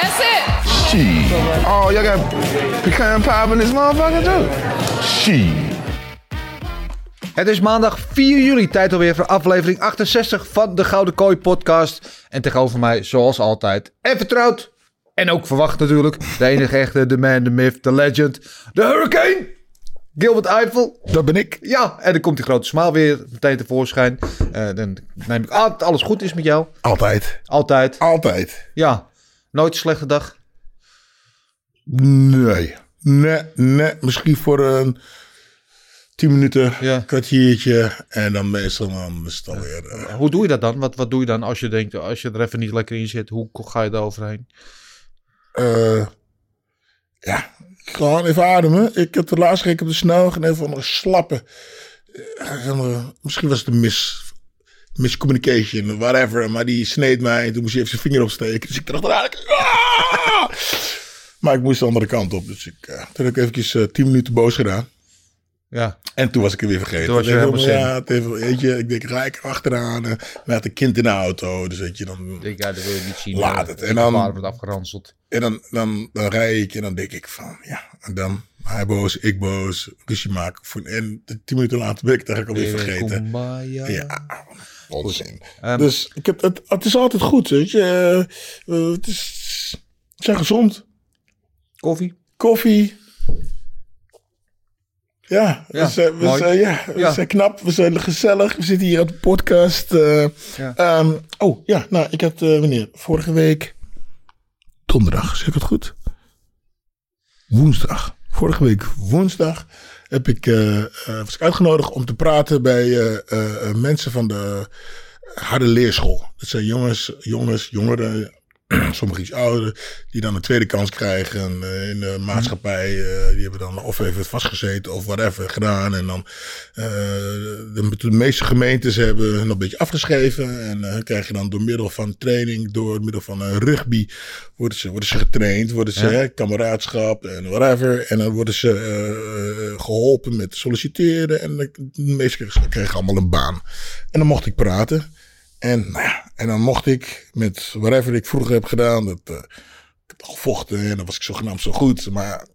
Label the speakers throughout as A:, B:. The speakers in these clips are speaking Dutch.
A: That's it.
B: Shit. Oh, y'all got pecan pie in this motherfucker too? Shit.
C: Het is maandag 4 juli, tijd alweer voor aflevering 68 van de Gouden Kooi podcast. En tegenover mij, zoals altijd, en vertrouwd, en ook verwacht natuurlijk, de enige echte, de man, de myth, de legend, de hurricane, Gilbert Eiffel.
B: Dat ben ik.
C: Ja, en dan komt die grote smaal weer meteen tevoorschijn. Eh, dan neem ik aan dat alles goed is met jou.
B: Altijd.
C: Altijd.
B: Altijd.
C: Ja, nooit een slechte dag.
B: Nee. Nee, nee. Misschien voor een tien minuten,
C: Ja.
B: kwartiertje. En dan meestal dan is het alweer... eh,
C: Hoe doe je dat dan? Wat, wat doe je dan als je denkt, als je er even niet lekker in zit? Hoe ga je daar overheen?
B: eh, ja, gewoon even ademen. Ik heb de laatste keer op de snel en even een slappe... eh, eh, misschien was het een mis... Miscommunication, whatever. Maar die sneed mij en toen moest hij even zijn vinger opsteken. Dus ik dacht, ah! Maar ik moest de andere kant op. Dus ik, eh, toen heb ik eventjes eh, tien minuten boos gedaan.
C: Ja,
B: En toen was ik het weer vergeten.
C: Toen was je helemaal
B: Ja, even, weet je, ik denk, ga ik achteraan. eh, Maar had een kind in de auto. Dus weet je, dan...
C: ik denk, ja, dat wil je niet zien.
B: Laat
C: eh,
B: het. En dan-
C: wordt afgeranseld.
B: En dan, dan, dan rij ik en dan denk ik van, ja. En dan hij boos, ik boos, ruzie maken. En tien minuten later ben ik het eigenlijk alweer vergeten. Ja, onzin.
C: Ehm,
B: dus ik heb, het, het is altijd goed, weet je. Eh, het is, zijn gezond.
C: Koffie?
B: Koffie. Ja, we, zijn, we, zijn, ja, we
C: Ja.
B: zijn knap, we zijn gezellig. We zitten hier op de podcast. eh.
C: Ja.
B: Ehm, oh, ja, nou, ik had, eh, wanneer? Vorige week, donderdag, zeg ik het goed? Woensdag. Vorige week woensdag heb ik, eh, eh, was uitgenodigd om te praten bij eh, mensen van de harde leerschool. Dat zijn jongens, jongens, jongeren, sommigen iets ouder, die dan een tweede kans krijgen eh, in de maatschappij. eh, die hebben dan of even vastgezeten of whatever gedaan. En dan eh, de, de meeste gemeentes hebben hun een beetje afgeschreven. En eh krijg je dan door middel van training, door middel van rugby, worden ze, worden ze getraind, worden ze
C: Ja.
B: kameraadschap en whatever. En dan worden ze eh, eh, geholpen met solliciteren. En de, meeste kregen allemaal een baan. En dan mocht ik praten. En, nou ja, en dan mocht ik met whatever ik vroeger heb gedaan, dat, ik heb al gevochten en dan was ik zogenaamd zo goed. Maar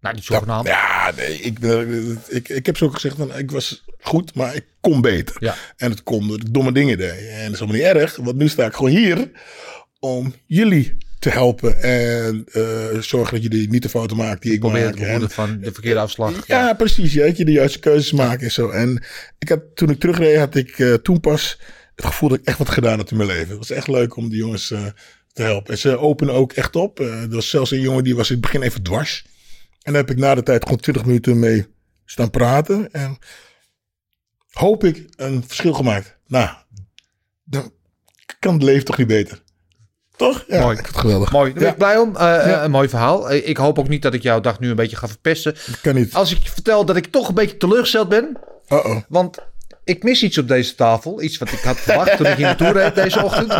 C: Nou, niet zogenaamd.
B: ja, nee, ik, eh, ik, ik heb zo gezegd, van, ik was goed, maar ik kon beter.
C: Ja.
B: En het kon door ik domme dingen deed. En dat is allemaal niet erg, want nu sta ik gewoon hier om jullie te helpen. En eh, zorgen dat jullie niet de fouten maken die ik
C: Probeer
B: maak.
C: het
B: En-
C: van de verkeerde afslag.
B: ja, precies. Ja, dat je de juiste keuzes maakt en zo. En ik had, toen ik terugreed, had ik toen pas het gevoel dat ik echt wat gedaan had in mijn leven. Het was echt leuk om die jongens eh, te helpen. En ze openen ook echt op. Eh, er was zelfs een jongen die was in het begin even dwars. En daar heb ik na de tijd gewoon 20 minuten mee staan praten. En hoop ik een verschil gemaakt. Nou, dan kan het leven toch niet beter. Toch? Ja,
C: Mooi.
B: het geweldig.
C: Mooi, daar ben
B: Ja,
C: blij om. Eh, Een mooi verhaal. Ik hoop ook niet dat ik jouw dag nu een beetje ga verpesten.
B: kan niet.
C: Als ik vertel dat ik toch een beetje teleurgesteld ben.
B: Uh-oh.
C: Want ik mis iets op deze tafel. Iets wat ik had verwacht toen ik hier naartoe reed deze ochtend.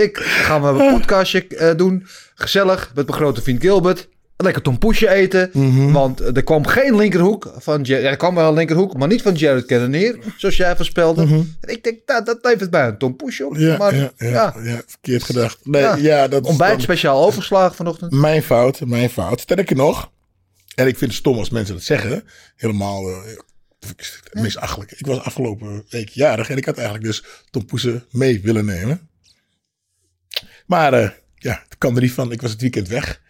C: Ik ga mijn podcastje eh, doen. Gezellig met mijn grote vriend Gilbert. Lekker tompoesje eten.
B: Mhm.
C: Want er kwam geen linkerhoek van Jared. Ja, er kwam wel een linkerhoek, maar niet van Jared Cannonier. Zoals jij voorspelde. En ik denk, nou, dat levert bij een tompoesje op.
B: Mhm. Ja,
C: maar
B: ja, ja,
C: ja,
B: ja, verkeerd gedacht. Nee,
C: Ja.
B: dat
C: ontbijt
B: dan-
C: speciaal overgeslagen vanochtend.
B: Mijn fout, mijn fout. Sterker nog, en ik vind het stom als mensen dat zeggen, helemaal eh, misachtelijk. Ik was afgelopen week jarig en ik had eigenlijk dus Tom mee willen nemen. Maar eh, ja, het kwam er niet van. Ik was het weekend weg.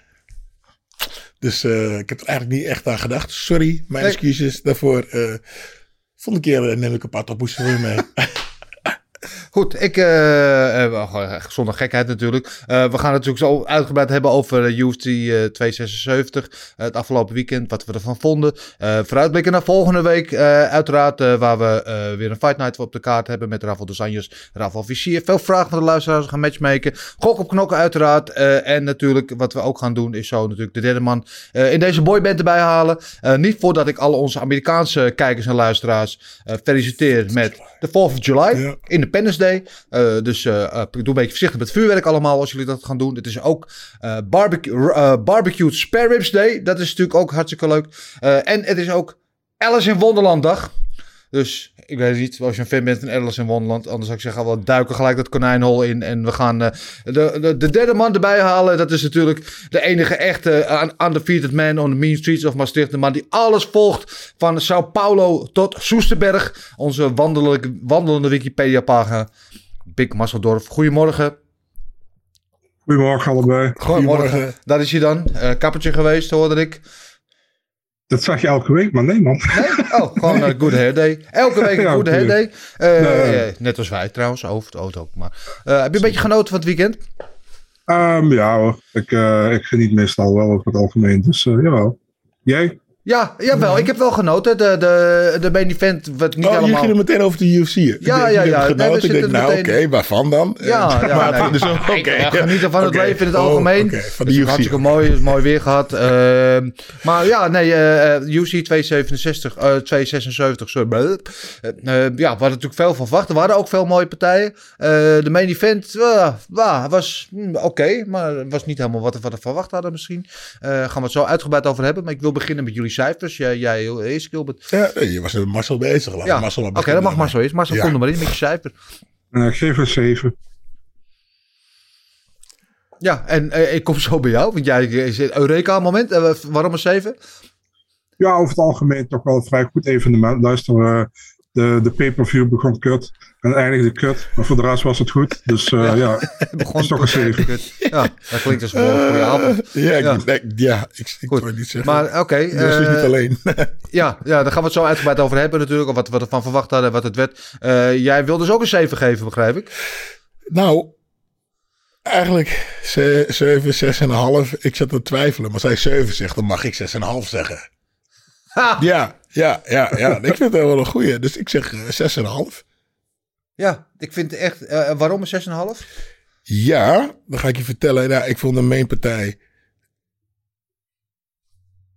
B: Dus eh, ik heb er eigenlijk niet echt aan gedacht. Sorry, mijn
C: Nee.
B: excuses daarvoor. eh volgende keer neem ik een paar Tom voor je mee.
C: Goed, ik, eh, eh, gewoon zonder gekheid natuurlijk. Eh, we gaan het natuurlijk zo uitgebreid hebben over eh, UFC eh, 276. eh, het afgelopen weekend, wat we ervan vonden. Eh vooruitblikken naar volgende week. eh, uiteraard, eh, waar we eh, weer een Fight Night op de kaart hebben met Rafael dos Anjos, Rafael Vizier. Veel vragen van de luisteraars, we gaan matchmaken. Gok op knokken uiteraard. Eh, en natuurlijk, wat we ook gaan doen, is zo natuurlijk de derde man eh, in deze boyband erbij halen. Eh, niet voordat ik alle onze Amerikaanse kijkers en luisteraars eh, feliciteer met de 4th of July,
B: Ja.
C: Independence Day. Eh, dus eh, doe een beetje voorzichtig met vuurwerk allemaal als jullie dat gaan doen. Het is ook barbecue, Barbecue Spare Ribs Day. Dat is natuurlijk ook hartstikke leuk. En het is ook Alice in Wonderland dag. Dus ik weet niet, als je een fan bent van Alice in Wonderland, anders zou ik zeggen, we duiken gelijk dat konijnhol in en we gaan eh, de, de, de derde man erbij halen. Dat is natuurlijk de enige echte uh, undefeated man on the mean streets of Maastricht. De man die alles volgt van Sao Paulo tot Soesterberg. Onze wandelende, wandelende Wikipedia-pagina. Big Masseldorf. Goedemorgen.
D: Goedemorgen allebei.
C: Goedemorgen. Daar is hij dan. Uh, kappertje geweest, hoorde ik.
D: Dat zag je elke week, maar nee man.
C: Nee? Oh, gewoon een good hair day. Elke week een good hair day. Uh,
D: Nee.
C: eh, net als wij trouwens, over het auto ook. Maar, uh, heb je een beetje genoten van het weekend?
D: Ehm, ja hoor, ik, uh, ik geniet meestal wel over het algemeen. Dus jawel. Jij?
C: Ja, jawel. Ik heb wel genoten. De, de, de main event, wat niet
B: oh,
C: allemaal...
B: je ging er meteen over de UFC.
C: Ja, ja, ja.
B: ja.
C: Nee, we
B: ik denk, nou oké, waarvan dan?
C: Ja, ja,
B: maar
C: nee.
B: het is ook-
C: Ik,
B: oké.
C: eh, genieten van het leven in het
B: Oh,
C: algemeen.
B: Van
C: Het
B: de UFC.
C: hartstikke mooi, mooi weer gehad. Ehm, maar ja, nee, eh eh, UC 267, eh 276, sorry. Eh, eh, ja, we hadden natuurlijk veel van verwacht. Er waren ook veel mooie partijen. Eh, de main event was hm, oké, maar het was niet helemaal wat we wat we verwacht hadden misschien. Eh gaan we het zo uitgebreid over hebben. Maar ik wil beginnen met jullie cijfers. Jij, jij eerst, Gilbert.
B: Ja, je was met Marcel bezig. Laat
C: Ja,
B: Marcel
C: oké, dat mag Marcel eens. Marcel,
B: Ja.
C: kom er maar in met je cijfer.
D: Uh, ik geef een 7.
C: Ja, en eh, ik kom zo bij jou, want jij is het Eureka-moment. Eh, waarom een 7?
D: Ja, over het algemeen toch wel een vrij goed evenement. Luister, eh, de, de pay-per-view begon kut en eindigde kut. Maar voor de rest was het goed. Dus eh, ja,
C: begon
D: is toch een 7.
C: Ja, dat klinkt als een goede avond.
B: Ja, ik,
C: Ja.
B: nee, ja, ik, ik
C: Goed.
B: wil niet zeggen.
C: Maar oké,
B: dat is dus
C: eh,
B: niet alleen.
C: ja, ja, daar gaan we het zo uitgebreid over hebben natuurlijk. Of wat we ervan verwacht hadden, wat het werd. Eh, jij wil dus ook een 7 geven, begrijp ik?
B: nou, eigenlijk 7, 6,5. Ik zat te twijfelen. Maar als hij 7 zegt, dan mag ik 6,5 zeggen. Ja, ja, ja, ja. Ik vind het wel een goeie. Dus ik zeg eh, 6,5.
C: Ja, ik vind echt... eh, waarom een 6,5?
B: Ja, dan ga ik je vertellen. Ja, ik vond de mainpartij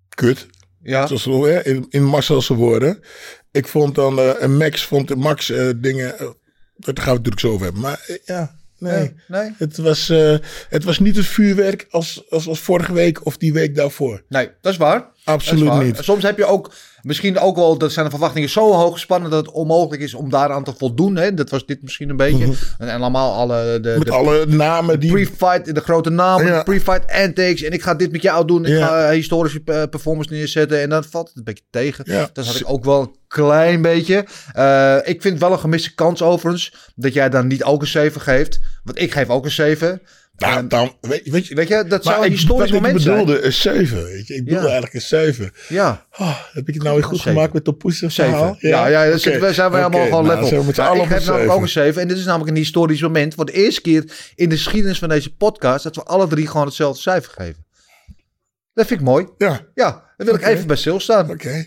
B: kut.
C: Ja,
B: Zoals hè, in, in Marcel's woorden. Ik vond dan, eh, en Max vond Max eh, dingen, eh, daar gaan we het natuurlijk zo over hebben. Maar eh, ja, nee.
C: nee. nee.
B: Het, was, eh, het was niet het vuurwerk als, als, als vorige week of die week daarvoor.
C: Nee, dat is waar. Dat is
B: Absoluut
C: waar.
B: niet.
C: Soms heb je ook, misschien ook wel, dat zijn de verwachtingen zo hoog gespannen dat het onmogelijk is om daaraan te voldoen. Hè? Dat was dit misschien een beetje. En, en allemaal alle, de,
B: Met
C: de
B: alle namen die...
C: pre-fight, de grote namen,
B: Ja.
C: pre-fight antics. En ik ga dit met jou doen. Ik
B: Ja.
C: ga een historische eh, performance neerzetten. En dan valt het een beetje tegen.
B: Ja.
C: Dat had ik ook wel een klein beetje. Eh, ik vind wel een gemiste kans overigens. Dat jij dan niet ook een 7 geeft. Want ik geef ook een 7.
B: Nou, dan, weet, weet je,
C: Weet je, dat zou een historisch moment
B: ik
C: zijn.
B: bedoelde, een 7. Weet je? Ik bedoelde
C: Ja.
B: eigenlijk een 7.
C: Ja,
B: Oh, heb ik het nou weer goed
C: Zeven.
B: gemaakt met de poeser
C: 7.
B: verhaal?
C: Ja, ja, dat zitten we, zijn we allemaal gewoon
B: nou,
C: level. ik
B: een
C: namelijk ook een
B: 7.
C: 7. En dit is namelijk een historisch moment. Voor de eerste keer in de geschiedenis van deze podcast... dat we alle drie gewoon hetzelfde cijfer geven. Dat vind ik mooi.
B: Ja,
C: Ja, daar wil ik even bij stilstaan.
B: oké.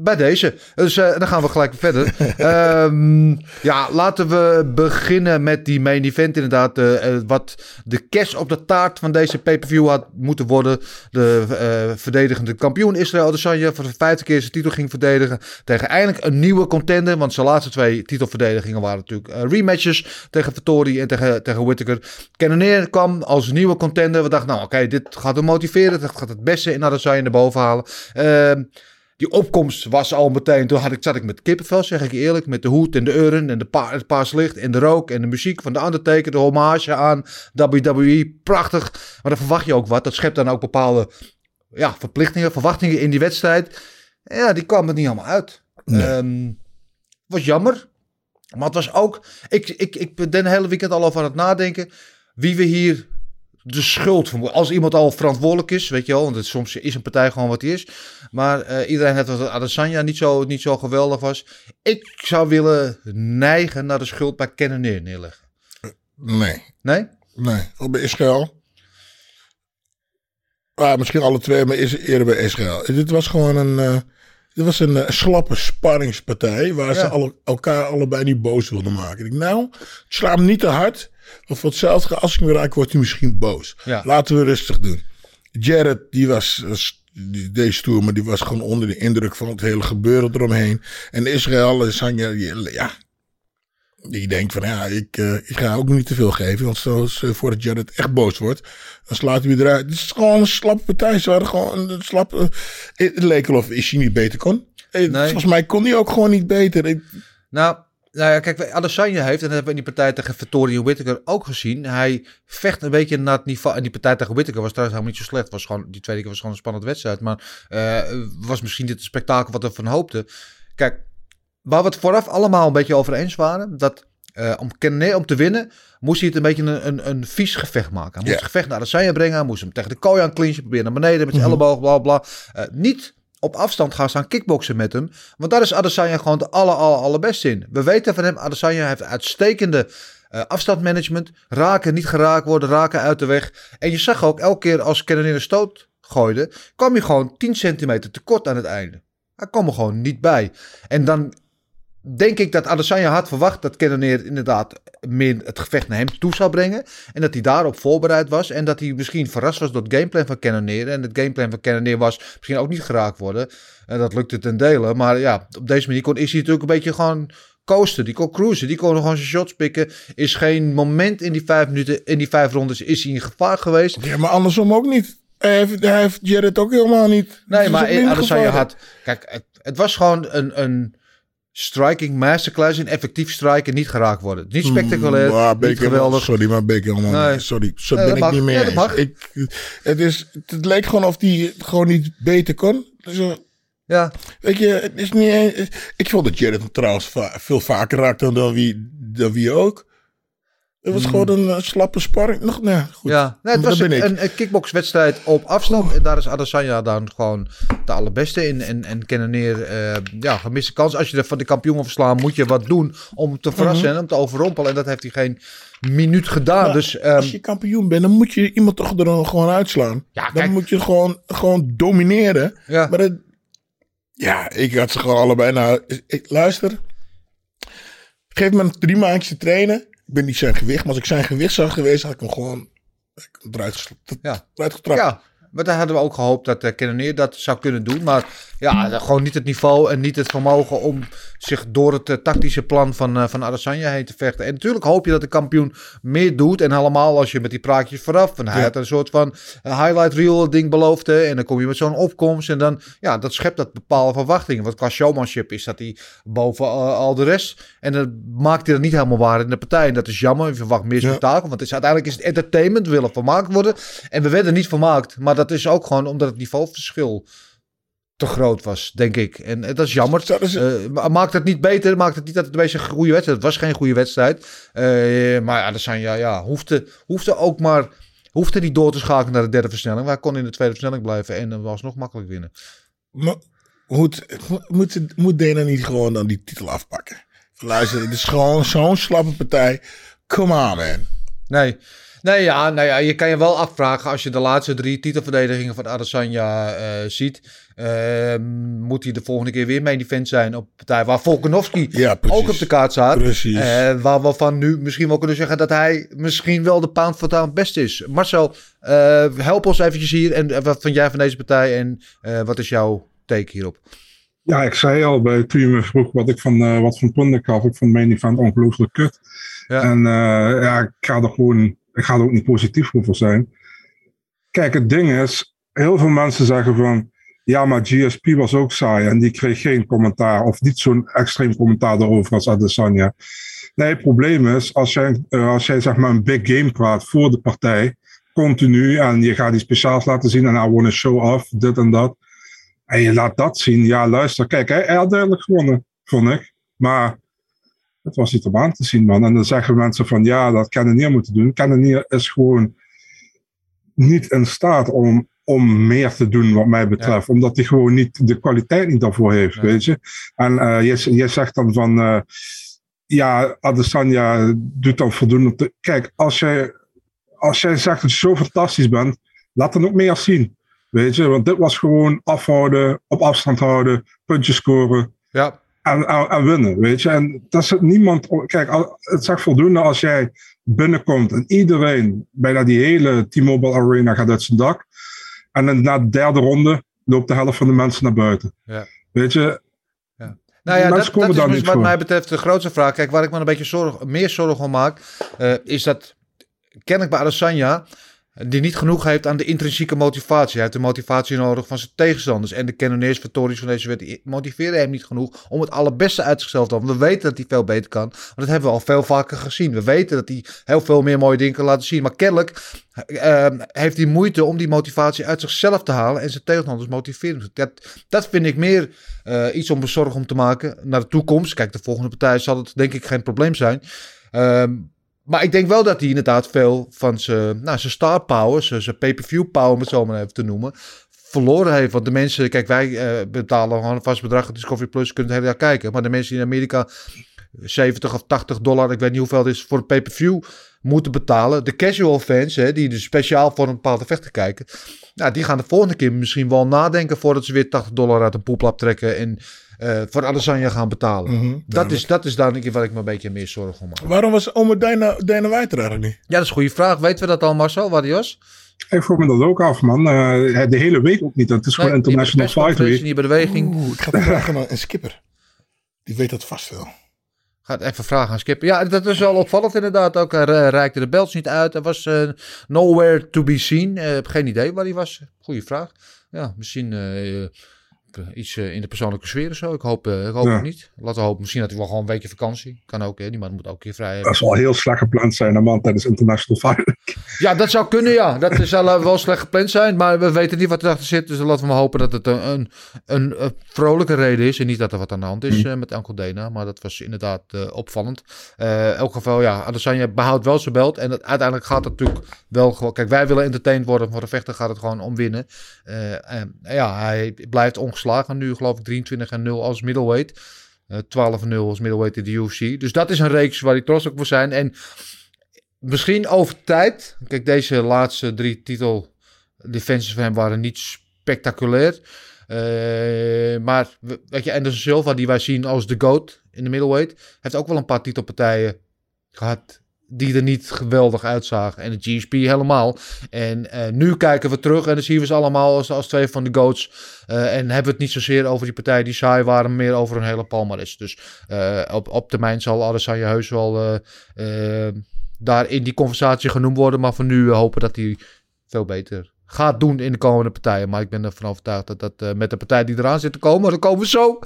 C: Bij deze. Dus eh, dan gaan we gelijk verder. Ehm, ja, laten we beginnen met die main event inderdaad. eh, eh, wat de kerst op de taart van deze pay-per-view had moeten worden. De verdedigende kampioen Israël Adesanya voor de vijfde keer zijn titel ging verdedigen. Tegen eindelijk een nieuwe contender. Want zijn laatste twee titelverdedigingen waren natuurlijk rematches. Tegen Vittori en tegen, tegen Whittaker. Cannonier kwam als nieuwe contender. We dachten nou oké, dit gaat hem motiveren. Dat gaat het beste in Adesanya naar boven halen. Die opkomst was al meteen, toen had ik, zat ik met kippenvel, zeg ik eerlijk. Met de hoed en de urn en de pa, het paars licht en de rook en de muziek van de Undertaker. De hommage aan WWE. Prachtig. Maar dan verwacht je ook wat. Dat schept dan ook bepaalde ja, verplichtingen, verwachtingen in die wedstrijd. Ja, die kwam er niet allemaal uit. Ehm, was jammer. Maar het was ook... Ik, ik, ik ben de hele weekend al over aan het nadenken wie we hier de schuld van. Als iemand al verantwoordelijk is, weet je wel, want het, soms is een partij gewoon wat hij is. Maar eh, iedereen heeft dat Adesanya niet zo, niet zo geweldig was. Ik zou willen neigen naar de schuld bij Cannonier neerleggen.
B: Nee,
C: Nee?
B: nee. Of bij Israël. Ah, misschien alle twee, maar is eerder bij Israël. Dit was gewoon een, eh, dit was een eh, slappe sparringspartij waar ze alle, elkaar allebei niet boos wilden maken. Ik nou, sla hem niet te hard. Want voor hetzelfde, als ik hem raak, wordt hij misschien boos.
C: Ja.
B: Laten we rustig doen. Jared, die was, deed stoer, maar die was gewoon onder de indruk van het hele gebeuren eromheen. En Israël is Sanja, ja, die denkt van ja, ik, eh, ik ga ook niet te veel geven. Want zoals uh, voordat Jared echt boos wordt, dan slaat hij weer eruit. Het is gewoon een slappe partij. Ze waren gewoon een slappe. Het leek wel of hij niet beter kon. Eh, Volgens mij kon hij ook gewoon niet beter. Ik,
C: Nou, nou ja, kijk, Adesanya heeft, en dat hebben we in die partij tegen Vittorio Whittaker ook gezien. Hij vecht een beetje naar het niveau. En die partij tegen Whittaker was trouwens helemaal niet zo slecht. Was gewoon, die tweede keer was gewoon een spannende wedstrijd. Maar eh, was misschien dit spektakel wat we van hoopten. Kijk, waar we het vooraf allemaal een beetje over eens waren. Dat eh, om, om te winnen moest hij het een beetje een, een, een vies gevecht maken. Hij moest het gevecht naar Adesanya brengen. Hij moest hem tegen de kooi aan clinchen. Proberen naar beneden met zijn
B: Mhm.
C: elleboog, bla bla. Eh, niet op afstand gaan staan kickboksen met hem. Want daar is Adesanya gewoon de aller, aller, allerbeste in. We weten van hem, Adesanya heeft uitstekende eh, afstandmanagement. Raken, niet geraakt worden, raken uit de weg. En je zag ook, elke keer als Kennedy een stoot gooide, kwam hij gewoon 10 centimeter tekort aan het einde. Hij kwam er gewoon niet bij. En dan denk ik dat Adesanya had verwacht dat Kenneneer inderdaad meer het gevecht naar hem toe zou brengen. En dat hij daarop voorbereid was. En dat hij misschien verrast was door het gameplan van Kenneneer. En het gameplan van Kenneneer was misschien ook niet geraakt worden. En dat lukte ten dele. Maar ja, op deze manier kon, is hij natuurlijk een beetje gewoon coasten. Die kon cruisen. Die kon gewoon zijn shots pikken. Is geen moment in die vijf minuten, in die vijf rondes, is hij in gevaar geweest.
B: ja, maar andersom ook niet. Hij heeft, hij heeft Jared ook helemaal niet.
C: Nee,
B: is
C: maar Adesanya had... Kijk, het, het was gewoon een, een striking masterclass in effectief striken niet geraakt worden. Niet spectaculair,
B: Mm, maar
C: niet
B: helemaal-
C: geweldig.
B: Sorry, maar ben ik helemaal
C: Nee.
B: niet. Sorry, zo
C: Nee,
B: ben ik
C: mag.
B: niet meer
C: Ja.
B: Ik, het, is, het leek gewoon of hij gewoon niet beter kon. Dus, eh,
C: Ja,
B: weet je, het is niet... Ik vond dat Jared trouwens va- veel vaker raakte dan wie, dan wie ook. Het was gewoon een eh, slappe sparring. Nog, nee, goed.
C: Hmm. ja. Nee, het
B: Dat
C: was
B: ben ik.
C: een, een kickboxwedstrijd op afstand. En daar is Adesanya dan gewoon de allerbeste in. En, en Kenneneer, eh ja, gemiste kans. Als je er van de kampioen wil verslaan, moet je wat doen om te verrassen en hem te overrompelen. En dat heeft hij geen minuut gedaan.
B: Maar
C: dus ehm,
B: Als je kampioen bent, dan moet je iemand toch er dan gewoon uitslaan.
C: Ja,
B: dan
C: kijk.
B: moet je gewoon, gewoon domineren.
C: ja,
B: Maar het, ja, ik had ze gewoon allebei. Nou, ik, luister. Geef me drie maandjes te trainen. Ik ben niet zijn gewicht. Maar als ik zijn gewicht zou geweest, had ik hem gewoon eruit,
C: Ja.
B: eruit getrapt.
C: Ja, maar daar hadden we ook gehoopt dat uh, Kenneneer dat zou kunnen doen. Maar ja, dat- gewoon niet het niveau en niet het vermogen om zich door het eh, tactische plan van, eh, van Adesanya heen te vechten. En natuurlijk hoop je dat de kampioen meer doet. En helemaal als je met die praatjes vooraf. En hij
B: Ja.
C: had een soort van eh, highlight reel ding beloofd. En dan kom je met zo'n opkomst. En dan, ja, dat schept dat bepaalde verwachtingen. Want qua showmanship is dat hij boven al, al de rest. En dan maakt hij dat niet helemaal waar in de partij. En dat is jammer. Je verwacht meer
B: Ja.
C: spektakel. Want het is, uiteindelijk is het entertainment. Willen vermaakt worden. En we werden niet vermaakt. Maar dat is ook gewoon omdat het niveauverschil te groot was, denk ik. En eh, dat is jammer.
B: Ze-
C: Eh, ma- maakt het niet beter. Maakt het niet dat het een beetje een goede wedstrijd Het was geen goede wedstrijd. Eh, maar ja, dat zijn, ja, ja hoefde, hoefde ook maar... Hoefde niet door te schakelen naar de derde versnelling. Maar hij kon in de tweede versnelling blijven. En dan was nog makkelijk winnen.
B: Maar moet, moet, moet Dana niet gewoon dan die titel afpakken? Luister, het is gewoon zo'n slappe partij. Come on, man.
C: Nee. Nee, ja, nou ja, je kan je wel afvragen als je de laatste drie titelverdedigingen van Adesanya ziet. Eh, moet hij de volgende keer weer main event zijn op een partij waar Volkanovski
B: Ja,
C: ook op de kaart staat.
B: Precies.
C: Eh, waar we van nu misschien wel kunnen zeggen dat hij misschien wel de pound for pound best is. Marcel, eh, help ons eventjes hier. En eh, wat vind jij van deze partij en eh, wat is jouw take hierop?
D: Ja, ik zei al bij, toen je me vroeg wat ik van, eh, wat van punten ik had. Ik vond main event ongelooflijk kut.
C: Ja.
D: En eh, ja, ik ga er gewoon, ik ga er ook niet positief over zijn. Kijk, het ding is, heel veel mensen zeggen van, ja, maar GSP was ook saai en die kreeg geen commentaar of niet zo'n extreem commentaar erover als Adesanya. Nee, het probleem is, als jij, eh, als jij zeg maar een big game praat voor de partij, continu, en je gaat die speciaals laten zien en I want to show off, dit en dat. En je laat dat zien. Ja, luister, kijk, hij, hij had duidelijk gewonnen, vond ik. Maar het was niet om aan te zien, man. En dan zeggen mensen van, ja, dat Cannonier moeten doen. Cannonier is gewoon niet in staat om, om meer te doen, wat mij betreft. Omdat hij gewoon niet de kwaliteit niet daarvoor heeft, weet je. En eh je, je zegt dan van, eh, ja, Adesanya doet dan voldoende. Te, kijk, als jij, als jij zegt dat je zo fantastisch bent, laat dan ook meer zien. Weet je, want dit was gewoon afhouden, op afstand houden, puntjes scoren
C: Ja,
D: en, en, en winnen, weet je. En dat is het niemand... Kijk, het zegt voldoende als jij binnenkomt en iedereen, bijna die hele T-Mobile Arena gaat uit zijn dak. En na de derde ronde loopt de helft van de mensen naar buiten.
C: Ja.
D: Weet je,
C: Nou ja, dat, dat is dus wat
D: voor.
C: mij betreft de grootste vraag. Kijk, waar ik me een beetje zorg, meer zorgen om maak, eh, is dat kennelijk bij Adesanya die niet genoeg heeft aan de intrinsieke motivatie. Hij heeft de motivatie nodig van zijn tegenstanders. En de cannoneers van van deze wet motiveren hem niet genoeg om het allerbeste uit zichzelf te halen. We weten dat hij veel beter kan. Want dat hebben we al veel vaker gezien. We weten dat hij heel veel meer mooie dingen kan laten zien. Maar kennelijk eh, heeft hij moeite om die motivatie uit zichzelf te halen. En zijn tegenstanders motiveren. Dat, dat vind ik meer eh, iets om bezorgd om te maken naar de toekomst. Kijk, de volgende partij zal het denk ik geen probleem zijn. Ehm, maar ik denk wel dat hij inderdaad veel van zijn, nou, zijn star power, zijn, zijn pay-per-view power, om het zo maar even te noemen, verloren heeft. Want de mensen, kijk, wij eh, betalen gewoon een vast bedrag op Discovery Plus, kunnen het hele jaar kijken. Maar de mensen in Amerika 70 of 80 dollar, ik weet niet hoeveel het is, voor de pay-per-view moeten betalen. De casual fans, hè, die dus speciaal voor een bepaalde vechter kijken, nou, die gaan de volgende keer misschien wel nadenken voordat ze weer 80 dollar uit een poeplap trekken en eh, voor Adesanya gaan betalen.
B: Mhm,
C: dat, is, dat is daar denk ik waar ik me een beetje meer zorgen om maak.
B: Waarom was Ome Dana, Dana White er eigenlijk niet?
C: Ja, dat is een goede vraag. Weten we dat al, Marcel, Wadios?
D: ik vroeg me dat ook af, man. Eh, de hele week ook niet. Het is gewoon International Fight Week.
C: Niet beweging.
B: Oeh, ik ga het vragen aan een skipper. Die weet dat vast wel.
C: Gaat even vragen aan Skipper. Ja, dat is wel opvallend inderdaad. Ook hij reikte de belts niet uit. Er was eh, nowhere to be seen. Ik heb geen idee waar hij was. Goeie vraag. Ja, misschien iets eh, in de persoonlijke sfeer of zo. Ik hoop, eh, ik hoop
D: Ja.
C: het niet. Laten we hopen. Misschien had hij wel gewoon een weekje vakantie. Kan ook, hè. Die man moet ook een keer vrij hebben.
D: Dat zal heel slecht gepland zijn, hè, man, tijdens International Week.
C: Ja, dat zou kunnen, ja. Dat zal eh, wel slecht gepland zijn. Maar we weten niet wat erachter zit. Dus laten we maar hopen dat het een, een, een, vrolijke reden is. En niet dat er wat aan de hand is eh, met Uncle Dana. Maar dat was inderdaad eh, opvallend. In elk geval, ja, Adesanya behoudt wel zijn belt. En het, uiteindelijk gaat het natuurlijk wel gewoon... Kijk, wij willen entertained worden. Voor de vechter gaat het gewoon om winnen. En ja, hij blijft ongeslagen nu, geloof ik, 23 en 0 als middleweight. Eh 12 en 0 als middleweight in de UFC. Dus dat is een reeks waar hij trots op moet zijn. En misschien over tijd. Kijk, deze laatste drie titel defenses van hem waren niet spectaculair. Eh, maar we- weet je, Anderson Silva, die wij zien als de GOAT in de middleweight, heeft ook wel een paar titelpartijen gehad die er niet geweldig uitzagen. En de GSP helemaal. En eh, nu kijken we terug en dan zien we ze allemaal als, als twee van de GOATs. Eh, en hebben we het niet zozeer over die partijen die saai waren, maar meer over een hele palmares. Dus op, op termijn zal Adesanya heus wel eh, eh, daar in die conversatie genoemd worden. Maar voor nu eh, hopen dat hij veel beter gaat doen in de komende partijen. Maar ik ben ervan overtuigd dat dat eh, met de partij die eraan zit te komen, dan komen we zo,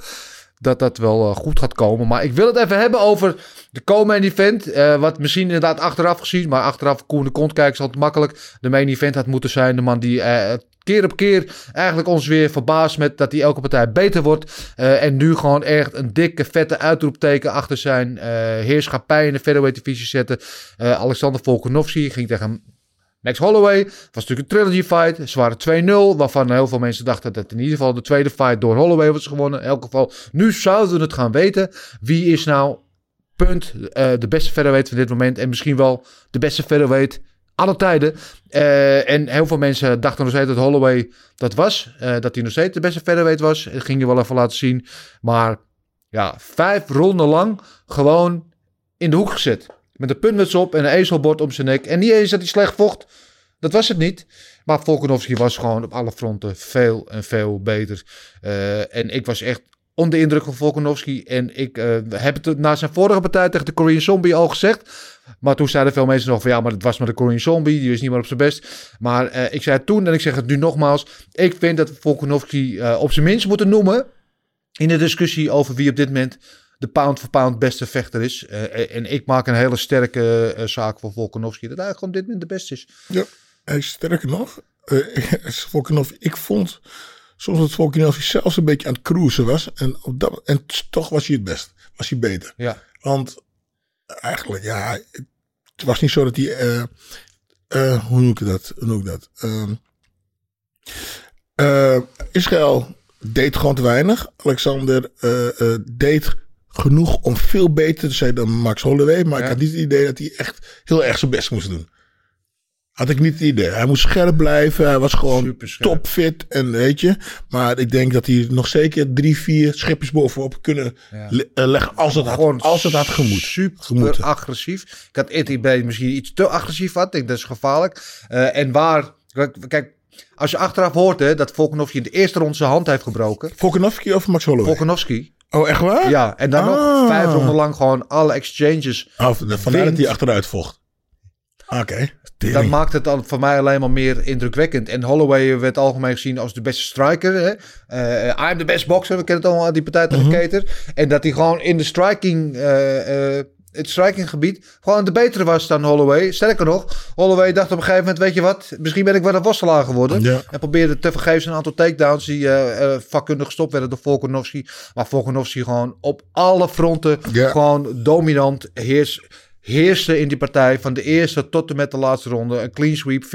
C: dat dat wel eh, goed gaat komen. Maar ik wil het even hebben over de co-main event. wat misschien inderdaad achteraf gezien, maar achteraf koen de kont kijken is altijd makkelijk. De main event had moeten zijn de man die keer op keer eigenlijk ons weer verbaast met dat hij elke partij beter wordt. Eh, en nu gewoon echt een dikke, vette uitroepteken achter zijn eh, heerschappij in de featherweight divisie zetten. Eh, Alexander Volkanovski ging tegen Max Holloway. Was natuurlijk een trilogy fight. Ze waren 2-0, waarvan heel veel mensen dachten dat in ieder geval de tweede fight door Holloway was gewonnen. In elk geval, nu zouden we het gaan weten. Wie is nou, punt, de beste featherweight van dit moment. En misschien wel de beste featherweight alle tijden. Eh, en heel veel mensen dachten nog steeds dat Holloway dat was. Eh, dat hij nog steeds de beste featherweight was. Dat ging je wel even laten zien. Maar ja, vijf ronden lang gewoon in de hoek gezet. Met een puntmuts op en een ezelbord om zijn nek. En niet eens dat hij slecht vocht. Dat was het niet. Maar Volkanovski was gewoon op alle fronten veel en veel beter. Eh, en ik was echt onder de indruk van Volkanovski. En ik heb het na zijn vorige partij tegen de Korean Zombie al gezegd. Maar toen zeiden veel mensen nog van ja, maar het was maar de Korean Zombie. Die is niet meer op zijn best. Maar eh, ik zei het toen en ik zeg het nu nogmaals. Ik vind dat we Volkanovski eh, op zijn minst moeten noemen. In de discussie over wie op dit moment de pound for pound beste vechter is. Eh, en ik maak een hele sterke zaak voor Volkanovski. Dat hij gewoon op dit moment de beste is.
B: Ja, sterker nog, eh, Volkanov, ik vond soms dat Volkanov zelfs een beetje aan het cruisen was. En, op dat, en toch was hij het best. Was hij beter.
C: Ja.
B: Want eigenlijk, ja, het was niet zo dat hij... eh, eh, hoe noem ik dat? Hoe noem ik dat? Ehm, eh, Israël deed gewoon te weinig. Alexander deed genoeg om veel beter te zijn dan Max Holloway. Maar ik had niet het idee dat hij echt heel erg zijn best moest doen. Had ik niet het idee. Hij moest scherp blijven. Hij was gewoon topfit. En weet je. Maar ik denk dat hij nog zeker drie, vier schipjes bovenop kunnen
C: Ja.
B: le- eh, leggen. Als het had, als het had gemoet.
C: Super
B: Gemoeten.
C: agressief. Ik had idee misschien iets te agressief had. Ik denk dat is gevaarlijk. Eh, en waar, kijk, als je achteraf hoort hè, dat Volkanovski in de eerste ronde zijn hand heeft gebroken.
B: Volkanovski of Max Holloway?
C: Volkanovski.
B: oh, echt waar?
C: Ja, en dan nog
B: Ah.
C: vijf ronden lang gewoon alle exchanges.
B: Oh, vandaar dat hij achteruit vocht. Oké. Tering.
C: maakt het dan voor mij alleen maar meer indrukwekkend. En Holloway werd algemeen gezien als de beste striker. Hè? Eh, I'm the best boxer. We kennen het allemaal, die partij tegen Keter. En dat hij gewoon in de striking... eh, eh, het strikinggebied gewoon de betere was dan Holloway. Sterker nog, Holloway dacht op een gegeven moment... weet je wat, misschien ben ik wel een wosselaar geworden.
B: Ja.
C: En probeerde te vergeefs een aantal takedowns... die eh, vakkundig gestopt werden door Volkanovski. Maar Volkanovski gewoon op alle fronten...
B: Ja.
C: gewoon dominant heers, heerste in die partij... van de eerste tot en met de laatste ronde. Een clean sweep, 50-45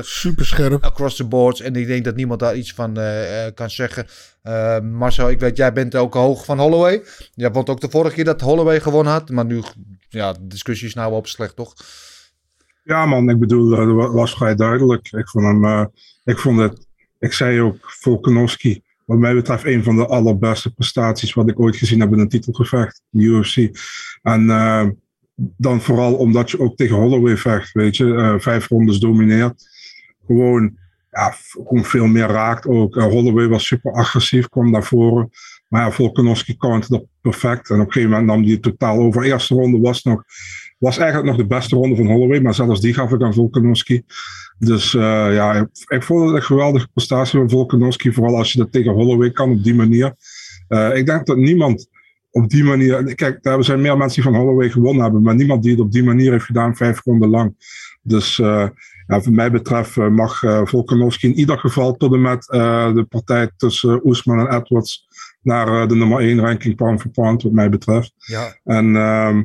B: Super scherp.
C: across the boards. En ik denk dat niemand daar iets van eh, eh, kan zeggen. Eh, Marcel, ik weet, jij bent ook hoog van Holloway. Jij vond ook de vorige keer dat Holloway gewonnen had. Maar nu, ja, de discussie is nou wel op slecht, toch?
D: Ja, man, ik bedoel, dat wa- was vrij duidelijk. Ik vond hem, eh, ik vond het, ik zei ook, Volkanovski, wat mij betreft, een van de allerbeste prestaties wat ik ooit gezien heb in een titelgevecht, in de UFC. En eh, dan vooral omdat je ook tegen Holloway vecht, weet je, eh, vijf rondes domineert. Gewoon, ja, gewoon veel meer raakt ook. Eh, Holloway was super agressief, kwam naar voren. Maar ja, Volkanovski counterde perfect. En op een gegeven moment nam hij het totaal over. Eerste ronde was nog was eigenlijk nog de beste ronde van Holloway, maar zelfs die gaf ik aan Volkanovski. Dus eh, ja, ik, ik vond het een geweldige prestatie van Volkanovski, vooral als je dat tegen Holloway kan op die manier. Ik denk dat niemand op die manier, kijk, daar zijn meer mensen die van Holloway gewonnen hebben, maar niemand die het op die manier heeft gedaan, vijf ronden lang. Dus eh, ja, wat mij betreft eh, mag eh Volkanovski in ieder geval tot en met eh, de partij tussen Oesman en Edwards naar de nummer 1 ranking pound for pound, wat mij betreft.
C: Ja.
D: En ehm,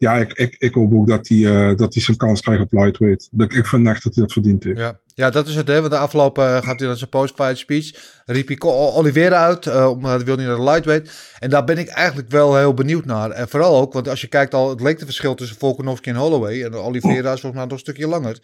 D: ja, ik, ik, ik hoop ook dat hij, eh, dat zijn kans krijgt op lightweight. Dat, ik vind echt dat hij dat verdiend heeft.
C: Ja. ja, dat is het. Hè. Want de afgelopen eh, gaat hij naar zijn post-fight speech. Riep hij Oliveira uit, eh, omdat wil niet naar de lightweight. En daar ben ik eigenlijk wel heel benieuwd naar. En vooral ook, want als je kijkt al het lengteverschil tussen Volkanovski en Holloway. En Oliveira is volgens mij nog een stukje langer.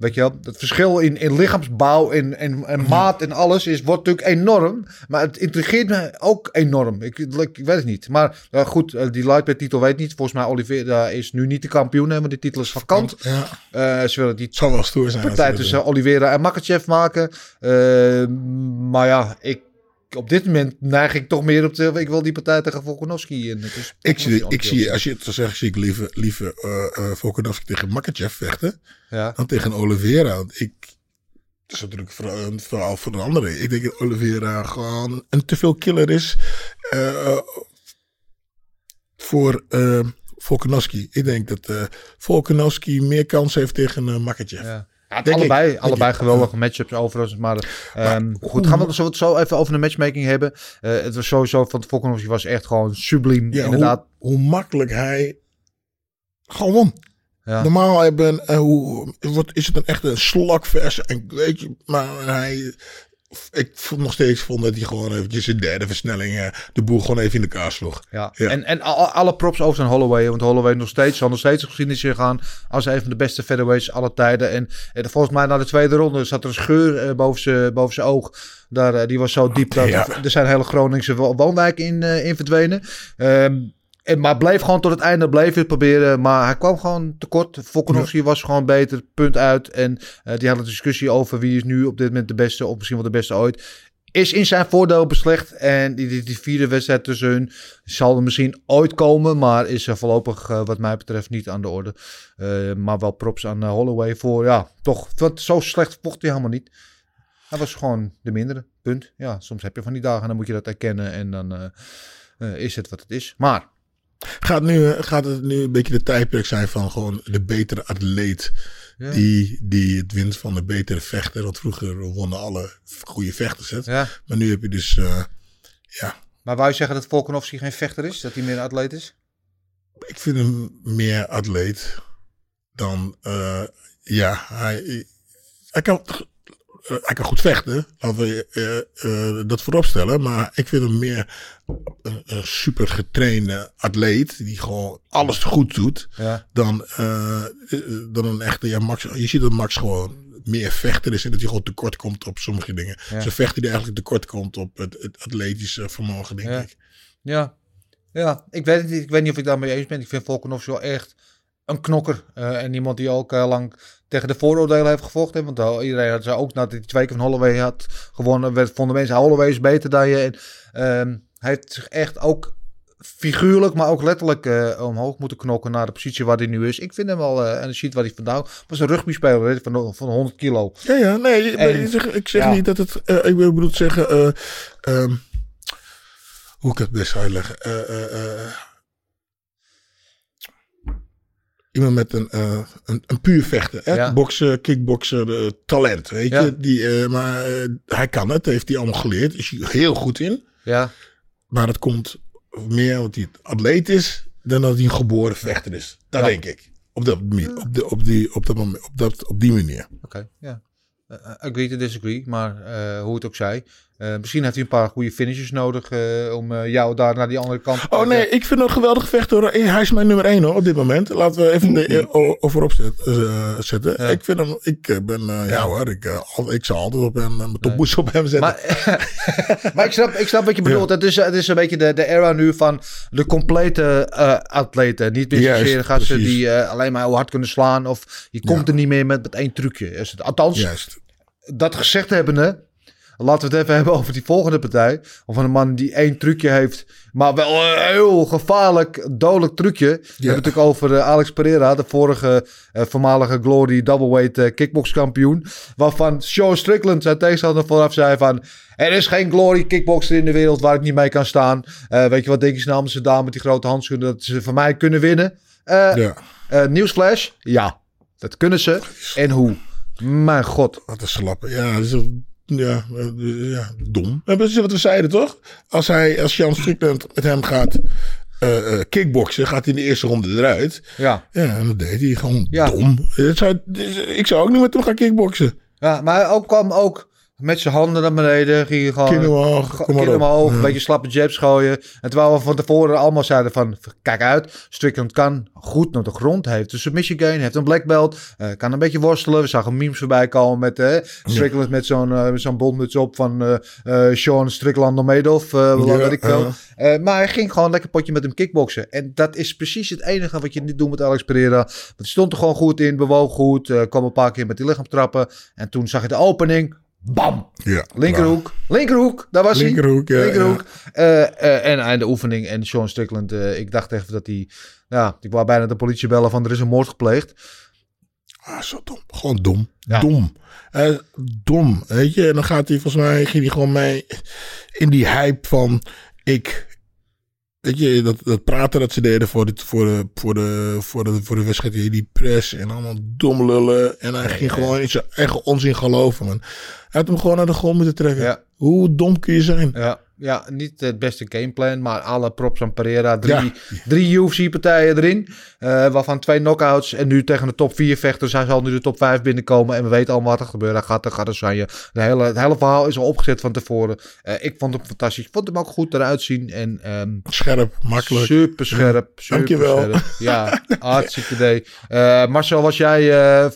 C: Weet je wel, het verschil in, in lichaamsbouw en, en, en maat en alles is, wordt natuurlijk enorm. Maar het intrigeert me ook enorm. Ik, ik, ik weet het niet. Maar goed, eh, die lightweight titel weet ik niet. Volgens mij Oliveira is nu niet de kampioen, hè, want die titel is vakant.
B: Ja,
C: Eh ze willen die
B: zal wel stoer zijn.
C: partij tussen Oliveira en Makachev maken. Eh, maar ja, ik, op dit moment neig ik toch meer op de... Ik wil die partij tegen Volkanovski. En is
B: Ik zie, ik zie, als je het zo zegt, zie ik liever, liever eh eh, Volkanovski tegen Makachev vechten
C: Ja.
B: dan tegen Oliveira. Want ik, dat is natuurlijk vooral een verhaal voor een andere. Ik denk dat Oliveira gewoon een te veel killer is eh, voor Volkanovski. Ik denk dat Volkanovski meer kans heeft tegen uh, Makachev.
C: Ja. Ja,
B: Denk
C: allebei,
B: ik. Denk
C: allebei
B: ik.
C: geweldige matchups overigens. Maar, ehm, goed, gaan we het zo, zo even over de matchmaking hebben. Eh, het was sowieso van Volkanovski was echt gewoon subliem.
B: Ja,
C: inderdaad.
B: Hoe, hoe makkelijk hij gewoon won.
C: Ja.
B: Normaal hebben, eh, hoe, wat, is het een echt een slakvers. En weet je, maar hij, ik vond nog steeds vond dat hij gewoon eventjes in derde versnelling eh, de boel gewoon even in elkaar sloeg.
C: Ja.
B: Ja.
C: En, en al- alle props over zijn Holloway. Want Holloway nog steeds, zal nog steeds geschiedenis gaan als een van de beste featherweights aller tijden. En, en volgens mij na de tweede ronde zat er een scheur eh, boven zijn boven zijn oog. Daar, eh, die was zo diep dat
B: Ja.
C: er zijn hele Groningse wo- woonwijken in, in verdwenen. Ehm, en, maar bleef gewoon tot het einde, bleef het proberen. Maar hij kwam gewoon tekort. Volkanovski was gewoon beter, punt uit. En eh, die had een discussie over wie is nu op dit moment de beste, of misschien wel de beste ooit. Is in zijn voordeel beslecht. En die, die, die vierde wedstrijd tussen hun zal er misschien ooit komen. Maar is er voorlopig, eh, wat mij betreft, niet aan de orde. Eh, maar wel props aan Holloway voor, ja, toch. Want zo slecht vocht hij helemaal niet. Hij was gewoon de mindere, punt. Ja, soms heb je van die dagen en dan moet je dat erkennen. En dan is het wat het is. Maar
B: Gaat, nu, eh, gaat het nu een beetje de tijdperk zijn van gewoon de betere atleet
C: Ja.
B: die, die het wint van de betere vechter. Want vroeger wonnen alle goede vechters het.
C: Ja.
B: Maar nu heb je dus, eh, ja,
C: Maar wou je zeggen dat Volkanovski geen vechter is? Dat hij meer een atleet is?
B: ik vind hem meer atleet dan. eh, Ja, hij, hij, kan, hij kan goed vechten. Laten we eh, eh, dat vooropstellen. Maar ik vind hem meer een, een super getrainde atleet. Die gewoon alles goed doet.
C: Ja.
B: Dan, eh, dan een echte. Ja, Max, je ziet dat Max gewoon meer vechter is. En dat hij gewoon tekort komt op sommige dingen.
C: Ja.
B: Zijn vechter die eigenlijk tekort komt op het, het atletische vermogen, denk
C: Ja.
B: ik.
C: Ja. ja, ik weet niet. Ik weet niet of ik daarmee eens ben. Ik vind Volkanovs wel echt een knokker. En iemand die ook lang tegen de vooroordelen heeft gevochten. Want iedereen had ze ook nadat hij twee keer van Holloway had gewonnen. Werd, vonden mensen Holloway is beter dan je. En, ehm, hij heeft zich echt ook figuurlijk, maar ook letterlijk eh, omhoog moeten knokken naar de positie waar hij nu is. Ik vind hem wel, eh, en je ziet waar hij vandaan was een rugbyspeler van, van 100 kilo.
B: Ja, ja, nee,
C: En-
B: ik zeg, ik zeg
C: ja.
B: niet dat het. eh, ik bedoel te zeggen. eh, ehm, hoe ik het best uitleggen. Eh, eh, eh, iemand met een, eh, een, een puur vechten. Hè?
C: Ja.
B: Boksen, kickboksen, eh, talent. Weet
C: Ja.
B: je? Die, eh, maar hij kan het, heeft hij allemaal geleerd. Is hij heel goed in.
C: Ja,
B: Maar het komt meer omdat hij atleet is. dan dat hij een geboren vechter is. Dat
C: Ja.
B: denk ik. Op, dat, op, de, op, die, op, dat moment, op, dat, op die manier.
C: oké. ja. Eh, agree to disagree, maar hoe het ook zij. Eh, misschien heeft hij een paar goede finishes nodig eh, om eh, jou daar naar die andere kant te
B: Oh nee, ik vind hem een geweldig vechter. hoor. Hij is mijn nummer 1 hoor, op dit moment. Laten we even de, overop zet, zetten.
C: Ja.
B: Ik vind hem, ik ben, eh, ja. hoor, ik, ik zal altijd op hem, mijn topmoes op hem zetten.
C: Maar, maar ik, snap, ik snap wat je bedoelt. Het, is, het is een beetje de, de era nu van de complete atleten. Niet meer zozeer gasten
B: precies.
C: die alleen maar hard kunnen slaan. Of je komt er niet meer met, met één trucje. Althans,
B: Juist.
C: dat gezegd hebbende, laten we het even hebben over die volgende partij. Of een man die één trucje heeft, maar wel een heel gevaarlijk, dodelijk trucje. We hebben het natuurlijk over eh, Alex Pereira, de vorige eh, voormalige Glory doubleweight eh, kickboxkampioen. Waarvan Sean Strickland zijn tegenstander vooraf zei van... Er is geen Glory kickboxer in de wereld waar ik niet mee kan staan. Weet je wat denk je zijn dame met die grote handschoenen dat ze van mij kunnen winnen?
B: Ja,
C: Nieuwsflash, ja, dat kunnen ze. En hoe? Mijn god.
B: wat een slappe. Ja, dat is een- ja, eh, ja, dom. Dat is wat we zeiden toch? Als, hij, als Jan Strickland met hem gaat eh, kickboksen, gaat hij in de eerste ronde eruit.
C: Ja.
B: Ja, en dat deed hij gewoon
C: Ja.
B: dom. Dat zou, ik zou ook niet met hem gaan kickboksen.
C: Ja, maar hij ook kwam ook met zijn handen naar beneden. Ging hij gewoon
B: Kin omhoog,
C: kin een beetje slappe jabs gooien. En terwijl we van tevoren allemaal zeiden van... Kijk uit, Strickland kan goed naar de grond. Heeft een submission gain, heeft een black belt. eh, kan een beetje worstelen. We zagen memes voorbij komen met eh, Strickland met zo'n zo'n bondmuts op van Sean Strickland eh wat
B: Ja,
C: weet ik maar hij ging gewoon lekker potje met hem kickboksen. En dat is precies het enige wat je niet doet met Alex Pereira. Want hij stond er gewoon goed in, bewoog goed. kwam een paar keer met die lichaamstrappen. En toen zag je de opening. Bam!
B: Ja,
C: Linkerhoek. Linkerhoek, daar was
B: Linkerhoek, ja,
C: hij. Linkerhoek. Eh, eh, en aan de oefening. En Sean Strickland, eh, ik dacht even dat hij... Ja, ik wou bijna de politie bellen van er is een moord gepleegd.
B: Ah, zo dom. Gewoon dom.
C: Ja.
B: Dom. Dom, weet je. En dan gaat hij, volgens mij, ging hij gewoon mee in die hype van ik... Weet je, dat, dat praten dat ze deden voor de, voor de, voor de, voor de, voor de wedstrijd, die press en allemaal dom lullen. En hij ging gewoon in zijn eigen onzin geloven, man. Hij had hem gewoon naar de grond moeten trekken.
C: Ja.
B: Hoe dom kun je zijn?
C: Ja, ja, niet het beste gameplan, maar alle props aan Pereira. Drie,
B: Ja.
C: drie UFC-partijen erin, eh, waarvan twee knockouts. En nu tegen de top 4 vechters. Hij zal nu de top 5 binnenkomen en we weten allemaal wat er gebeurt. Hij gaat er, gaat er zijn. je. De hele, het hele verhaal is al opgezet van tevoren. Eh, ik vond hem fantastisch. Ik vond hem ook goed eruit zien. En ehm,
B: Scherp, makkelijk.
C: super scherp. Super
B: Dankjewel.
C: Scherp. Ja, hartstikke idee. Eh, Marcel, was jij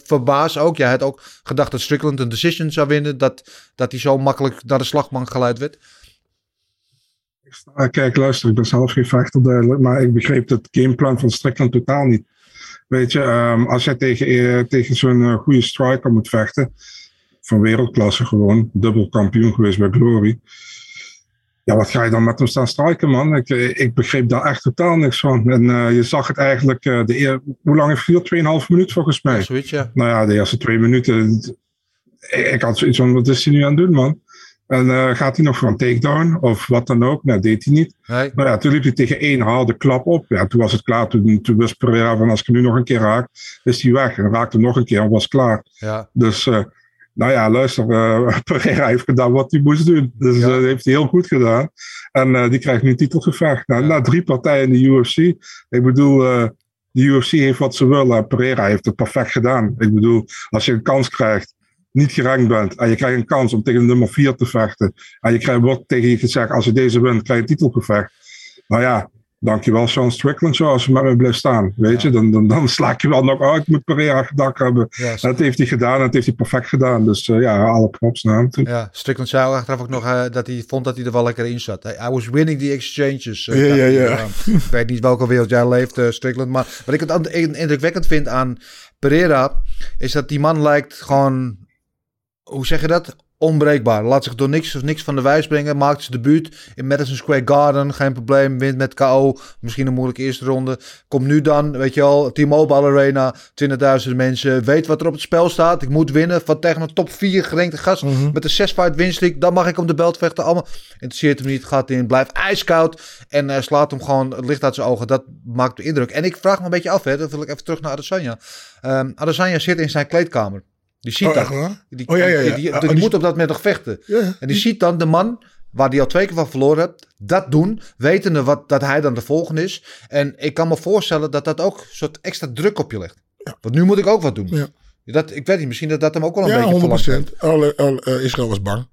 C: verbaasd ook? Jij had ook gedacht dat Strickland een decision zou winnen. Dat, dat hij zo makkelijk naar de slagman geleid werd.
D: Ah, kijk, luister, ik ben zelf geen vechter duidelijk, maar ik begreep het gameplan van Strickland totaal niet. Weet je, ehm, als jij tegen, eh, tegen zo'n eh, goede striker moet vechten, van wereldklasse gewoon, dubbel kampioen geweest bij Glory. Ja, wat ga je dan met hem staan striken, man? Ik, eh, ik begreep daar echt totaal niks van. En je zag het eigenlijk, de eer, hoe lang heeft het geduurd? 2,5 minuut volgens mij.
C: Zoiets, ja.
D: Nou ja, de eerste twee minuten. Ik, ik had zoiets van: wat is hij nu aan het doen, man? En eh, gaat hij nog voor een takedown of wat dan ook? Nou, deed hij niet.
C: Nee.
D: Nou ja, toen liep hij tegen één harde klap op. Ja, toen was het klaar. Toen, toen wist Pereira van: als ik nu nog een keer raak, is hij weg. En raakte nog een keer en was klaar.
C: Ja.
D: Dus, eh, nou ja, luister, eh, Pereira heeft gedaan wat hij moest doen. Dus
C: Ja.
D: dat heeft hij heel goed gedaan. En die krijgt nu een titelgevecht. Nou, Na drie partijen in de UFC. Ik bedoel, de UFC heeft wat ze willen. Pereira heeft het perfect gedaan. Ik bedoel, als je een kans krijgt, niet gerankt bent, en je krijgt een kans om tegen de nummer 4 te vechten, en je krijgt, wordt tegen je gezegd, als je deze wint, krijg je een titelgevecht. Nou ja, dankjewel Sean Strickland, zoals je met me blijft staan. Weet je, dan, dan, dan sla ik je wel nog, oh, ik moet Pereira gedak hebben. Dat heeft hij gedaan en dat heeft hij perfect gedaan. Dus eh, ja, alle props naar hem toe.
C: Ja, Strickland zei achteraf ook nog eh, dat hij vond dat hij er wel lekker in zat. I was winning the exchanges. eh,
B: Ja, ja, ja.
C: ik weet niet welke wereld jij leeft, Strickland. Maar wat ik het indrukwekkend vind aan Pereira... is dat die man lijkt gewoon... Hoe zeg je dat? Onbreekbaar. Laat zich door niks of niks van de wijs brengen. Maakt zijn debuut in Madison Square Garden. Geen probleem. Wint met KO. Misschien een moeilijke eerste ronde. Komt nu dan, weet je wel, T-Mobile Arena. 20.000 mensen. Weet wat er op het spel staat. Ik moet winnen van tegen een top 4 gerankte gast. Met een 6-fight winstreak. Dan mag ik om de belt vechten. Allemaal interesseert hem niet. Gaat in. Blijft ijskoud. En eh, slaat hem gewoon het licht uit zijn ogen. Dat maakt de indruk. En ik vraag me een beetje af. Hè. Dan wil ik even terug naar Adesanya. Ehm Adesanya zit in zijn kleedkamer. Die ziet
B: Oh,
C: dat.
B: waar?
C: Die,
B: Oh, ja, ja, ja.
C: die, die-
B: Ah,
C: die moet op dat moment nog vechten.
B: Ja, ja.
C: En die ziet dan de man waar die al twee keer van verloren hebt, dat doen, wetende wat, dat hij dan de volgende is. En ik kan me voorstellen dat dat ook een soort extra druk op je legt. Want nu moet ik ook wat doen.
B: Ja.
C: Dat, ik weet niet, misschien dat dat hem ook wel een
B: Ja,
C: beetje
B: 100 procent. Alle, alle, eh, Israël was bang.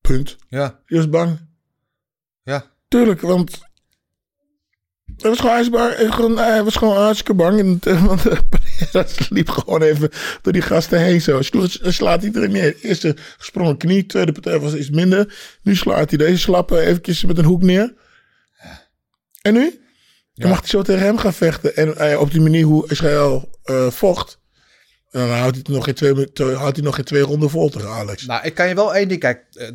B: Punt.
C: Ja,
B: Je was bang.
C: ja.
B: Tuurlijk, want hij was gewoon, hij hij gewoon, hij was gewoon hartstikke bang. En, eh, want eh, Pereira liep gewoon even door die gasten heen zo. Sloeg, slaat iedereen neer. Eerste gesprongen knie, tweede partij was iets minder. Nu slaat hij deze slappen eventjes met een hoek neer. En nu? Dan mag hij zo tegen hem gaan vechten. En eh, op die manier hoe Israël eh, vocht. Dan houdt hij, nog in twee, houdt hij nog in twee ronden vol tegen Alex.
C: Nou, ik kan je wel één ding... Kijk, eh,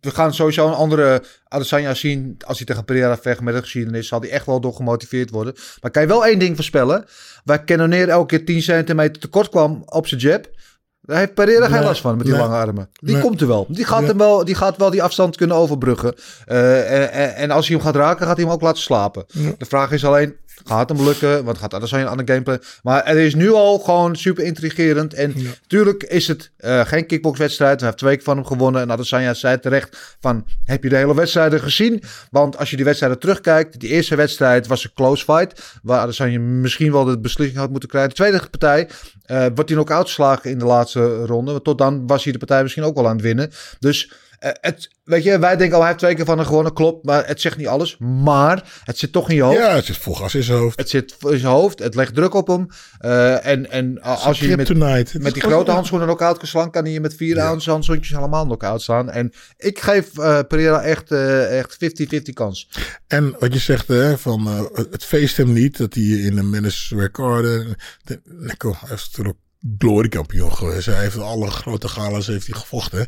C: we gaan sowieso een andere Adesanya zien. Als hij tegen Pereira vecht met de geschiedenis, zal hij echt wel door gemotiveerd worden. Maar kan je wel één ding voorspellen? Waar Cannonier elke keer 10 centimeter tekort kwam op zijn jab... Daar heeft Pereira geen
B: Nee,
C: last van met die
B: nee.
C: lange armen. Die
B: Nee.
C: komt er wel. Die gaat, hem wel. die gaat wel die afstand kunnen overbruggen. Eh, en, en- en als hij hem gaat raken, gaat hij hem ook laten slapen. De vraag is alleen, gaat hem lukken? Want gaat dat zijn een ander gameplay. Maar het is nu al gewoon super intrigerend. En natuurlijk is het eh, geen kickboxwedstrijd. We hebben twee keer van hem gewonnen. En Adesanya zei terecht van, heb je de hele wedstrijden gezien? Want als je die wedstrijden terugkijkt, die eerste wedstrijd was een close fight. Waar Adesanya misschien wel de beslissing had moeten krijgen. De tweede partij eh, wordt hij nog uitgeslagen in de laatste ronde. Want tot dan was hij de partij misschien ook wel aan het winnen. Dus het, weet je, wij denken al, hij heeft twee keer van hem gewonnen. Klopt, maar het zegt niet alles. Maar het zit toch in je hoofd.
B: Ja, het zit vol gas in zijn hoofd.
C: Het zit in zijn hoofd, het legt druk op hem. Eh, en en uh, als je met, met die grote handschoenen knock-out kan slaan, kan hij je met vier ounce handschoentjes allemaal knock-out slaan. En ik geef eh Pereira echt eh, echt 50-50 kans.
B: En wat je zegt, hè, van eh, het feest hem niet dat hij in een Madison Garden. de- Nico, hij is natuurlijk gloriekampioen geweest. Hij heeft alle grote galas heeft hij gevochten.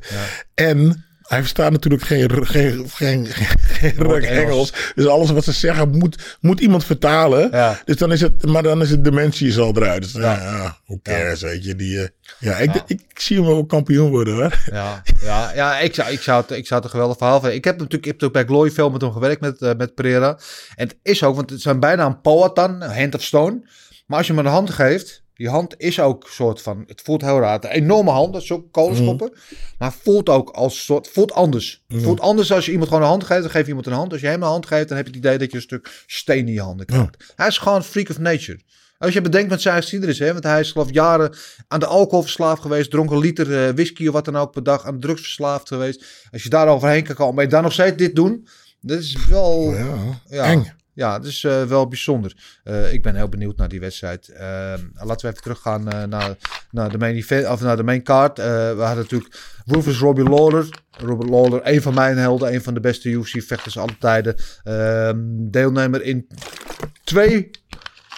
B: En hij verstaat natuurlijk geen, geen, geen, geen,
C: Engels.
B: Engels. Dus alles wat ze zeggen moet, moet iemand vertalen.
C: Ja.
B: Dus dan is het, maar dan is het dementie is al eruit. Dus ja, ja hoe cares, weet je. Die, eh, ja, ik, ik, zie hem wel kampioen worden hoor.
C: Ja, ja, ja ik, zou, ik, zou het, ik zou het een geweldig verhaal vinden. Ik heb natuurlijk, ik heb natuurlijk bij Glory veel met hem gewerkt, met, eh, met Pereira. En het is ook, want het zijn bijna een Powhatan, een hand of stone. Maar als je hem een hand geeft, die hand is ook een soort van, het voelt heel raar. Een enorme hand, dat is ook kolenschoppen. Maar voelt ook als soort, voelt anders. Voelt anders als je iemand gewoon een hand geeft, dan geef je iemand een hand. Als je hem een hand geeft, dan heb je het idee dat je een stuk steen in je handen krijgt. Hij is gewoon freak of nature. Als je bedenkt met zijn geschiedenis, hè, want hij is geloof jaren aan de alcohol verslaafd geweest, dronk een liter eh, whisky of wat dan ook per dag, aan drugs verslaafd geweest. Als je daar overheen kan komen, en dan nog steeds dit doen, dat is wel...
B: Ja,
C: Ja,
B: eng.
C: Ja, is eh, wel bijzonder. Eh, ik ben heel benieuwd naar die wedstrijd. Eh, laten we even teruggaan eh, naar, naar, de main event, of naar de main card. We hadden natuurlijk Rufus Robbie Lawler. Robert Lawler, een van mijn helden, een van de beste UFC-vechters aller tijden. Ehm, deelnemer in twee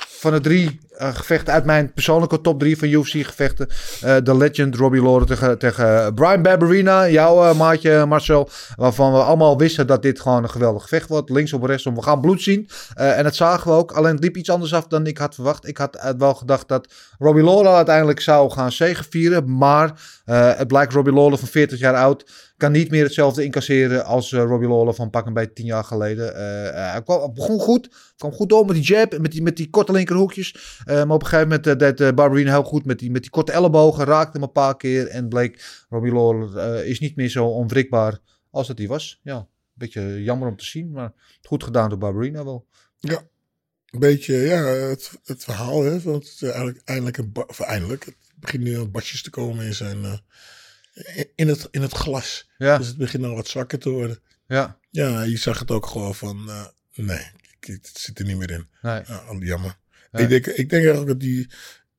C: van de drie eh, gevechten uit mijn persoonlijke top drie van UFC-gevechten. Eh, de legend Robbie Lawler tegen, tegen Brian Barberina, jouw eh, maatje Marcel. Waarvan we allemaal wisten dat dit gewoon een geweldig gevecht wordt. Links op rechts om, we gaan bloed zien. En dat zagen we ook. Alleen het liep iets anders af dan ik had verwacht. Ik had wel gedacht dat Robbie Lawler uiteindelijk zou gaan zegevieren. Maar het blijkt Robbie Lawler van 40 jaar oud kan niet meer hetzelfde incasseren als eh, Robbie Lawler van pak een beetje 10 jaar geleden. Eh, eh, hij begon goed, kwam goed door met die jab, met die, met die korte linkerhoekjes. Maar op een gegeven moment deed Barberina heel goed met die, met die korte ellebogen, raakte hem een paar keer en bleek Robbie Lawler is niet meer zo onwrikbaar als dat hij was. Ja, beetje jammer om te zien, maar goed gedaan door Barberina wel.
B: Ja. een beetje ja, het, het verhaal. Hè, want het eigenlijk, eindelijk, eindelijk, het begint nu wat basjes te komen in zijn... in- het, in het glas.
C: Ja.
B: Dus het begint dan wat zwakker te worden.
C: Ja,
B: Ja, je zag het ook gewoon van... eh, nee, ik- het zit er niet meer in.
C: nee.
B: Ja, jammer.
C: Ja.
B: Ik, denk, ik denk eigenlijk dat die...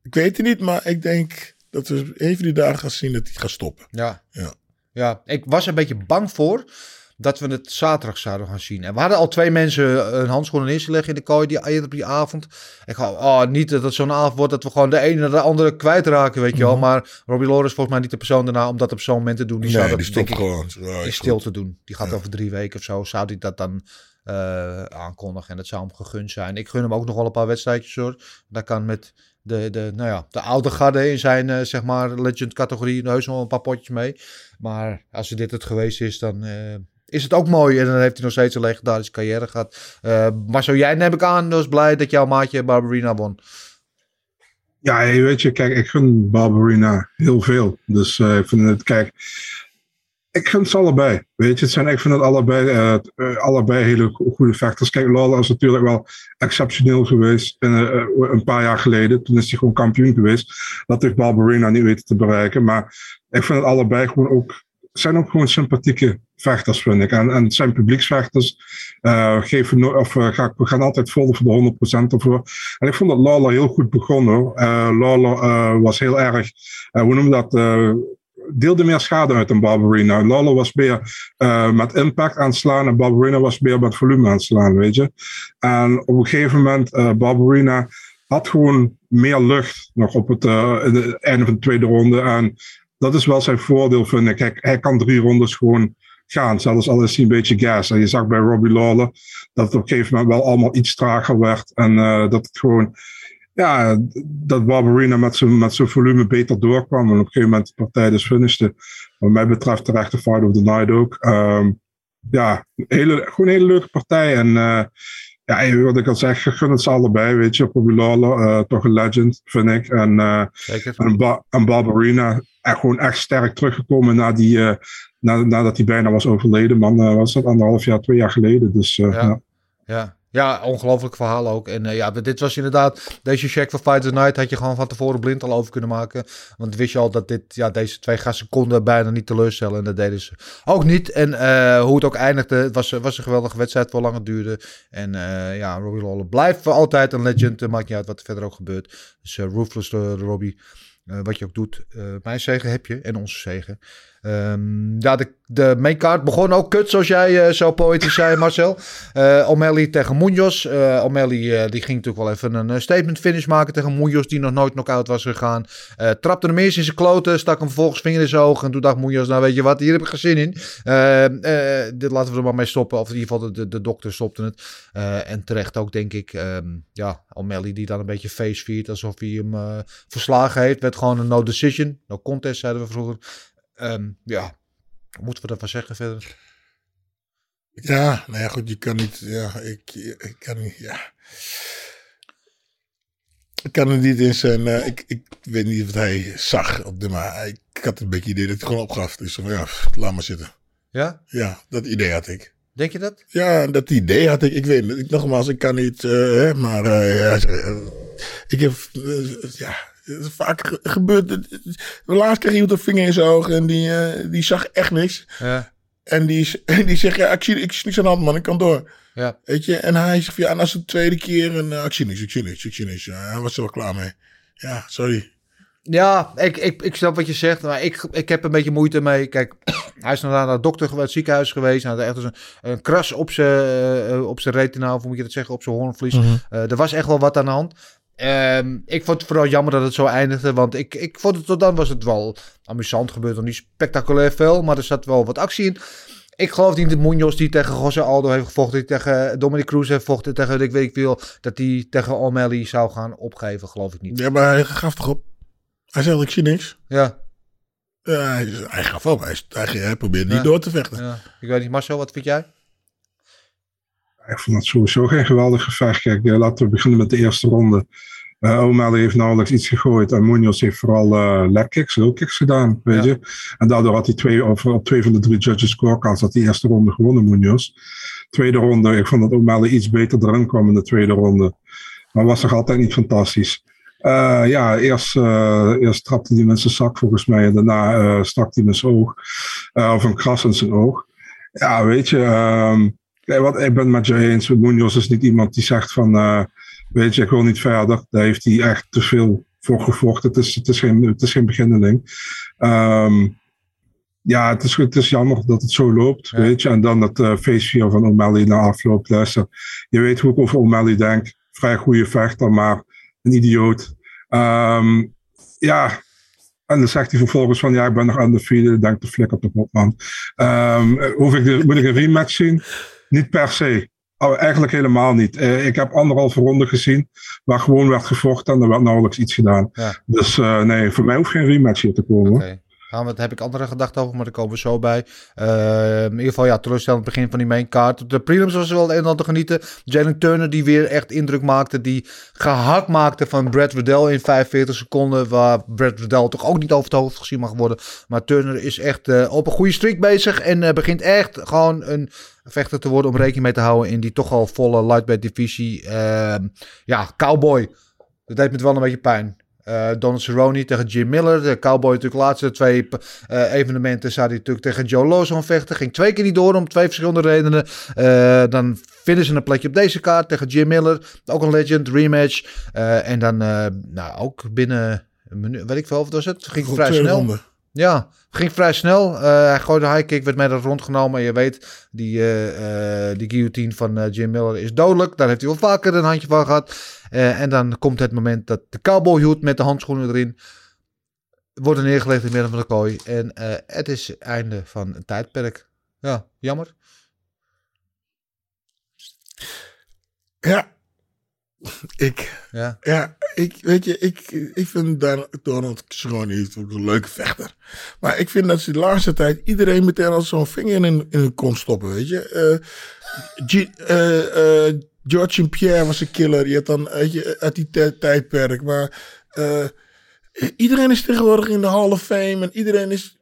B: Ik weet het niet, maar ik denk dat we even die dagen gaan zien dat hij gaat stoppen.
C: Ja.
B: Ja.
C: ja, ik was er een beetje bang voor dat we het zaterdag zouden gaan zien. En we hadden al twee mensen een handschoen in leggen in de kooi die, eerder op die avond. Ik ga, oh, niet dat het zo'n avond wordt dat we gewoon de ene naar de andere kwijtraken, weet je wel. Maar Robbie Lawler is volgens mij niet de persoon daarna om dat op zo'n moment te doen. Die zou dat,
B: die stopt
C: ik,
B: gewoon. Ja,
C: in
B: is
C: stil
B: goed.
C: te doen. Die gaat over drie weken of zo. Zou hij dat dan eh, aankondigen? En dat zou hem gegund zijn. Ik gun hem ook nog wel een paar wedstrijdjes hoor. Daar kan met de, de, nou ja, de oude garde in zijn eh, zeg maar legend categorie heus nog wel een paar potjes mee. Maar als dit het geweest is, dan eh, is het ook mooi. En dan heeft hij nog steeds een legendarische carrière gehad. Eh maar zo jij neem ik aan, was blij dat jouw maatje Barbarina won.
D: Ja, weet je, kijk, ik gun Barbarina heel veel. Dus eh, ik vind het, kijk, ik gun ze allebei. Weet je, het zijn, ik vind het allebei, eh, allebei hele go- goede vechters. Kijk, Lawler is natuurlijk wel exceptioneel geweest eh, een paar jaar geleden. Toen is hij gewoon kampioen geweest. Dat heeft Barbarina niet weten te bereiken. Maar ik vind het allebei gewoon ook, zijn ook gewoon sympathieke vechters, vind ik. En, en zijn publieksvechters. eh geven of, eh, ga- we gaan altijd vol voor de 100% ervoor. En ik vond dat Lawler heel goed begon hoor. Eh eh, was heel erg, hoe noem je dat, deelde meer schade uit dan Barbarina. Lawler was meer met impact aan het slaan en Barbarina was meer met volume aan slaan, weet je. En op een gegeven moment, eh Barbarina had gewoon meer lucht nog op het, het einde van de tweede ronde. En dat is wel zijn voordeel, vind ik. Hij, hij kan drie rondes gewoon gaan, zelfs al is hij een beetje gas. En je zag bij Robbie Lawler dat het op een gegeven moment wel allemaal iets trager werd. En eh, dat het gewoon, ja, dat Barbarina met zijn, met volume beter doorkwam. En op een gegeven moment de partij dus finishte. Wat mij betreft terecht de fight of the night ook. Ehm, ja, hele, gewoon een hele leuke partij. En eh, ja, wat ik al zeg, gun het ze allebei, weet je. Robbie Lawler, eh, toch een legend, vind ik. En,
C: Zeker.
D: en, ba en Barbarina, echt gewoon echt sterk teruggekomen na die, eh, na, nadat hij bijna was overleden. Man, was dat anderhalf jaar, twee jaar geleden. Dus
C: Ja.
D: ja.
C: Ja, ja ongelooflijk verhaal ook. En eh, ja, dit was inderdaad, deze check van Fight Night had je gewoon van tevoren blind al over kunnen maken. Want wist je al dat dit, ja, deze twee gasten konden bijna niet teleurstellen. En dat deden ze ook niet. En eh, hoe het ook eindigde, het was, was een geweldige wedstrijd, voor lang het duurde. En eh, ja, Robbie Lawler blijft voor altijd een legend. Maakt niet uit wat er verder ook gebeurt. Dus eh, Robbie. Wat je ook doet. Mijn zegen heb je en onze zegen. Ehm, ja, de, de maincard begon ook kut, zoals jij eh, zo poëtisch zei, Marcel. Eh O'Malley tegen Munoz. Eh O'Malley die ging natuurlijk wel even een statement finish maken tegen Munoz, die nog nooit knock-out was gegaan. Trapte hem eerst in zijn kloten, stak hem vervolgens vinger in zijn oog. En toen dacht Munoz, nou weet je wat, hier heb ik geen zin in. Dit laten we er maar mee stoppen. Of in ieder geval, de, de, dokter stopte het. En terecht ook, denk ik. Ehm, ja, O'Malley die dan een beetje face alsof hij hem verslagen heeft. Werd gewoon een no decision. No contest, zeiden we vroeger. Ehm, ja, moeten we daarvan zeggen verder?
B: Ja, nou ja, goed, je kan niet, ja, ik, ik kan niet, ja. Ik kan er niet in zijn, eh, ik, ik weet niet wat hij zag op de, maar ik had een beetje idee dat hij gewoon opgaf. Dus van, ja, laat maar zitten.
C: Ja,
B: Ja, dat idee had ik.
C: denk je dat?
B: Ja, dat idee had ik. Ik weet het. Nogmaals, ik kan niet, eh, hè, maar eh, ja, ik heb, ja, vaak ge- gebeurd. De laatst kreeg iemand een vinger in zijn oog en die, eh, die zag echt niks.
C: Ja,
B: En die, en die zegt, ja, ik zie, ik zie niks aan de hand, man. Ik kan door.
C: ja.
B: Weet je, en hij zegt, ja, en als het de tweede keer, en uh, ik zie niks, ik zie niks, ik zie niks. Ja, hij was er wel klaar mee. Ja, sorry.
C: Ja, ik, ik, ik snap wat je zegt, maar ik, ik heb een beetje moeite mee. Kijk, hij is naar de dokter geweest, ziekenhuis geweest. Hij had echt een, een kras op zijn eh, op zijn retina, of hoe moet je dat zeggen, op zijn hoornvlies. Eh, er was echt wel wat aan de hand. Ehm, ik vond het vooral jammer dat het zo eindigde, want ik, ik vond het tot dan was het wel amusant. Gebeurde nog niet spectaculair veel, maar er zat wel wat actie in. Ik geloof niet dat Munoz die tegen José Aldo heeft gevochten, die tegen Dominic Cruz heeft gevochten, tegen ik weet ik veel, dat die tegen O'Malley zou gaan opgeven, geloof ik niet.
B: Ja, maar hij gaf toch op? Hij zegt, ik zie niks.
C: Ja,
B: Ja, hij, hij gaf op. Hij, hij, hij probeerde
C: Ja.
B: niet door te vechten.
C: ja. ik weet niet, Marcel, wat vind jij?
D: Ik vond het sowieso geen geweldig gevecht. Kijk, eh, laten we beginnen met de eerste ronde. Uh, O'Malley heeft nauwelijks iets gegooid. En Munoz heeft vooral uh, leg kicks, low kicks gedaan. Weet
C: Ja.
D: je? En daardoor had hij twee, of, op twee van de drie judges scorecards had die eerste ronde gewonnen, Munoz. Tweede ronde, ik vond dat O'Malley iets beter erin kwam in de tweede ronde. Maar was nog altijd niet fantastisch. Eh, ja, eerst, eh, eerst trapte hij met zijn zak volgens mij. En daarna eh, stak hij met zijn oog. Eh, of een kras in zijn oog. Ja, weet je. ehm, kijk, wat, ik ben met je eens. Munoz is niet iemand die zegt van... eh, weet je, ik wil niet verder. Daar heeft hij echt te veel voor gevochten. Het is, het is, geen, het is geen beginneling. Ehm, ja, het is, het is jammer dat het zo loopt,
C: Ja.
D: weet je. En dan dat uh, feestje van O'Malley na afloop. Luister, je weet hoe ik over O'Malley denk. Vrij goede vechter, maar een idioot. Ehm, ja, en dan zegt hij vervolgens van, ja, ik ben nog undefeated. Ik denk, de flikker toch op, man. Ehm, hoef ik de, moet ik een rematch zien? Niet per se. Oh, eigenlijk helemaal niet. Eh, ik heb anderhalve ronde gezien, waar gewoon werd gevochten en er werd nauwelijks iets gedaan.
C: Ja.
D: Dus eh, nee, voor mij hoeft geen rematch hier te komen.
C: Gaan we, daar heb ik andere gedachten over, maar daar komen we zo bij. Eh, in ieder geval, ja, teleurstellend begin van die main card. Op de prelims was wel een en ander te genieten. Jalen Turner die weer echt indruk maakte. Die gehakt maakte van Brad Riddell in 45 seconden. Waar Brad Riddell toch ook niet over het hoofd gezien mag worden. Maar Turner is echt op een goede streak bezig. En begint echt gewoon een vechter te worden om rekening mee te houden. In die toch al volle lightweight divisie. Ehm, ja, cowboy. Dat deed me wel een beetje pijn. Eh Donald Cerrone tegen Jim Miller. De Cowboy natuurlijk de laatste twee eh, evenementen zou hij natuurlijk tegen Joe Lawson vechten. Ging twee keer niet door om twee verschillende redenen. Eh, dan vinden ze een plekje op deze kaart tegen Jim Miller. Ook een legend, rematch. En dan nou, ook binnen een minuut, weet ik veel of was het. Ging
B: Goed,
C: vrij snel.
B: ronden.
C: Ja, ging vrij snel. Eh, hij gooide high kick, werd met een rondgenomen. En je weet, die, eh, die guillotine van Jim Miller is dodelijk. Daar heeft hij wel vaker een handje van gehad. Eh, en dan komt het moment dat de cowboyhoed met de handschoenen erin worden neergelegd in het midden van de kooi. En het is het einde van een tijdperk. Ja, jammer.
B: Ja. Ik,
C: Ja,
B: ja, ik, weet je, ik, ik vind Donald Cerrone ook een leuke vechter. Maar ik vind dat ze de laatste tijd iedereen meteen als zo'n vinger in, in hun kont stoppen, weet je. Eh, G- eh, eh, George St. Pierre was een killer. Je had dan, weet je, uit die tij- tijdperk. Maar iedereen is tegenwoordig in de Hall of Fame en iedereen is...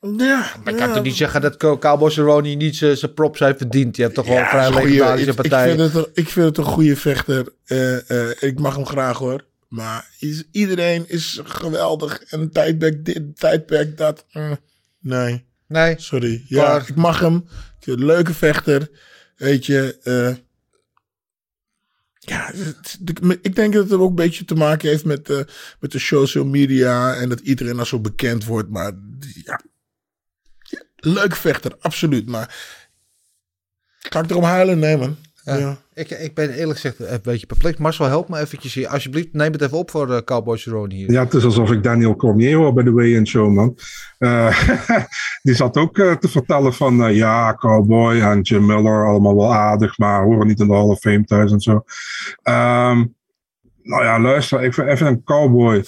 B: Ja,
C: maar ik kan
B: ja,
C: toch niet zeggen dat Co- Cowboy Cerrone niet zijn zijn props heeft verdiend. Je hebt toch wel een vrij legendarische
B: ik, ik, vind het, een- ik vind het een goede vechter. Eh, eh, ik mag hem graag hoor. Maar is, iedereen is geweldig. En tijdperk dit, tijdperk dat. eh, nee,
C: Nee,
B: sorry. Ja,
C: Klaar.
B: ik mag hem. Ik vind een leuke vechter. Weet je. ja, ik denk dat het ook een beetje te maken heeft met, met de social media. En dat iedereen al zo bekend wordt. Maar ja, ja, leuk vechter, absoluut. Maar ga ik erom huilen? Nee, man.
C: Ja.
B: Ja.
C: Ik, ik ben eerlijk gezegd een beetje perplex. Marcel, help me eventjes hier. Alsjeblieft, neem het even op voor de Cowboy Cerrone hier.
D: Ja, het is alsof ik Daniel Cormier hoor bij de Way-In Show, man. Eh, die zat ook eh, te vertellen van, eh, ja, Cowboy en Jim Miller, allemaal wel aardig, maar horen niet in de Hall of Fame thuis en zo. Ehm, nou ja, luister, ik vind even een Cowboy.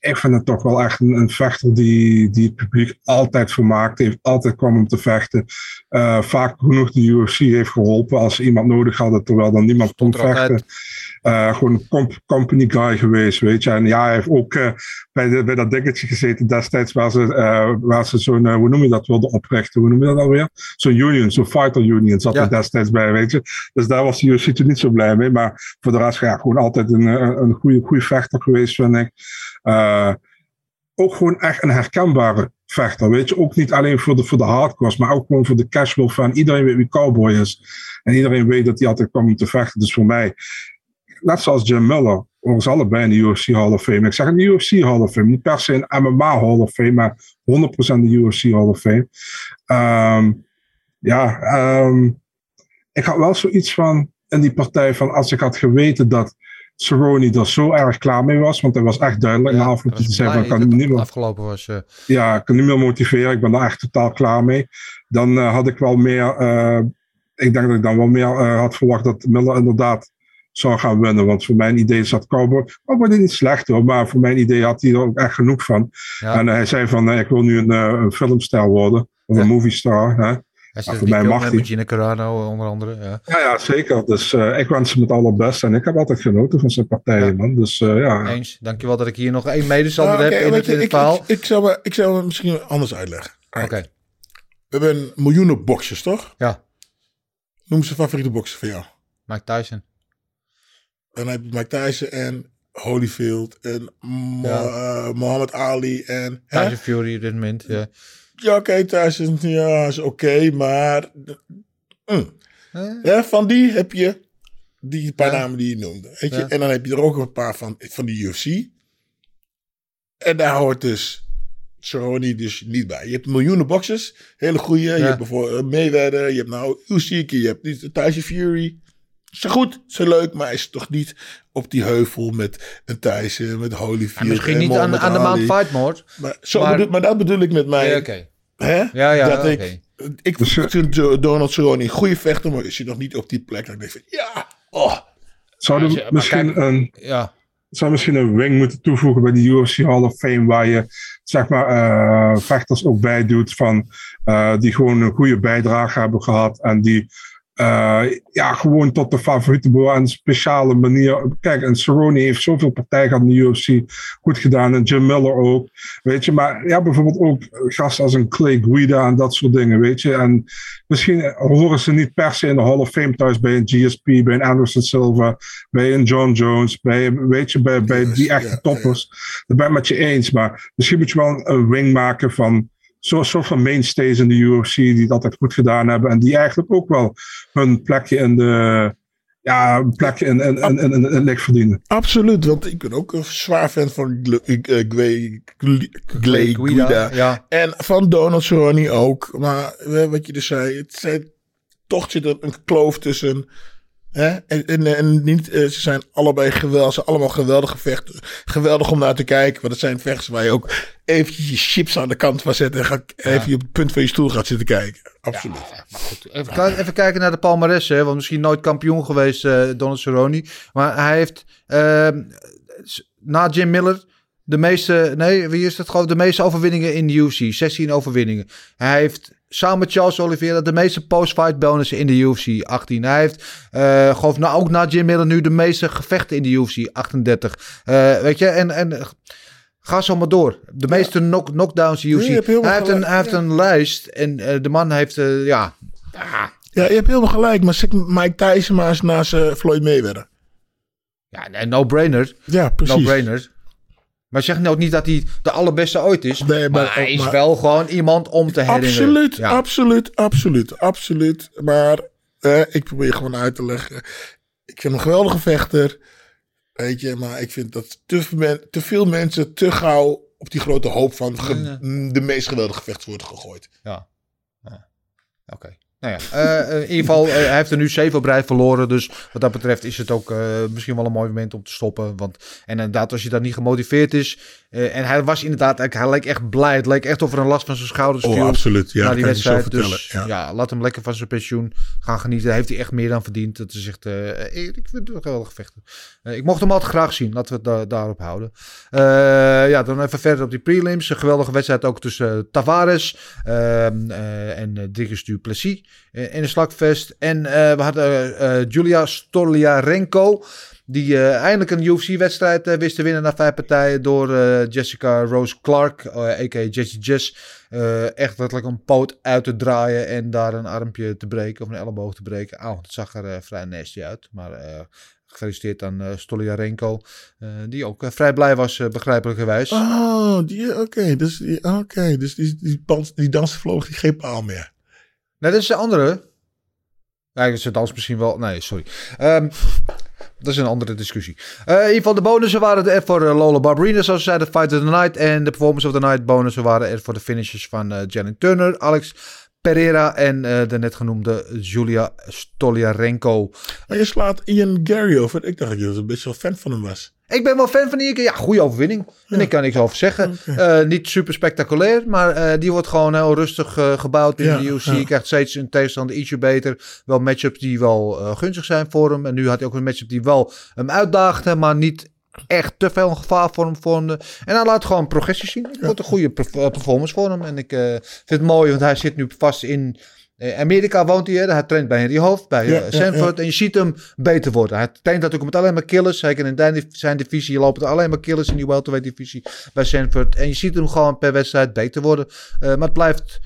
D: Ik vind het toch wel echt een, een vechter die, die het publiek altijd vermaakt heeft, altijd kwam om te vechten. Eh, vaak genoeg de UFC heeft geholpen als ze iemand nodig hadden, terwijl dan niemand kon vechten. Eh, gewoon een comp- company guy geweest, weet je. En ja, hij heeft ook eh, bij, de, bij dat dingetje gezeten destijds waar ze, waar ze zo'n, hoe noem je dat, wilden oprichten. Hoe noem je dat alweer? Zo'n union, zo'n fighter union zat
C: Ja.
D: er destijds bij, weet je. Dus daar was de UFC toen niet zo blij mee. Maar voor de rest, ja, gewoon altijd een, een goede, goede vechter geweest, vind ik. Eh, ook gewoon echt een herkenbare vechter, weet je. Ook niet alleen voor de, voor de hardcores, maar ook gewoon voor de casual fan. Iedereen weet wie Cowboy is. En iedereen weet dat hij altijd kwam om te vechten. Dus voor mij, net zoals Jim Miller, ze allebei in de UFC Hall of Fame. Ik zeg de UFC Hall of Fame, niet per se in MMA Hall of Fame, maar 100% de UFC Hall of Fame. Ehm, ja, ehm, ik had wel zoiets van in die partij van als ik had geweten dat Cerrone er zo erg klaar mee was, want hij was echt duidelijk na afloop te zeggen van, kan niet meer
C: afgelopen was. eh,
D: ja, ik kan niet meer motiveren. Ik ben daar echt totaal klaar mee. Dan eh, had ik wel meer, eh, ik denk dat ik dan wel meer had verwacht dat Miller inderdaad zou gaan winnen. Want voor mijn idee zat Cowboy, Cowboy niet slecht hoor, maar voor mijn idee had hij er ook echt genoeg van.
C: ja.
D: En hij zei van, ik wil nu een, een filmster worden, of
C: Ja.
D: een movie star. Hè?
C: Hij
D: voor
C: zit
D: mij mag
C: met Gina Carano onder andere. Ja.
D: Ja, ja, zeker. Dus eh, ik wens hem het allerbeste. En ik heb altijd genoten van zijn partijen,
C: Ja.
D: man. Dus eh, ja.
C: Eens. Dankjewel dat ik hier nog één medestander
B: Ah,
C: heb
B: oké,
C: in het,
B: je,
C: in het
B: ik,
C: verhaal.
B: ik, ik, zou, ik zou het misschien anders uitleggen.
C: Oké,
B: We hebben miljoenen boxers, toch?
C: ja.
B: Noem ze favoriete boxer van jou.
C: Mike Tyson.
B: dan heb je Mike Tyson en Holyfield en Mo-
C: Ja.
B: eh, Muhammad Ali en... hè?
C: Tyson Fury op dit moment. Ja.
B: Ja, oké, Tyson ja, is oké, maar... mm. Ja, van die heb je die paar
C: Ja.
B: namen die je noemde. Weet je?
C: Ja.
B: En dan heb je er ook een paar van, van de UFC. En daar hoort dus Cerrone dus niet bij. Je hebt miljoenen boxers, hele goede. Je hebt bijvoorbeeld Mayweather, je hebt nou Usyk, je hebt Tyson Fury. Ze goed, ze leuk, maar is toch niet op die heuvel met een Tyson, met Holyfield.
C: En misschien
B: en
C: niet aan, aan de. Mount Fightmore.
B: Maar, zo
C: Maar-
B: bedoel, maar dat bedoel ik met mij. Hè?
C: Ja, ja,
B: dat
C: oké.
B: ik, ik vind Donald Cerrone een goede vechter, maar is hij nog niet op die plek dat ik denk van, ja, oh.
D: Zou
C: Ja, maar
D: misschien
C: kijk-
D: een
C: Ja.
D: zou misschien een wing moeten toevoegen bij de UFC Hall of Fame, waar je zeg maar eh, vechters ook bij doet van eh, die gewoon een goede bijdrage hebben gehad en die eh, ja, gewoon tot de favorieten behoren en een speciale manier. Kijk, en Cerrone heeft zoveel partijen gehad in de UFC, goed gedaan en Jim Miller ook, weet je. Maar ja, bijvoorbeeld ook gasten als een Clay Guida en dat soort dingen, weet je. En misschien horen ze niet per se in de Hall of Fame thuis bij een GSP, bij een Anderson Silva, bij een John Jones, bij, weet je, bij, bij die echte
B: ja,
D: toppers. Dat ben ik met je eens. Maar misschien moet je wel een, een wing maken van zo'n soort van mainstays in de UFC die dat echt goed gedaan hebben. En die eigenlijk ook wel hun plekje in de. Ja, een plekje in, in, in, in, in, in het licht verdienen.
B: Absoluut, want ik ben ook een zwaar fan van Gle- eh, Glay Glay Guida.
C: Ja.
B: En van Donald Cerrone ook. Maar eh, wat je dus zei, het zijn, toch zit er een kloof tussen. Hè? En, en, en niet, eh, ze zijn allebei geweldig, ze zijn allemaal geweldige vechten. Geweldig om naar te kijken. Want het zijn vechters waar je ook eventjes je chips aan de kant van zet. En ga, even op het punt van je stoel gaat zitten kijken. Absoluut.
C: Even, even kijken naar de palmares, hè, want misschien nooit kampioen geweest, eh Donald Cerrone. Maar hij heeft ehm, na Jim Miller de meeste, nee, wie is het gewoon, de meeste overwinningen in de UFC. 16 overwinningen. Hij heeft samen met Charles Oliveira de meeste post-fight bonussen in de UFC. 18. Hij heeft, geloof nou ook na Jim Miller nu de meeste gevechten in de UFC. 38. Eh, weet je, en, en ga zo maar door. De meeste knock, knockdowns in de UFC. hij heeft, een, hij heeft
B: ja.
C: een lijst en eh, de man heeft, ja,
B: Ja, je hebt helemaal gelijk. Maar zeg Mike Tyson maar eens naast Floyd Mayweather.
C: Ja, een no-brainer.
B: Ja, precies.
C: No-brainer. Maar zeg nou niet dat hij de allerbeste ooit is.
B: Nee,
C: maar,
B: maar-
C: hij is
B: maar-
C: wel gewoon iemand om te herinneren.
B: Absoluut,
C: Ja.
B: absoluut, absoluut, absoluut. Maar eh, ik probeer gewoon uit te leggen. Ik vind hem een geweldige vechter. Weet je, maar ik vind dat te, men- te veel mensen te gauw op die grote hoop van ge- de meest geweldige vechters worden gegooid.
C: Ja. Ja. Oké. Nou ja, eh, eh, in ieder geval, eh, hij heeft er nu zeven op rij verloren. Dus wat dat betreft is het ook misschien wel een mooi moment om te stoppen. Want, en inderdaad, als je dan niet gemotiveerd is. en hij was inderdaad, hij leek echt blij. Het leek echt of er een last van zijn schouders
B: Oh, absoluut. Ja,
C: die
B: kan je zo
C: wedstrijd. Dus
B: Ja.
C: ja. laat hem lekker van zijn pensioen gaan genieten. Heeft hij echt meer dan verdiend. Dat is echt, ik vind het een geweldige vechter. Eh, ik mocht hem altijd graag zien. Laten we het da- daarop houden. Ja, dan even verder op die prelims. Een geweldige wedstrijd ook tussen Tavares ehm, eh, en uh, Dricus Duplessis eh, in een slagvest. En eh, we hadden eh, Julia Stoliarenko. Die eh, eindelijk een UFC-wedstrijd eh, wist te winnen na vijf partijen door eh, Jessica Rose Clark, eh a.k.a. Jessie Jess. eh, echt letterlijk een poot uit te draaien en daar een armpje te breken of een elleboog te breken. Auw, het zag er eh, vrij nasty uit. Maar eh, gefeliciteerd aan uh, Stoliarenko, die ook vrij blij was, begrijpelijkerwijs.
B: Oh, oké. dus oké, dus die, die, die, die die geen paal meer.
C: Nee, dat is de andere. Ja, ze dans misschien wel. Nee, sorry. Um, dat is een andere discussie. Uh, in ieder geval, de bonussen waren er voor uh, Lola Barberina, zoals ze zeiden, Fight of the Night. En de Performance of the Night bonussen waren er voor de finishes van uh, Jalen Turner, Alex Pereira en de net genoemde Julia Stoliarenko.
B: Maar je slaat Ian Gary over. Ik dacht dat je een beetje wel fan van hem was.
C: Ik ben wel fan van die. Ja, goede overwinning. Ja. En ik kan niks over zeggen. Okay. Uh, niet super spectaculair, maar uh, die wordt gewoon heel rustig uh, gebouwd in ja, de UFC. Ja. Krijgt steeds een tegenstander ietsje beter. Wel matchups die wel gunstig zijn voor hem. En nu had hij ook een matchup die wel hem uitdaagde, maar niet echt te veel een gevaar voor hem vormde. En hij laat gewoon progressie zien. Het wordt een goede performance voor hem. En ik vind het mooi, want hij zit nu vast in Amerika woont hij, hij traint bij Henry Hoofd, bij ja, uh, Sanford. Ja, ja. En je ziet hem beter worden. Hij traint natuurlijk met alleen maar killers. Zeker in zijn divisie lopen er alleen maar killers in die welterweight divisie bij Sanford. En je ziet hem gewoon per wedstrijd beter worden. Uh, maar het blijft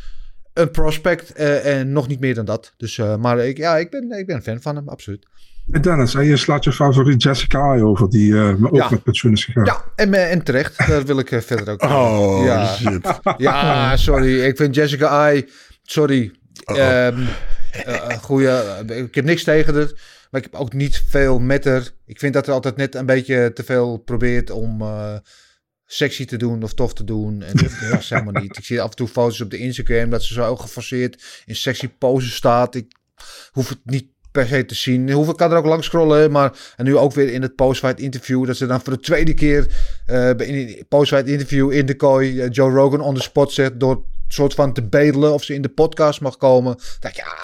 C: een prospect uh, en nog niet meer dan dat. Dus, uh, maar ik, ja, ik ben, ik ben een fan van hem, absoluut.
D: Dennis, en je slaat je favoriet Jessica Ai over, die eh, ook
C: Ja.
D: met pensioen is gegaan.
C: Ja, en, eh, en terecht. Daar wil ik eh, verder ook.
B: Oh,
C: ja.
B: shit.
C: Ja, sorry. Ik vind Jessica Ai. Sorry. Ehm eh, goeie, eh, ik heb niks tegen het. Maar ik heb ook niet veel met haar. Ik vind dat er altijd net een beetje te veel probeert om eh, sexy te doen of tof te doen. En dat was helemaal niet. Ik zie af en toe foto's op de Instagram dat ze zo geforceerd in sexy poses staat. Ik hoef het niet per se te zien. Hoef, ik kan er ook langs scrollen. Maar en nu ook weer in het postfight interview. Dat ze dan voor de tweede keer eh in het postfight interview in de kooi eh, Joe Rogan on the spot zet. Door soort van te bedelen of ze in de podcast mag komen. Dat ja,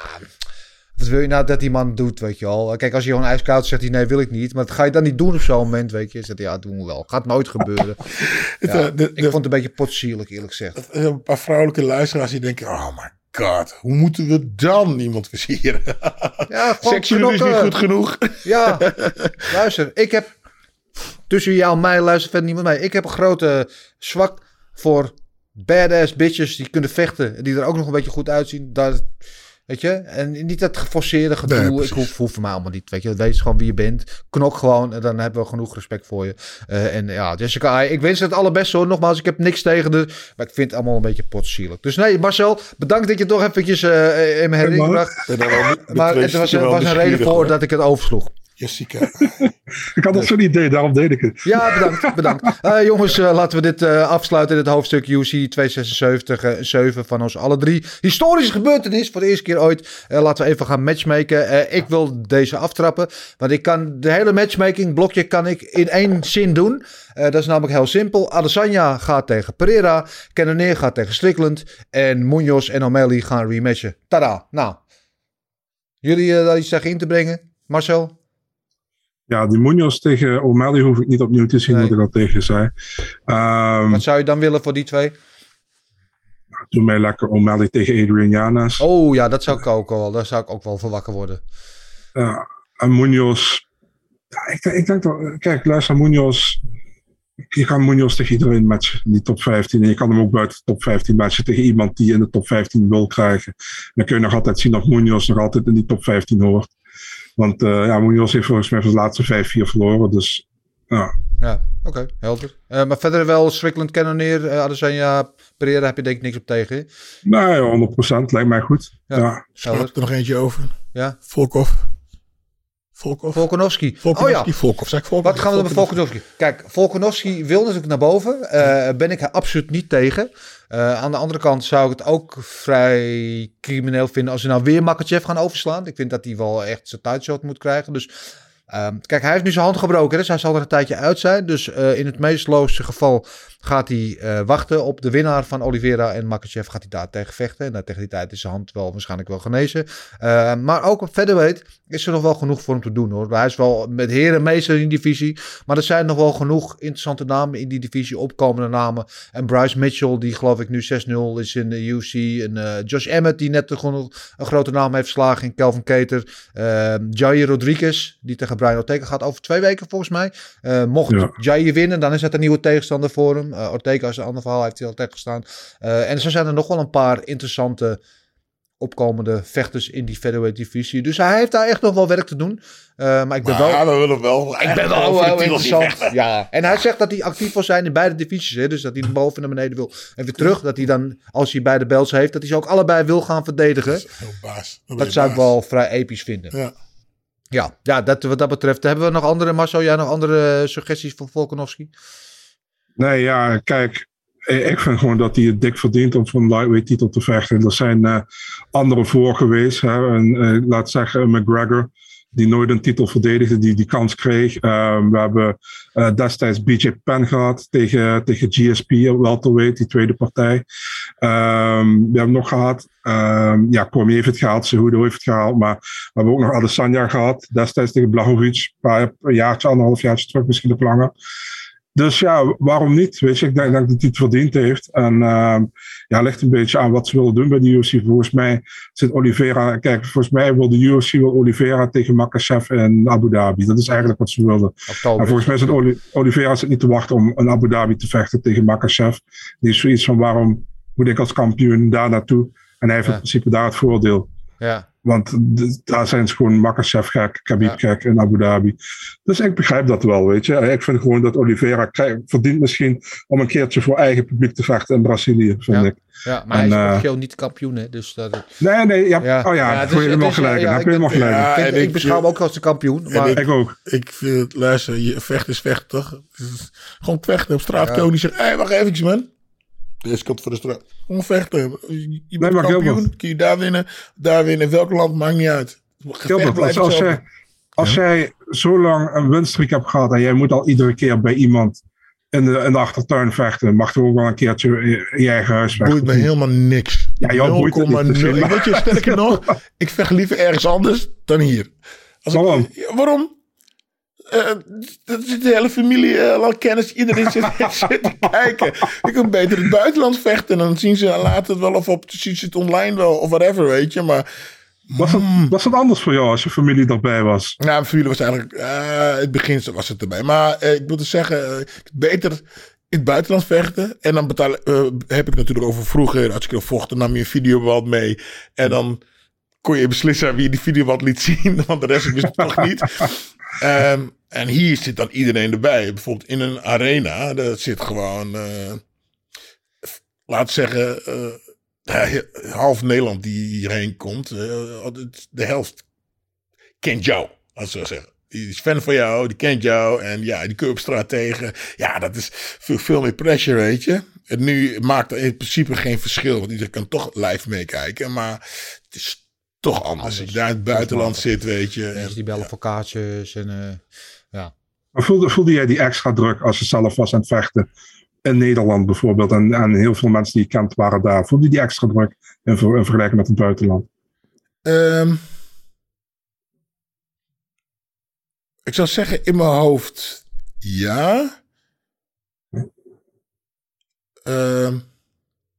C: wat wil je nou dat die man doet, weet je wel. Kijk, als je gewoon ijskoud zegt, hij nee, wil ik niet. Maar dat ga je dan niet doen op zo'n moment, weet je. Zegt hij, ja, doen we wel. Gaat nooit gebeuren. Ja,
B: eh, de-
C: ik vond het een beetje potsierlijk, eerlijk gezegd.
B: Zijn een paar vrouwelijke luisteraars die denken: oh my god, hoe moeten we dan iemand versieren?
C: Ja, gewoon
B: Seks jullie is niet goed genoeg.
C: Ja, luister, ik heb tussen jou en mij luistert verder niemand mee. Ik heb een grote zwak voor badass bitches die kunnen vechten. Die er ook nog een beetje goed uitzien. Dat, weet je, en niet dat geforceerde gedoe.
B: Nee,
C: ik hoef, hoef voor mij allemaal niet. Weet je, wees gewoon wie je bent. Knok gewoon en dan hebben we genoeg respect voor je. Eh, en ja, Jessica, Ai, ik wens het allerbeste hoor. Nogmaals, ik heb niks tegen de, maar ik vind het allemaal een beetje potsierlijk. Dus nee, Marcel, bedankt dat je het toch eventjes eh, in mijn herinnering
D: maar.
C: bracht.
B: En
C: Maar
B: twee
C: het was, er was een reden voor
B: hoor.
C: dat ik het oversloeg.
B: Jessica.
D: Ik had al zo'n idee, daarom deed ik het.
C: Ja, bedankt. bedankt. Eh, jongens, eh, laten we dit eh, afsluiten in het hoofdstuk UC 276, eh 7 van ons alle drie. Historische gebeurtenis voor de eerste keer ooit. Eh, laten we even gaan matchmaken. Eh, ik wil deze aftrappen, want ik kan de hele matchmaking blokje kan ik in één zin doen. Eh, dat is namelijk heel simpel. Adesanya gaat tegen Pereira, Cannonier gaat tegen Strickland en Munoz en O'Malley gaan rematchen. Tada. Nou, jullie daar iets tegen in te brengen? Marcel?
D: Ja, die Munoz tegen O'Malley hoef ik niet opnieuw te zien,
C: Nee.
D: wat ik al tegen zei. Ehm
C: Wat zou je dan willen voor die twee?
D: doe mij lekker O'Malley tegen Adrian Yanes.
C: Oh ja, dat zou ik ook wel. Daar zou ik ook wel voor wakker worden.
D: Ja, en Munoz. Ja, ik, ik denk dat. Kijk, luister, Munoz. Je kan Munoz tegen iedereen matchen in die top 15. En je kan hem ook buiten de top 15 matchen tegen iemand die in de top 15 wil krijgen. Dan kun je nog altijd zien of Munoz nog altijd in die top 15 hoort. Want eh ja, Munoz heeft volgens mij van de laatste 5-4 verloren. Dus ja,
C: Ja, oké, helder. Eh, maar verder wel Strickland, Cannonier, uh, Adesanya, Pereira heb je denk ik niks op tegen.
D: nou ja, 100% lijkt mij goed.
C: Ja.
D: Ja.
B: Er nog eentje over.
C: Ja.
B: Volkov. Volkov.
C: Volkanovski. Oh ja,
B: Volkov. Zeg ik Volkov?
C: wat gaan we met Volkanovski? Kijk, Volkanovski wil natuurlijk naar boven. Eh, ben ik er absoluut niet tegen. Eh, aan de andere kant zou ik het ook vrij crimineel vinden als ze nou weer Makachev gaan overslaan. Ik vind dat hij wel echt zijn tijdshot moet krijgen. Dus ehm, kijk, hij heeft nu zijn hand gebroken, dus hij zal er een tijdje uit zijn. Dus eh, in het meest logische geval gaat hij eh, wachten op de winnaar van Oliveira en Makachev gaat hij daar tegen vechten. En dan tegen die tijd is zijn hand wel waarschijnlijk wel genezen. Eh, maar ook op featherweight is er nog wel genoeg voor hem te doen hoor. Hij is wel met heren meester in die divisie. Maar er zijn nog wel genoeg interessante namen in die divisie, opkomende namen. En Bryce Mitchell, die geloof ik nu 6-0 is in de UFC. En eh, Josh Emmett, die net gewoon een grote naam heeft verslagen in Kelvin Keter. Uh, Jair Rodriguez, die tegen Brian Ortega gaat over twee weken volgens mij. Mocht
D: Ja.
C: Jair winnen, dan is dat een nieuwe tegenstander voor hem. Uh, Ortega is een ander verhaal, heeft hij al tegengestaan. Uh, en zo zijn er nog wel een paar interessante opkomende vechters in die featherweight divisie. Dus hij heeft daar echt nog wel werk te doen. Uh, maar ik ben
B: Maar
C: wel...
B: we willen wel.
C: Ik ben wel, interessant. Ja. En hij zegt dat hij actief wil zijn in beide divisies. Hè? Dus dat hij naar boven en naar beneden wil. En weer terug. Dat hij dan, als hij beide belts heeft, dat hij ze ook allebei wil gaan verdedigen.
B: Dat, baas.
C: dat, dat zou ik wel vrij episch vinden.
B: Ja.
C: Ja, ja dat, wat dat betreft. Hebben we nog andere, Marcel, jij nog andere suggesties voor Volkanovski?
D: Nee, ja, kijk. Ik vind gewoon dat hij het dik verdient om voor een lightweight titel te vechten. Er zijn uh, anderen voor geweest. Hè? En, uh, laat zeggen, McGregor, die nooit een titel verdedigde, die die kans kreeg. Um, we hebben destijds BJ Penn gehad tegen, tegen GSP, welterweight, die tweede partij. Um, we hebben nog gehad, um, ja, Cormier heeft het gehaald, Cejudo heeft het gehaald, maar we hebben ook nog Adesanya gehad, destijds tegen Blachowicz, een, een jaartje, anderhalf jaartje terug, misschien nog langer. Dus ja, waarom niet? Weet je, ik denk, denk dat hij het verdiend heeft. En uh, ja, ligt een beetje aan wat ze willen doen bij de UFC. Volgens mij zit Oliveira, kijk, volgens mij wil de UFC wil Oliveira tegen Makachev in Abu Dhabi. Dat is eigenlijk wat ze wilden. En volgens mij zit Oli Oliveira zit niet te wachten om in Abu Dhabi te vechten tegen Makachev. Die is zoiets van waarom moet ik als kampioen daar naartoe? En hij heeft ja. in principe daar het voordeel.
C: Ja.
D: Want daar zijn ze gewoon Makachev gek, Khabib gek in Abu Dhabi. Dus ik begrijp dat wel, weet je. Ik vind gewoon dat Oliveira krijg- verdient misschien om een keertje voor eigen publiek te vechten in Brazilië, vind
C: Ja.
D: ik.
C: Ja, maar hij is
D: En, eh,
C: officieel niet kampioen, hè? Dus dat,
D: Nee, nee, ja,
C: Ja.
D: oh ja,
C: Ja,
D: ja
C: dus
D: je helemaal
C: is,
D: gelijk.
C: ja,
D: heb je helemaal gelijk.
B: Ja,
C: ik, vind-
B: en
C: ik
B: ik-
C: beschouw hem ook als de kampioen.
B: en
C: Maar,
B: ik-
D: Ik ook.
B: Ik vind, luister, je vecht is vechten toch? Is gewoon vechten op straat. Koning zegt, hé, wacht even man. Deze kant voor de straat. Gewoon vechten. Je, bent
D: maar
B: kampioen.
D: Gilbert.
B: Kun je daar winnen, daar winnen. In welk land, maakt niet uit.
D: Gilbert, als, als, jij, als jij zo lang een winstreek hebt gehad en jij moet al iedere keer bij iemand in de, in de achtertuin vechten, mag er ook wel een keertje in je eigen huis vechten.
B: boeit me helemaal niks.
D: Ja, jou boeit het niet,
B: 0,0.
D: misschien, maar-
B: Weet je, sterker nog, ik vecht liever ergens anders dan hier. Als
D: waarom?
B: Zit de hele familie, eh, al kennis, iedereen zit, zit te kijken. Ik kan beter in het buitenland vechten. En dan zien ze later het wel of op, zien ze het online wel of whatever, weet je. Maar
D: Was dat, was dat anders voor jou als je familie erbij was?
B: nou, mijn familie was eigenlijk, eh, het begin was het erbij. Maar ik moet dus zeggen, beter in het buitenland vechten. En dan betaal, heb ik natuurlijk over vroeger, als ik er vocht, dan nam je een videoband mee. En dan kon je beslissen wie die videoband liet zien, want de rest wist het toch niet. Ehm, en hier zit dan iedereen erbij. Bijvoorbeeld in een arena, daar zit gewoon, eh, laat zeggen, eh, half Nederland die hierheen komt. eh, de helft kent jou, als we zo zeggen. Die is fan van jou, die kent jou. En ja, die kun je op straat tegen. Ja, dat is veel, veel meer pressure, weet je. En nu maakt er in principe geen verschil. Want iedereen kan toch live meekijken. Maar het is toch anders. Als je daar in het buitenland zit, weet je. En,
C: mensen die bellen voor kaartjes en... ja.
D: Maar voelde, voelde jij die extra druk als je zelf was aan het vechten? In Nederland bijvoorbeeld. En, en heel veel mensen die je kent waren daar. Voelde je die extra druk in, ver- in vergelijking met het buitenland?
B: Ehm, ik zou zeggen in mijn hoofd ja. Ehm,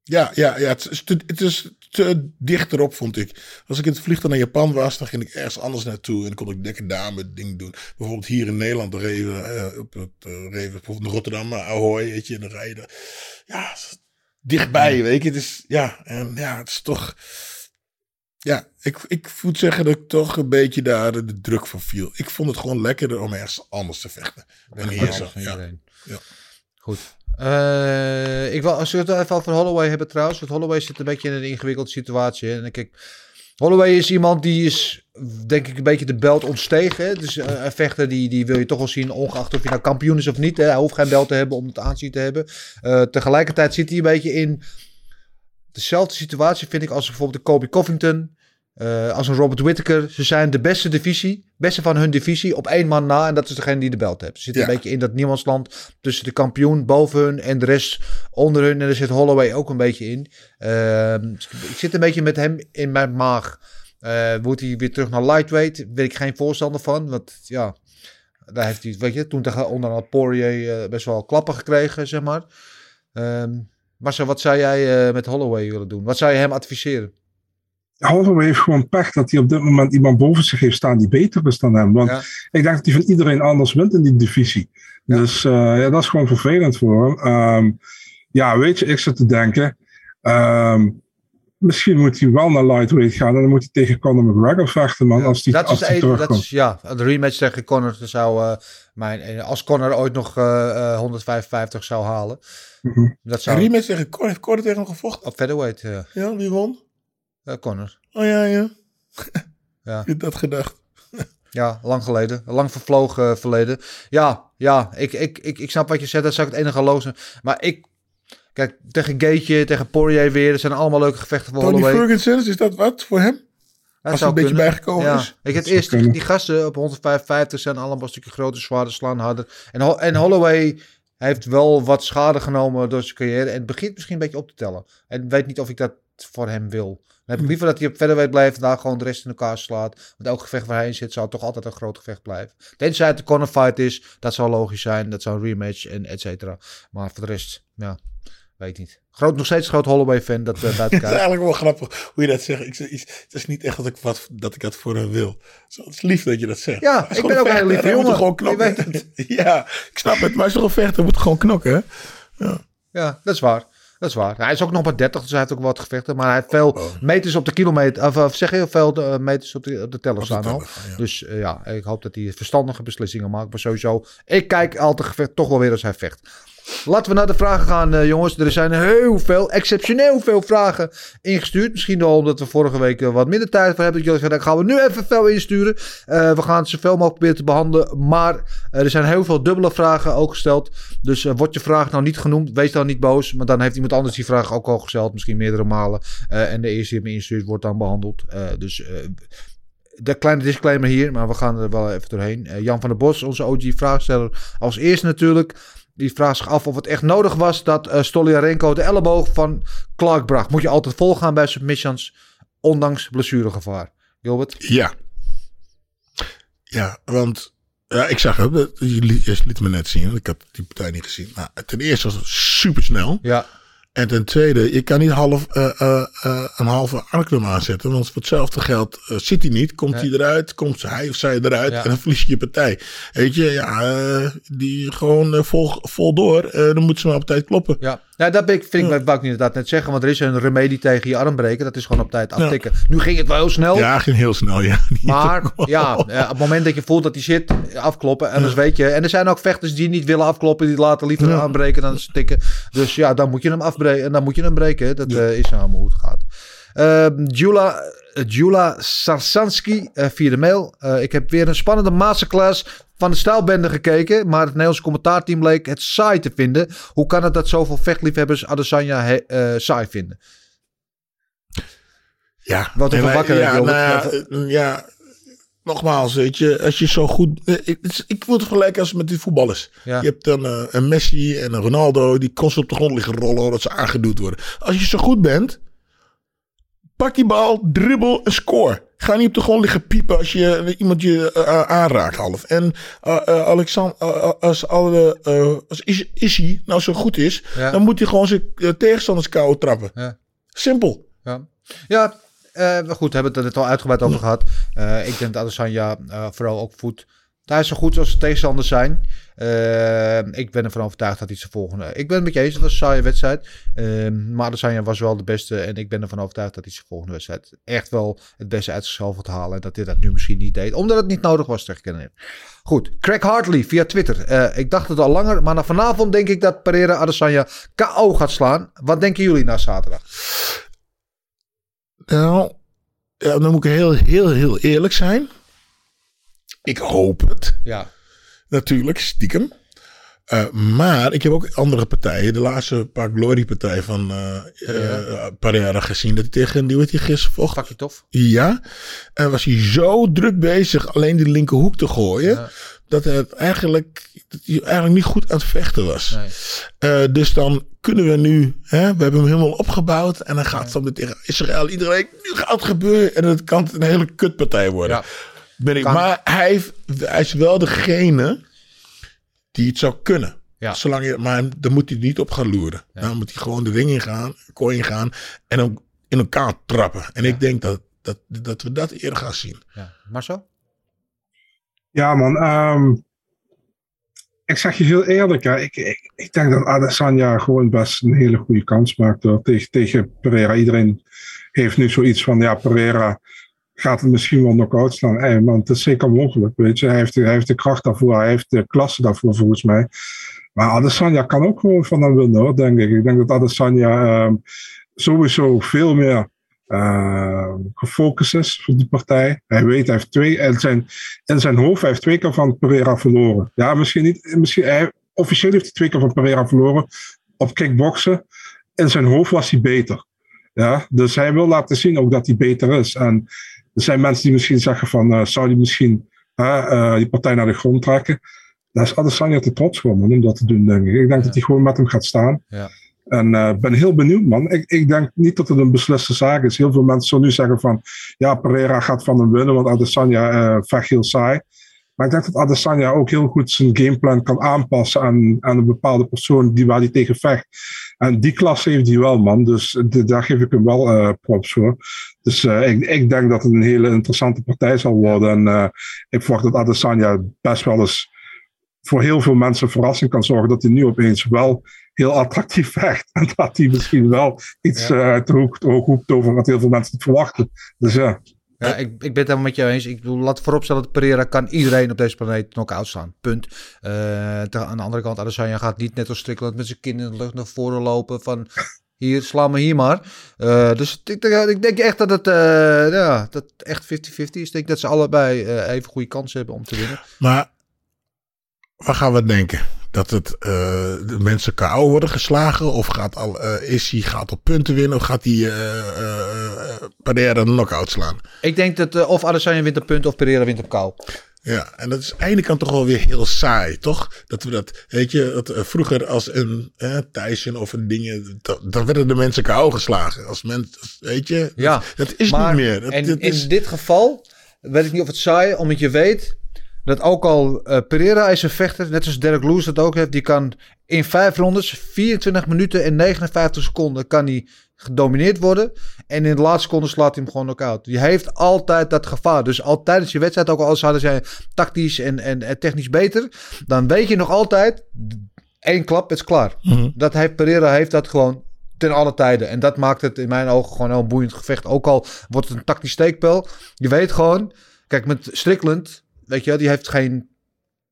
B: ja, ja, ja. Het is, het is te dichterop, vond ik. Als ik in het vliegtuig naar Japan was, dan ging ik ergens anders naartoe. En dan kon ik lekker daar mijn ding doen. Bijvoorbeeld hier in Nederland, we, eh, op het eh, reven, bijvoorbeeld Rotterdam, eh, Ahoy, weet je. En dan rijden. Ja, dichtbij, weet je. Het is, ja, en ja, het is toch... Ja, ik, ik moet zeggen dat ik toch een beetje daar de, druk van viel. Ik vond het gewoon lekkerder om ergens anders te vechten. Dan hier zo. Ja. Ja.
C: Goed. Eh, ik wil, als het even over Holloway hebben trouwens. Want Holloway zit een beetje in een ingewikkelde situatie. En kijk, Holloway is iemand die is, denk ik, een beetje de belt ontstegen. hè. Dus eh, een vechter die, die wil je toch wel zien, ongeacht of je nou kampioen is of niet. Hè. Hij hoeft geen belt te hebben om het aanzien te hebben. Eh, tegelijkertijd zit hij een beetje in dezelfde situatie, vind ik, als bijvoorbeeld de Kobe Covington. Eh, als een Robert Whittaker. Ze zijn de beste divisie, beste van hun divisie, op één man na. En dat is degene die de belt heeft. Ze zitten
B: Ja.
C: een beetje in dat niemandsland tussen de kampioen boven hun en de rest onder hun. En daar zit Holloway ook een beetje in. Ehm, ik zit een beetje met hem in mijn maag. Eh wordt hij weer terug naar lightweight? Ben ik geen voorstander van. Want ja, daar heeft hij, weet je, toen tegen onder had Poirier eh, best wel klappen gekregen, zeg maar. Ehm Marcel, wat zou jij met Holloway willen doen? Wat zou je hem adviseren?
D: Holloway heeft gewoon pech dat hij op dit moment iemand boven zich heeft staan die beter is dan hem. Want
C: Ja.
D: ik denk dat hij van iedereen anders wint in die divisie.
C: Ja.
D: Dus eh, ja, dat is gewoon vervelend voor hem. Ehm, ja, weet je, ik zit te denken. ehm, misschien moet hij wel naar lightweight gaan. En dan moet hij tegen Conor McGregor vechten, man. Als die,
C: dat
D: als
C: is,
D: die
C: een, dat
D: terugkomt.
C: is ja, de rematch tegen Conor zou eh, mijn als Conor ooit nog eh, eh, 155 zou halen.
D: Mhm.
C: Dat
B: Een
C: zou
B: rematch tegen Cor, heeft Cor tegen hem gevochten?
C: op featherweight eh
B: Ja, wie won?
C: Eh, Conor.
B: Oh ja, ja.
C: Ja.
B: Ik heb dat gedacht.
C: Ja, lang geleden. Lang vervlogen eh, verleden. Ja, ja, ik, ik, ik, ik snap wat je zegt. Dat zou ik het enige lozen. Maar ik, kijk, tegen Gaetje, tegen Poirier weer. Dat zijn allemaal leuke gevechten voor
B: Tony
C: Holloway.
B: Ferguson, is dat wat voor hem?
C: Dat
B: Als hij een beetje
C: kunnen.
B: bijgekomen
C: ja.
B: is.
C: Ik het eerst, die,
D: kunnen.
C: die gasten op 155 zijn allemaal een stukje groter, zwaarder, slaan harder. En, en Holloway heeft wel wat schade genomen door zijn carrière. En het begint misschien een beetje op te tellen. En weet niet of ik dat voor hem wil. Dan heb ik liever dat hij op featherweight blijft en daar gewoon de rest in elkaar slaat. Want elk gevecht waar hij in zit, zou toch altijd een groot gevecht blijven. Tenzij het een corner fight is, dat zou logisch zijn. Dat zou een rematch en et cetera. Maar voor de rest, ja, weet niet. Groot, nog steeds groot Holloway-fan, dat buiten
B: Het is eigenlijk wel grappig hoe je dat zegt. Ik, het is niet echt dat ik, wat, dat, ik dat voor hem wil. Zo, Het is lief dat je dat zegt.
C: Ja, ik ben ook een
B: hij moet
C: jongen.
B: gewoon knokken. Ja, ik snap het. Maar hij is toch een vechter, hij moet gewoon knokken. hè?
C: Ja, dat is waar. Dat is waar. Hij is ook nog maar 30, dus hij heeft ook wat gevechten. Maar hij heeft veel meters op de kilometer. Of, of zeg je veel eh, meters op de, op de teller staan al.
B: ja.
C: Dus eh, ja, ik hoop dat hij verstandige beslissingen maakt. Maar sowieso, ik kijk altijd gevecht toch wel weer als hij vecht. Laten we naar de vragen gaan, eh, jongens. Er zijn heel veel, exceptioneel veel vragen ingestuurd. Misschien wel omdat we vorige week eh, wat minder tijd voor hebben. Dat jullie zeggen, gaan we nu even veel insturen. Eh, we gaan het zoveel mogelijk proberen te behandelen. Maar er zijn heel veel dubbele vragen ook gesteld. Dus wordt je vraag nou niet genoemd, wees dan niet boos. Maar dan heeft iemand anders die vraag ook al gesteld. Misschien meerdere malen. En de eerste die hem instuurt wordt dan behandeld. Eh, dus... de kleine disclaimer hier, maar we gaan er wel even doorheen. Jan van der Bos, onze OG-vraagsteller, als eerste natuurlijk. Die vraagt zich af of het echt nodig was dat eh Stoliarenko de elleboog van Clark bracht. Moet je altijd volgaan bij submissions, ondanks blessuregevaar. Gilbert?
B: Ja. Ja, want ja, ik zag het. Je liet, je liet me net zien. Ik had die partij niet gezien. Nou, ten eerste was het super snel.
C: Ja,
B: En ten tweede, je kan niet half, eh, eh, eh, een halve arclum aanzetten. Want voor hetzelfde geld zit hij niet. Komt hij eruit, komt hij of zij eruit.
C: Ja.
B: En dan verlies je je partij. Weet je, ja, die gewoon vol, vol door. dan moeten ze maar op tijd kloppen.
C: ja. ja dat ben ik, vind ik, wou ik inderdaad net zeggen. Want er is een remedie tegen je arm breken. Dat is gewoon op tijd aftikken. Nu ging het wel heel snel.
B: Ja, ging heel snel, ja.
C: Maar ja, op het moment dat je voelt dat die shit afkloppen. En dus weet je. En er zijn ook vechters die niet willen afkloppen. Die laten liever
B: Ja.
C: aanbreken dan stikken. Dus ja, dan moet je hem afbreken. En dan moet je hem breken. Dat eh, is nou hoe het gaat. Ehm Jula, eh, Jula Sarsanski eh, via de mail. Ik heb weer een spannende masterclass van de stijlbende gekeken. Maar het Nederlandse commentaarteam bleek het saai te vinden. Hoe kan het dat zoveel vechtliefhebbers Adesanya he- saai vinden?
B: Ja,
C: Wat een verwakker,
B: ja, nou ja, nogmaals, weet je, als je zo goed. eh, Ik, ik wil het vergelijken als met die voetballers.
C: Ja.
B: Je hebt dan eh, een Messi en een Ronaldo die constant op de grond liggen rollen omdat ze aangeduwd worden. Als je zo goed bent, pak die bal, dribbel en score. Ga niet op de grond liggen piepen als je iemand je eh, aanraakt half. En eh eh, Alexander, eh, als, alle, eh, als Is- Issy nou zo goed is,
C: Ja.
B: dan moet hij gewoon zijn eh, tegenstanders kou trappen.
C: Ja.
B: Simpel.
C: Ja, ja eh, goed, we hebben het er net al uitgebreid over gehad. Eh, ik denk dat Adesanya eh, vooral ook voet. Is zo goed als de tegenstanders zijn. Ik ben ervan overtuigd dat hij zijn volgende... Ik ben het met je eens, het was een saaie wedstrijd. Eh, maar Adesanya was wel de beste. En ik ben ervan overtuigd dat hij zijn volgende wedstrijd... echt wel het beste uit zichzelf gaat halen. En dat hij dat nu misschien niet deed. Omdat het niet nodig was tegen Kennedy. Goed, Craig Hartley via Twitter. Ik dacht het al langer, maar na vanavond denk ik dat Pereira Adesanya KO gaat slaan. Wat denken jullie na zaterdag?
B: Nou, ja, dan moet ik heel, heel, heel eerlijk zijn. Ik hoop het,
C: Ja,
B: natuurlijk, stiekem. Eh, maar ik heb ook andere partijen, de laatste paar glory-partijen van eh eh, Pereira gezien. Dat hij tegen, die werd hij gisteren vocht.
C: pak je tof.
B: Ja, en was hij zo druk bezig alleen die linkerhoek te gooien.
C: Ja.
B: Dat, het eigenlijk, dat hij eigenlijk niet goed aan het vechten was.
C: Nee.
B: Eh, dus dan kunnen we nu, hè, we hebben hem helemaal opgebouwd. En dan gaat het weer tegen Israël. Iedereen, nu gaat het gebeuren. En het kan een hele kutpartij worden.
C: Ja.
B: Ben ik,
C: Kan.
B: maar hij, hij is wel degene die het zou kunnen.
C: Ja.
B: Zolang je, maar dan moet hij niet op gaan loeren. Dan moet hij gewoon de ring ingaan, kooi ingaan. En dan in elkaar trappen. En ik denk dat, dat, dat we dat eerder gaan zien.
C: Ja. Marcel?
D: Ja, man. ehm, ik zeg je heel eerlijk. Hè, ik, ik, ik denk dat Adesanya gewoon best een hele goede kans maakt tegen, tegen Pereira. Iedereen heeft nu zoiets van, ja, Pereira gaat het misschien wel knock-out. Hey, man, het is zeker mogelijk, weet je. Hij heeft, hij heeft de kracht daarvoor, hij heeft de klasse daarvoor, volgens mij. Maar Adesanya kan ook gewoon van hem winnen, hoor, denk ik. Ik denk dat Adesanya ehm, sowieso veel meer eh, gefocust is voor die partij. Hij weet, hij heeft twee, in zijn, in zijn hoofd, hij heeft twee keer van Pereira verloren. Ja, misschien niet, misschien, hij, officieel heeft hij twee keer van Pereira verloren op kickboksen. In zijn hoofd was hij beter. Ja, dus hij wil laten zien ook dat hij beter is. En er zijn mensen die misschien zeggen van, eh, zou hij misschien eh, die partij naar de grond trekken? Daar is Adesanya te trots voor, man, om dat te doen, denk ik. Ik denk dat hij gewoon met hem gaat staan.
C: Ja.
D: En ik ben heel benieuwd, man. Ik, ik denk niet dat het een besliste zaak is. Heel veel mensen zullen nu zeggen van... Ja, Pereira gaat van hem winnen, want Adesanya eh vecht heel saai. Maar ik denk dat Adesanya ook heel goed zijn gameplan kan aanpassen aan, aan een bepaalde persoon die, waar hij tegen vecht. En die klasse heeft hij wel, man. Dus de- daar geef ik hem wel eh, props voor. Dus eh, ik, ik denk dat het een hele interessante partij zal worden. En eh, ik verwacht dat Adesanya best wel eens voor heel veel mensen verrassing kan zorgen dat hij nu opeens wel heel attractief vecht. En dat hij misschien wel iets
C: Ja.
D: eh, hoek roept over wat heel veel mensen niet verwachten. Dus ja,
C: Ja, ik, ik ben het helemaal met jou eens. Ik bedoel, laat vooropstellen dat Pereira kan iedereen op deze planeet knock-out slaan. Punt. Eh, te- aan de andere kant, Adesanya gaat niet net als Strickland met zijn kin in de lucht naar voren lopen van... Hier, sla me hier maar. Eh, dus ik, denk- ik denk echt dat het uh, ja, dat echt 50-50 is. Ik denk dat ze allebei uh, even goede kansen hebben om te winnen.
B: Maar waar gaan we denken? Dat het uh, de mensen KO worden geslagen? Of gaat al, uh, is hij gaat op punten winnen? Of gaat hij uh, Pereira een knockout slaan?
C: Ik denk dat of Adesanya wint op punten of Pereira wint op KO.
B: Ja, en dat is eindelijk kan toch wel weer heel saai, toch? Dat we dat, weet je, dat, uh, vroeger als een Tyson of een ding, dan werden de mensen KO geslagen. Als mensen, weet je,
C: ja,
B: dat, dat is
C: maar,
B: niet meer. Dat,
C: en
B: dat
C: in dit geval weet ik niet of het saai, omdat je weet dat ook al uh, Pereira is een vechter, net zoals Derek Lewis dat ook heeft, die kan in vijf rondes, 24 minuten en 59 seconden, kan hij gedomineerd worden. En in de laatste seconde slaat hij hem gewoon ook uit. Die heeft altijd dat gevaar. Dus al tijdens je wedstrijd, ook al zouden zij tactisch en, en, en, technisch beter, dan weet je nog altijd, één klap, het is klaar.
B: Mhm.
C: Dat heeft Pereira heeft dat gewoon ten alle tijden. En dat maakt het in mijn ogen gewoon een boeiend gevecht. Ook al wordt het een tactisch steekpel. Je weet gewoon, kijk met Strickland, weet je, die heeft geen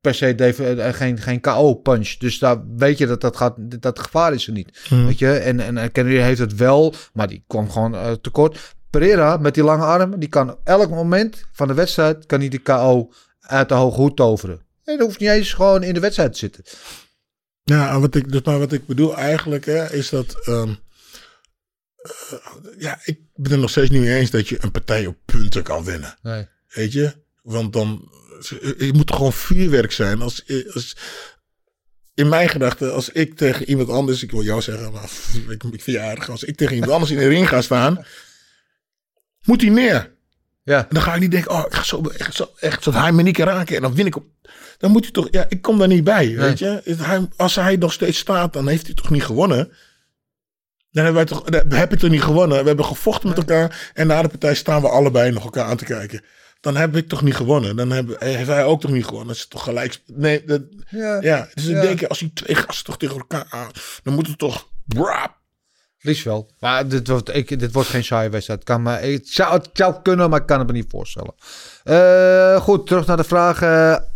C: per se geen, geen KO-punch. Dus daar weet je dat dat, gaat, dat gevaar is er niet.
B: Hmm.
C: Weet je? En, en Kennedy heeft het wel, maar die kwam gewoon uh, tekort. Pereira met die lange armen, die kan elk moment van de wedstrijd kan hij de KO uit de hoge hoed toveren. En dat hoeft niet eens gewoon in de wedstrijd te zitten.
B: Ja, wat ik, dus maar wat ik bedoel eigenlijk hè, is dat. Um, uh, ja, ik ben er nog steeds niet mee eens dat je een partij op punten kan winnen.
C: Nee.
B: Weet je? Want dan. Je moet toch gewoon vuurwerk zijn. Als, als, in mijn gedachten, als ik tegen iemand anders. Ik wil jou zeggen, maar ik, ik vind je aardig. Als ik tegen iemand anders in de ring ga staan. Moet hij neer.
C: Ja.
B: En dan ga ik niet denken, oh, ik ga zo echt, zo, echt zodat hij me niet kan raken. En dan win ik op. Dan moet hij toch, ja, ik kom daar niet bij, nee. weet je. Hij, als hij nog steeds staat, dan heeft hij toch niet gewonnen. Dan hebben wij toch, dan heb ik toch niet gewonnen. We hebben gevochten met elkaar. En na de partij staan we allebei nog elkaar aan te kijken. Dan heb ik toch niet gewonnen. Dan heb, heeft hij ook toch niet gewonnen. Dat is toch gelijk. Nee, dat,
C: ja.
B: ja. Dus ik denk, als die twee gasten toch tegen elkaar aan. Dan moet het toch. Brap,
C: Liefst wel. Maar dit wordt, ik, dit wordt geen saaie wedstrijd. Kan me, het, zou, het zou kunnen, maar ik kan het me niet voorstellen. Uh, goed, terug naar de vraag.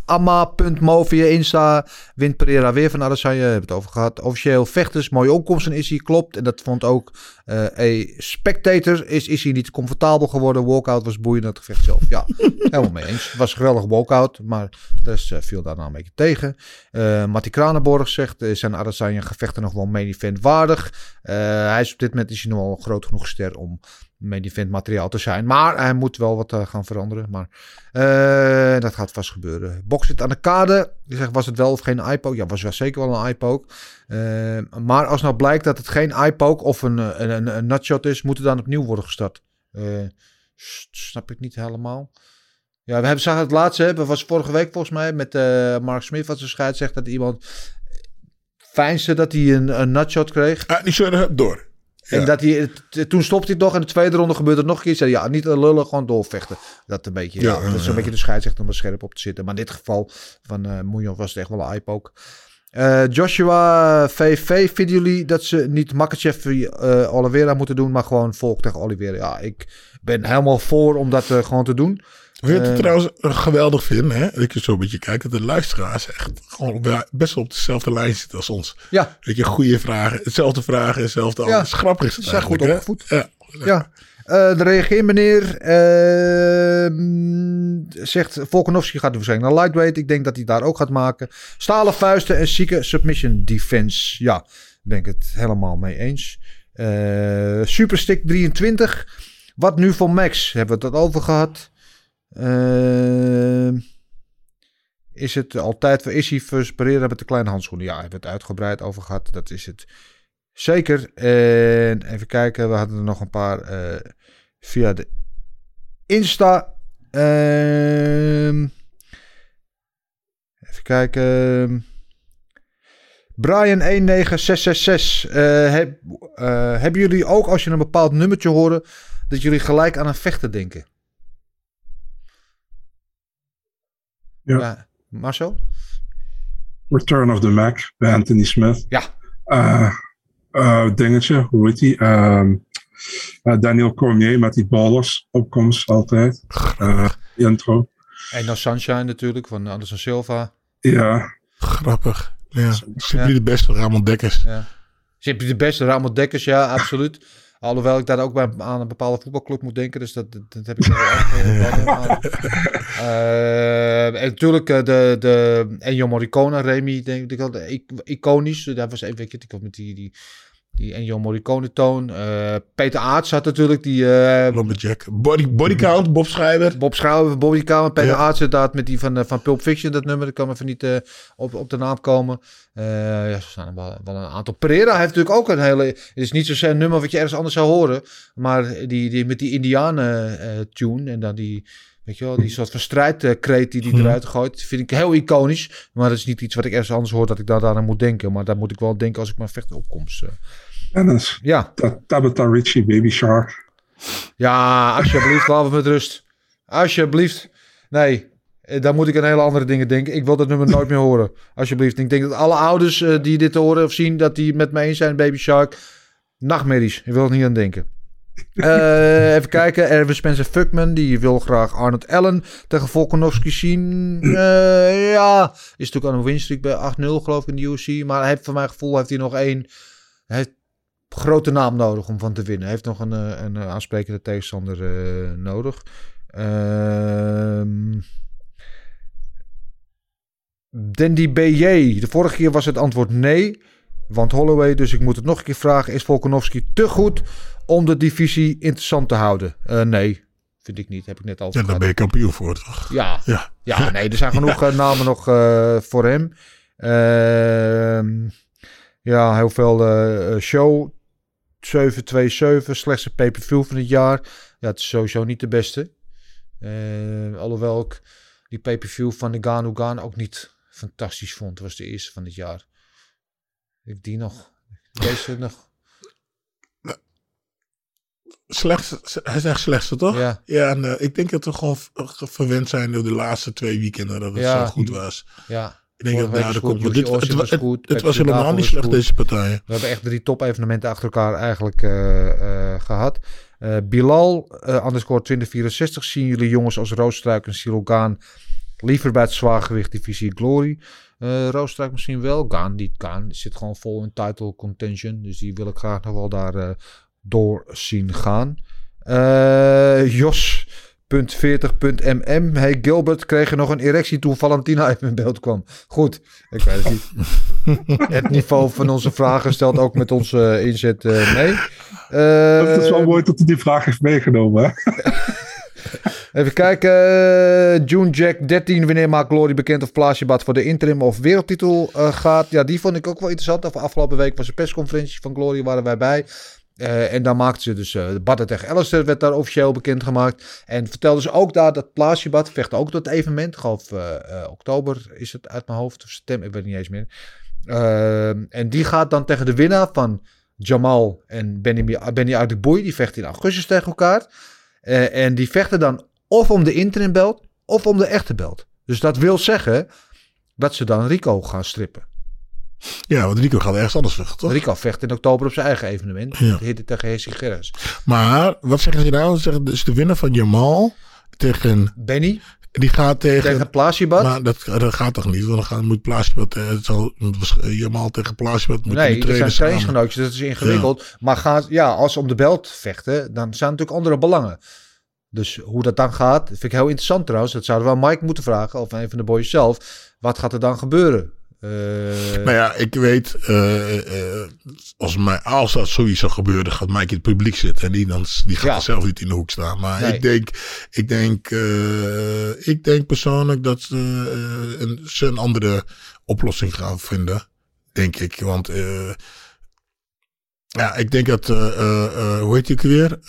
C: Uh, Amma.mo via Insta. Wint Pereira weer van Adesanya. Hebben het over gehad. Officieel vechters. Mooie opkomst in Issy. Klopt. En dat vond ook uh, een spectator. Is Issy niet comfortabel geworden. Walkout was boeiend. Het gevecht zelf. Ja, helemaal mee eens. Het was een geweldige walkout. Maar de rest viel daar nou een beetje tegen. Uh, Matti Kranenborg zegt. zijn Adesanya gevechten nog wel main event waardig. hij is op dit moment is hij nog wel groot genoeg ster om main event materiaal te zijn. Maar hij moet wel wat uh, gaan veranderen. Maar uh, dat gaat vast gebeuren. Box zit aan de kade. Je zegt, was het wel of geen eye-poke? Ja, was wel zeker wel een eye-poke. Uh, maar als nou blijkt dat het geen eye-poke of een, een, een, een nutshot is, moet het dan opnieuw worden gestart. Uh, snap ik niet helemaal. Ja, we hebben zagen het laatste, hè, was vorige week volgens mij met Mark Smith, wat zijn scheid zegt dat iemand fijnste dat hij een, een nutshot kreeg.
B: Ah, niet zo door.
C: Ja. En dat hij, toen stopte hij het nog en de tweede ronde gebeurde er nog een keer. Zei ja, niet lullen, gewoon doorvechten. Dat een beetje, ja, dat is een beetje de scheidsrechter om er scherp op te zitten. Maar in dit geval van uh, Moejon was het echt wel een eye-poke. Uh, Joshua VV, vinden jullie dat ze niet Makachev uh, Oliveira moeten doen, maar gewoon volk tegen Oliveira? Ja, ik ben helemaal voor om dat uh, gewoon te doen.
B: Weet je het trouwens geweldig vind, hè? Dat ik zo een beetje kijk, dat de luisteraars echt gewoon best wel op dezelfde lijn zitten als ons.
C: Ja.
B: Weet je, goede vragen, hetzelfde vragen, hetzelfde
C: ja.
B: alles. Grappig is het
C: Zijn goed opgevoed.
B: Ja.
C: ja. Uh, de reageer meneer uh, zegt Volkanovski gaat waarschijnlijk naar lightweight. Ik denk dat hij daar ook gaat maken. Stalen vuisten en zieke submission defense. Ja, ben ik het helemaal mee eens. Uh, Superstick 23. Wat nu voor Max? Hebben we het over gehad? Uh, is het altijd is hij first Pereira met de kleine handschoenen? Ja, hebben we het uitgebreid over gehad. Dat is het zeker. En even kijken, we hadden er nog een paar uh, via de Insta. Uh, even kijken. Brian 19666. Uh, heb, hebben jullie ook als je een bepaald nummertje horen dat jullie gelijk aan een vechter denken?
D: Ja.
C: ja. Marcel?
D: Return of the Mac bij Anthony Smith.
C: Ja.
D: eh, eh, dingetje, hoe heet die? Ehm, eh, Daniel Cormier met die ballers opkomst altijd. Eh, die intro.
C: En dan Sunshine natuurlijk van Anderson Silva.
D: Ja,
B: Grappig. Ja. Simply
C: Ja.
B: de beste, Ramon Dekkers.
C: Ja. Simply de beste, Ramon Dekkers, ja, absoluut. Alhoewel ik daar ook bij, aan een bepaalde voetbalclub moet denken. Dus dat, dat, dat heb ik wel echt aan. Eh, en natuurlijk eh, de, de Ennio Morricone, Remy, denk ik iconisch. Daar was even, weet ik, met die, die, die Ennio Morricone toon. Eh, Peter Aarts had natuurlijk die... eh,
B: Lumberjack. Body, body count, Bob Schrijver.
C: Bob Schouwer, Bobby Kamer, Peter
B: Ja.
C: Aarts inderdaad met die van, eh, van Pulp Fiction, dat nummer. Dat kan me even niet op, op de naam komen. Eh ja, er staan er wel, wel een aantal. Pereira heeft natuurlijk ook een hele... Het is niet zozeer een nummer wat je ergens anders zou horen. Maar die, die, met die Indianen tune en dan die... Weet je wel, die soort van strijdkreet die die
B: Mhm.
C: eruit gooit, vind ik heel iconisch. Maar dat is niet iets wat ik ergens anders hoor dat ik daar aan moet denken. Maar daar moet ik wel denken als ik mijn vechtopkomst. eh.
D: Dennis.
C: Ja,
D: Ta- Tabitha Ritchie, Baby Shark.
C: Ja, alsjeblieft, laat me met rust. Alsjeblieft. Nee, eh, daar moet ik aan hele andere dingen denken. Ik wil dat nummer nooit meer horen. Alsjeblieft. Ik denk dat alle ouders eh, die dit horen of zien, dat die met me eens zijn, Baby Shark. Nachtmerries. Ik wil er niet aan denken. Eh, even kijken. Erwin Spencer Fuckman. Die wil graag Arnold Allen tegen Volkanovski zien. Eh, ja. Is natuurlijk aan een winstreak bij 8-0 geloof ik in de UFC. Maar hij heeft van mijn gevoel heeft hij nog één... Grote naam nodig om van te winnen. Hij heeft nog een, eh, een aansprekende tegenstander nodig. Ehm Dandy BJ. De vorige keer was het antwoord nee. Want Holloway, dus ik moet het nog een keer vragen. Is Volkanovski te goed om de divisie interessant te houden? Eh, nee, vind ik niet. Heb ik net al
B: Ja, daar
C: gehad.
B: ben je kampioen voor, toch?
C: Ja,
B: Ja.
C: ja, nee, er zijn genoeg eh, namen nog eh, voor hem. Ehm, ja, heel veel show. 727, slechtste pay-per-view van het jaar. Ja, het is sowieso niet de beste. Eh, alhoewel ik die pay-per-view van de Ganu Gan ook niet fantastisch vond. was de eerste van dit jaar. Ik die nog. Deze nog.
B: Slechtste, hij is echt slechtste, toch?
C: Ja.
B: Ja, en eh, ik denk dat we gewoon ge- verwend zijn door de laatste twee weekenden dat het
C: Ja.
B: zo goed was.
C: Ja.
B: Ik denk dat
C: Vorige
B: daar komt. Dit, het,
C: was
B: het,
C: goed,
B: het
C: Patrick
B: was helemaal niet slecht, deze partijen.
C: We hebben echt drie top-evenementen achter elkaar eigenlijk eh, eh, gehad. Eh, Bilal, eh underscore 2064, zien jullie jongens als Roosstruik en Cyril Gaan liever bij het zwaargewicht divisie Glory? Eh Roosstruik misschien wel. Gaan, die Gaan zit gewoon vol in title contention. Dus die wil ik graag nog wel daar eh, door zien gaan. Eh Jos.40.mm. Hey Gilbert, kreeg je nog een erectie toen Valentina even in beeld kwam? Goed, ik weet het niet. het niveau van onze vragen stelt ook met onze eh, inzet eh, mee. Eh,
D: Het is wel mooi dat hij die vraag heeft meegenomen.
C: Even kijken. June Jack 13. Wanneer maakt Glory bekend of Plaasjebad voor de interim of wereldtitel gaat? Ja, die vond ik ook wel interessant. Af- Afgelopen week was een persconferentie van Glory, waren wij bij. Eh, en daar maakten ze dus uh, Badden tegen Alistair werd daar officieel bekendgemaakt. En vertelden ze ook daar dat Plaasjebad vecht ook dat evenement. Geloof eh, eh, oktober is het uit mijn hoofd. Of september, ik weet niet eens meer. Eh, en die gaat dan tegen de winnaar van Jamal en Benny, Benny Adekboy. Die vechten in augustus tegen elkaar. Eh, en die vechten dan of om de interim belt of om de echte belt. Dus dat wil zeggen dat ze dan Rico gaan strippen.
B: Ja, want Rico gaat ergens anders vechten, toch?
C: Rico vecht in oktober op zijn eigen evenement.
B: Ja.
C: Ja. tegen Hessie Gerrits.
B: Maar, wat zeggen ze nou? Ze zeggen, dus de winnaar van Jamal tegen...
C: Benny
B: Die gaat tegen...
C: tegen Plaasjebad.
B: maar dat, dat gaat toch niet? Want dan gaan, moet Plaasjebad... eh, Het zal, Jamal tegen Plaasjebad moeten
C: Nee, dat zijn trainingsgenootjes, dat is ingewikkeld. Maar gaat, ja, als ze om de belt vechten, dan zijn natuurlijk andere belangen. Dus hoe dat dan gaat, vind ik heel interessant trouwens. Dat zouden we aan Mike moeten vragen, of een van de boys zelf. Wat gaat er dan gebeuren? Eh,
B: Nou ja, ik weet, eh, eh, als, mij, als dat zoiets zou gebeuren, gaat Mike in het publiek zitten. En die, dan, die gaat
C: Ja.
B: er zelf niet in de hoek staan. Maar
C: Nee.
B: ik denk, ik denk, ik denk persoonlijk dat ze, een, ze een andere oplossing gaan vinden. Denk ik. Want ja, ik denk dat, hoe heet ook weer?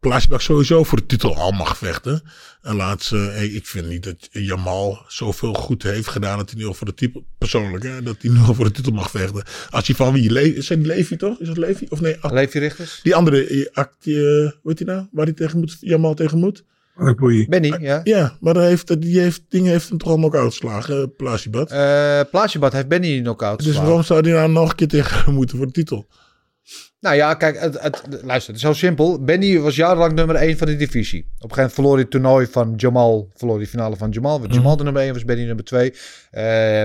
B: Uh, Plaasbak sowieso voor de titel al mag vechten. En laat ze, hey, ik vind niet dat Jamal zoveel goed heeft gedaan dat hij nu al voor de titel, persoonlijk, hè, dat hij nu al voor de titel mag vechten. Als hij van wie, Le zijn die Levi toch? Is dat Levi? Of nee, Ak-
C: Levi Richters?
B: die andere, eh, die, eh, hoe heet die nou? Waar hij tegen moet, Jamal tegen moet?
C: Benny, ja.
B: Ja, maar hij heeft, die heeft, dingen heeft hem toch allemaal ook uitgeslagen, uh, Plasiebad.
C: Uh, Plasiebad heeft Benny knock-out
B: Dus waarom zou hij nou nog een keer tegen moeten voor de titel?
C: Nou ja, kijk, het, het, luister, het is zo simpel. Benny was jarenlang nummer 1 van de divisie. Op een gegeven moment verloor hij het toernooi van Jamal, verloor die finale van Jamal. Want Jamal de nummer 1 was Benny nummer 2. Uh,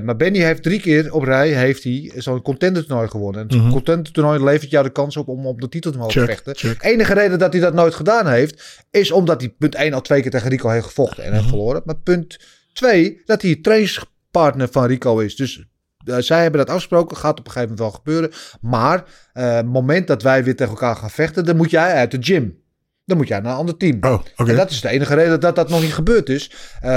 C: maar Benny heeft drie keer op rij heeft hij zo'n contender toernooi gewonnen. En het contender toernooi levert jou de kans op om op de titel te mogen
B: Check,
C: vechten.
B: check.
C: Enige reden dat hij dat nooit gedaan heeft, is omdat hij punt 1 al twee keer tegen Rico heeft gevochten en heeft verloren. Maar punt 2, dat hij trainingspartner van Rico is. Dus uh, zij hebben dat afgesproken, gaat op een gegeven moment wel gebeuren. Maar uh, het moment dat wij weer tegen elkaar gaan vechten, dan moet jij uit de gym. Dan moet jij naar een ander team.
B: Oh.
C: En dat is de enige reden dat dat nog niet gebeurd is. Uh,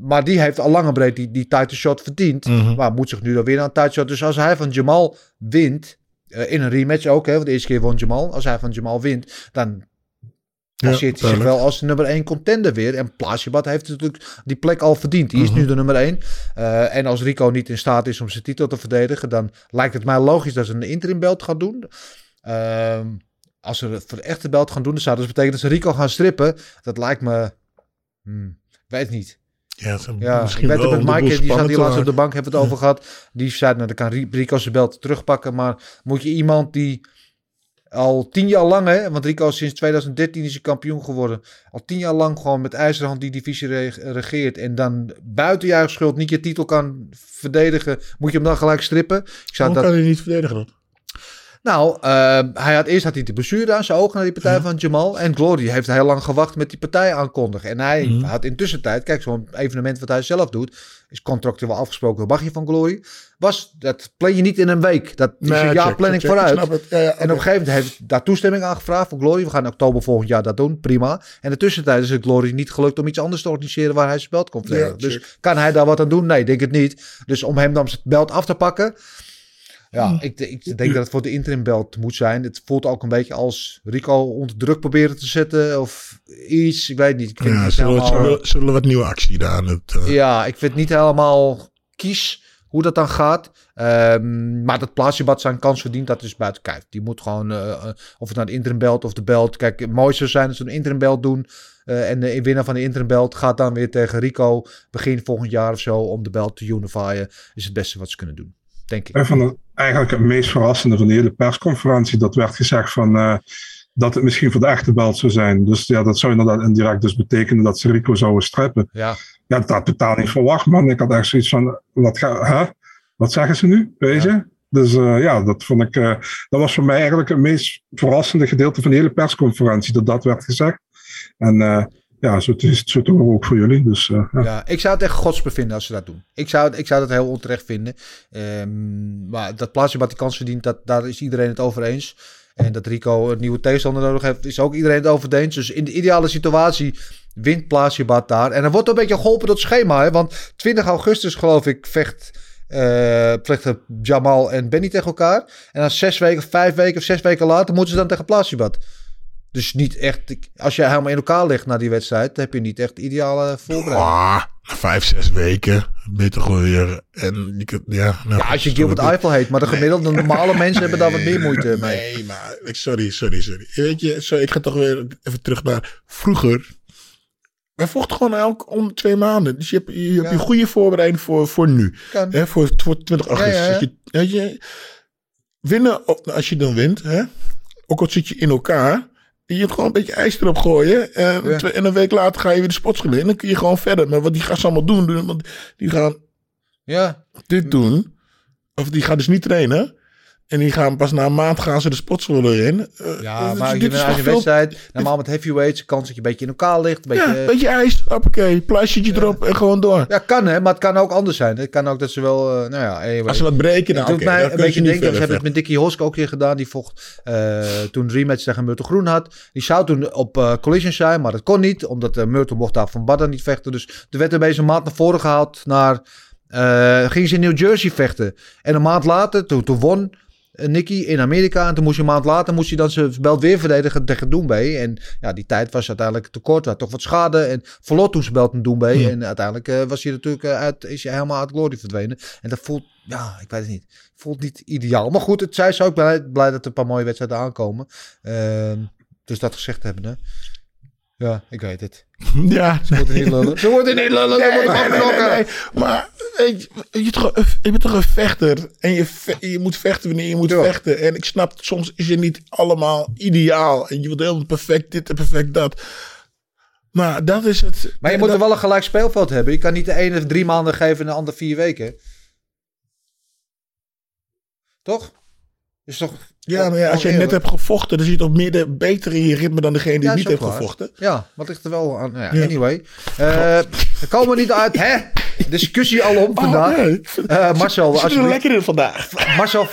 C: maar die heeft al lang en breed die, die title shot verdiend.
B: Mhm.
C: Maar moet zich nu dan weer naar een title shot. Dus als hij van Jamal wint, uh, in een rematch ook, hè, want de eerste keer won Jamal. Als hij van Jamal wint, dan passeert hij zich wel als de nummer 1 contender weer. En Plasiebad heeft natuurlijk die plek al verdiend. Die is nu de nummer 1. Uh, en als Rico niet in staat is om zijn titel te verdedigen, dan lijkt het mij logisch dat ze een interim belt gaan doen. Uh, als ze het voor de echte belt gaan doen, dan zou dat betekenen dat ze Rico gaan strippen. Dat lijkt me... Hmm, weet niet.
B: Ja,
C: ja
B: misschien
C: ik weet
B: wel
C: het met Mike, die zat hier laatst op de bank, hebben we het over gehad. Die zei, nou, dan kan Rico zijn belt terugpakken. Maar moet je iemand die al tien jaar lang, hè, want Rico sinds 2013 is hij kampioen geworden. Al tien jaar lang gewoon met ijzerhand die divisie regeert. En dan buiten je eigen schuld niet je titel kan verdedigen. Moet je hem dan gelijk strippen? Ik
B: zou dat... kan hij niet verdedigen dan?
C: Nou, uh, hij had eerst had hij de blessure aan zijn ogen naar die partij ja. van Jamal. En Glory heeft heel lang gewacht met die partij aankondigen. En hij mm. had intussen tijd, kijk, zo'n evenement wat hij zelf doet, is contractueel afgesproken. Mag je van Glory? Was, dat plan je niet in een week. Dat is
B: Nee,
C: een jaar planning
B: check,
C: vooruit.
B: Ja, ja,
C: En op een gegeven moment heeft daar toestemming aan gevraagd voor Glory. We gaan in oktober volgend jaar dat doen. Prima. En in de tussentijd is het Glory niet gelukt om iets anders te organiseren waar hij zijn belt kon verdedigen.
B: Ja,
C: dus
B: check.
C: kan hij daar wat aan doen? Nee, denk het niet. Dus om hem dan zijn belt af te pakken. Ja, ik, ik denk dat het voor de interim belt moet zijn. Het voelt ook een beetje als Rico onder druk proberen te zetten of iets. Ik weet niet. Ik vind
B: Ja, zullen,
C: helemaal-
B: zullen, we- zullen we wat nieuwe actie daar aan het... eh,
C: ja, ik vind het niet helemaal kies hoe dat dan gaat. Ehm, maar dat plaatsjebad zijn kans verdient, dat is buiten kijf. Die moet gewoon, eh, eh, of het nou de interim belt of de belt. Kijk, het mooi zou zijn als ze een interim belt doen. eh, en de winnaar van de interim belt gaat dan weer tegen Rico begin volgend jaar of zo om de belt te unifyen. Is het beste wat ze kunnen doen, denk ik.
D: En van eigenlijk het meest verrassende van de hele persconferentie, dat werd gezegd van, eh, dat het misschien voor de echte belt zou zijn. Dus ja, dat zou inderdaad indirect dus betekenen dat ze Rico zouden streppen.
C: Ja,
D: Ja, dat had totaal niet verwacht, man. Ik had echt zoiets van, wat, ga, hè? wat zeggen ze nu? Weet je? Dus eh, ja, dat vond ik, eh, dat was voor mij eigenlijk het meest verrassende gedeelte van de hele persconferentie, dat dat werd gezegd. En ja, zo zo toch ook voor jullie. Dus eh, ja.
C: ja, ik zou het echt godsbevinden als ze dat doen. Ik zou, ik zou dat heel onterecht vinden. Ehm, maar dat plaatsje wat die kans verdient, dat, daar is iedereen het over eens. En dat Rico een nieuwe tegenstander nodig heeft, is ook iedereen het over eens. Dus in de ideale situatie wint Plaatsjebad daar. En er wordt een beetje geholpen door het schema. Hè? Want 20 augustus, geloof ik, vecht, eh vechten Jamal en Benny tegen elkaar. En dan zes weken, vijf weken of zes weken later moeten ze dan tegen Plaatsjebad. Dus niet echt, als je helemaal in elkaar ligt na die wedstrijd, dan heb je niet echt ideale voorbereiding.
B: ah, vijf, zes weken. Ben je toch weer... En je kunt, ja, nou,
C: Ja, als je Gilbert Eiffel heet, maar de gemiddelde normale mensen hebben daar wat meer moeite mee.
B: Nee, maar sorry, sorry, sorry. Weet je, sorry, ik ga toch weer even terug naar vroeger. Wij vochten gewoon elk om twee maanden. Dus je hebt je, hebt
C: Ja.
B: je goede voorbereiding voor, voor nu. Hè, voor, voor 20 augustus.
C: Ja,
B: Je, winnen, als je dan wint, hè, ook al zit je in elkaar. Je hebt gewoon een beetje ijs erop gooien. En,
C: Ja.
B: twee- en een week later ga je weer de sportschool in. En dan kun je gewoon verder. Maar wat die gaan ze allemaal doen, doen want die gaan
C: Ja,
B: dit doen. Of die gaan dus niet trainen. En die gaan pas na een maand gaan ze de sportschool in. Eh,
C: ja
B: dus
C: maar
B: dit
C: je
B: toch
C: je
B: veel-
C: wedstrijd, normaal met heavyweights, kans dat je een beetje in elkaar ligt. Een
B: Ja,
C: beetje,
B: een beetje ijs. Hoppakee, plasje erop en gewoon door.
C: ja, kan hè, maar het kan ook anders zijn. Het kan ook dat ze wel, eh, nou ja, anyway.
B: Als ze wat breken, dan oké.
C: doet mij een beetje denken, ze
B: verder
C: hebben het met Dickie Hosk ook een keer gedaan. Die vocht eh, toen een rematch tegen Myrtle Groen had. Die zou toen op eh, collision zijn, maar dat kon niet. Omdat uh, Myrtle mocht daar van Badden niet vechten. Dus er werd een beetje een maand naar voren gehaald naar... eh ging ze in New Jersey vechten. En een maand later, toen, toen won eh, Nicky in Amerika. En toen moest je een maand later moest hij dan zijn belt weer verdedigen tegen Doembay. En ja, die tijd was uiteindelijk te kort. Had toch wat schade. En verloor toen zijn belt een Doembay. En uiteindelijk eh, was hij natuurlijk eh, uit, is hij helemaal uit glory verdwenen. En dat voelt, ja, ik weet het niet. Voelt niet ideaal. Maar goed, het zij zo ook blij, blij dat er een paar mooie wedstrijden aankomen. Ehm, dus dat gezegd hebben. Hè. Ja, ik weet het.
B: Ja,
C: Ze moeten niet lullen. Ze moeten niet lullen. Ze
B: Nee, nee. Maar weet je, je, bent toch een vechter. En je, je moet vechten wanneer je moet
C: Ja.
B: vechten. En ik snap, soms is je niet allemaal ideaal. En je wilt helemaal perfect dit en perfect dat. Maar dat is het.
C: Maar je moet er wel een gelijk speelveld hebben. Je kan niet de ene drie maanden geven en de andere vier weken. Toch? Is toch...
B: Ja, maar ja, als je net
C: oneerlijk?
B: hebt gevochten, dan zit je toch meer de, beter in je ritme dan degene die
C: Ja,
B: niet heeft
C: waar.
B: gevochten.
C: Ja, wat ligt er wel aan? Ja,
B: Ja.
C: Anyway. Eh we komen niet uit. Hè? Discussie al om vandaag.
B: Oh, nee,
C: Eh, Marcel,
B: zit er lekker in vandaag.
C: Marcel,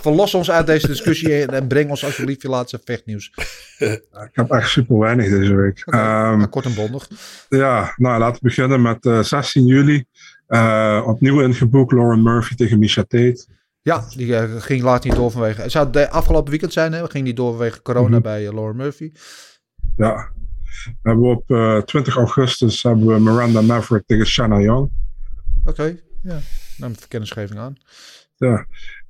C: verlos ons uit deze discussie en, en breng ons alsjeblieft je laatste vechtnieuws.
D: Ik heb echt super weinig deze week. Ehm,
C: Maar kort en bondig.
D: ja, nou laten we beginnen met eh, 16 juli. Eh, opnieuw ingeboekt Lauren Murphy tegen Misha Tate.
C: Ja, die eh, ging laat niet door vanwege... Het zou de afgelopen weekend zijn, hè? Ging niet door vanwege corona
D: Mhm.
C: bij uh, Lauren Murphy.
D: Ja. We hebben op eh, 20 augustus hebben we Miranda Maverick tegen Shanna Young.
C: Oké, ja. Neem de kennisgeving aan.
D: Ja.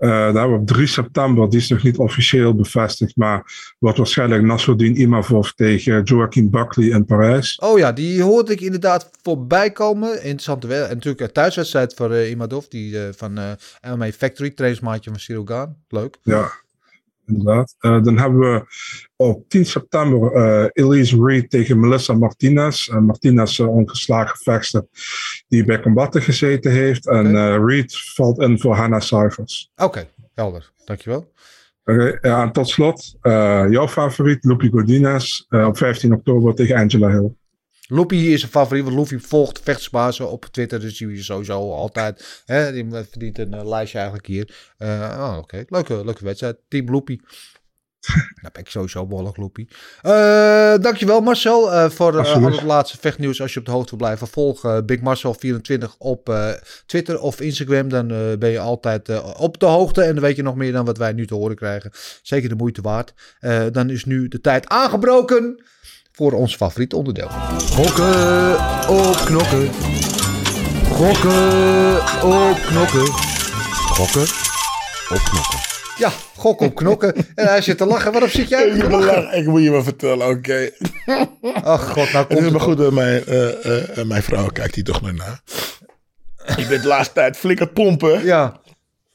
D: Hebben we op 3 september, die is nog niet officieel bevestigd, maar wordt waarschijnlijk Nasruddin Imavov tegen Joaquin Buckley in Parijs.
C: Oh ja, die hoorde ik inderdaad voorbij komen. Interessante wel. En natuurlijk een thuiswedstrijd voor eh, Imadov, die eh, van MMA Factory, trainingsmaatje van Cyril Gaan. Leuk.
D: Ja, inderdaad. Eh, dan hebben we op 10 september eh, Elise Reed tegen Melissa Martinez. Uh, Martinez, een ongeslagen vechter die bij combatten gezeten heeft. En Reed valt in voor Hannah Cyphers.
C: Oké, helder. Dankjewel.
D: Oké, ja, en tot slot, jouw favoriet, Lupi Godinez, op 15 oktober tegen Angela Hill.
C: Loopy is een favoriet, want Loopy volgt vechtsbazen op Twitter, dus die is sowieso altijd. Hè, die verdient een eh, lijstje eigenlijk hier. Eh, oh, Oké, leuke, leuke wedstrijd. Team Loopy. Nou ben ik sowieso behoorlijk Loopy. Eh dankjewel Marcel voor eh, al het laatste vechtnieuws. Als je op de hoogte wil blijven, volg Big Marcel24 op eh, Twitter of Instagram. Dan ben je altijd op de hoogte en dan weet je nog meer dan wat wij nu te horen krijgen. Zeker de moeite waard. Dan is nu de tijd aangebroken voor ons favoriete onderdeel. Gokken op knokken. Gokken op knokken. Gokken op knokken. Ja, gokken op knokken. En hij zit te lachen. Waarom zit jij
B: Ik,
C: te
B: moet
C: lachen?
B: ik moet je maar vertellen, oké.
C: Ach god, nou
B: Het
C: komt
B: maar
C: het
B: goed dat mijn, eh, eh, eh, mijn vrouw kijkt hier toch naar na. Ik ben de laatste tijd flink aan pompen.
C: Ja,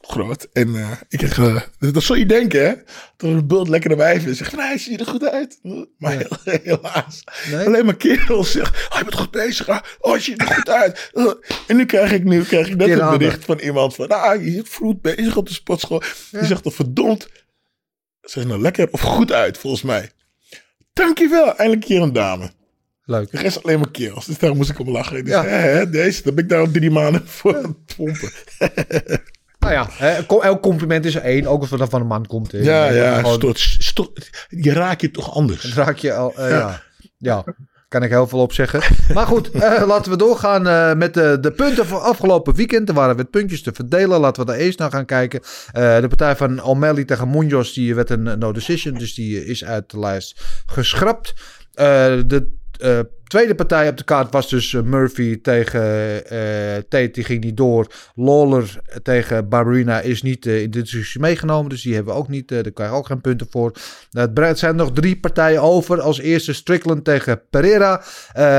B: Groot. En eh, ik zeg, eh, dat, zou je denken, hè? Dat een bult lekkere wijf is. Zegt, nee, zie je er goed uit? Maar heel- helaas.
C: Nee?
B: Alleen maar kerels zeggen, oh, je bent goed bezig. hè? Oh, je ziet er goed uit. Uh, En nu krijg ik, nu krijg ik net een bericht van iemand van, ah, je zit vroeg bezig op de sportschool. Die zegt, dan verdomd, ze is nou lekker of goed uit, volgens mij. Dankjewel, eindelijk hier een dame.
C: leuk.
B: De rest alleen maar kerels. Dus daar moest ik om lachen.
C: Ja.
B: hè, hè, deze, daar ben ik daar al drie maanden voor aan het pompen.
C: Nou ja, elk compliment is er één. Ook als dan van een man komt.
B: Ja, ja,
C: Gewoon-
B: stort, stort, je raakt je toch anders.
C: raak je al. eh, ja. ja, kan ik heel veel op zeggen. Maar goed, eh, laten we doorgaan eh, met de, de punten van afgelopen weekend. Er waren weer puntjes te verdelen. Laten we daar eerst naar gaan kijken. De partij van O'Malley tegen Munoz, die werd een no decision. Dus die is uit de lijst geschrapt. De eh, tweede partij op de kaart was dus eh, Murphy tegen eh Tate. Die ging niet door. Lawler tegen Barberina is niet in de discussie meegenomen. Dus die hebben we ook niet. daar krijgen we ook geen punten voor. Nou, het zijn nog drie partijen over. Als eerste Strickland tegen Pereira.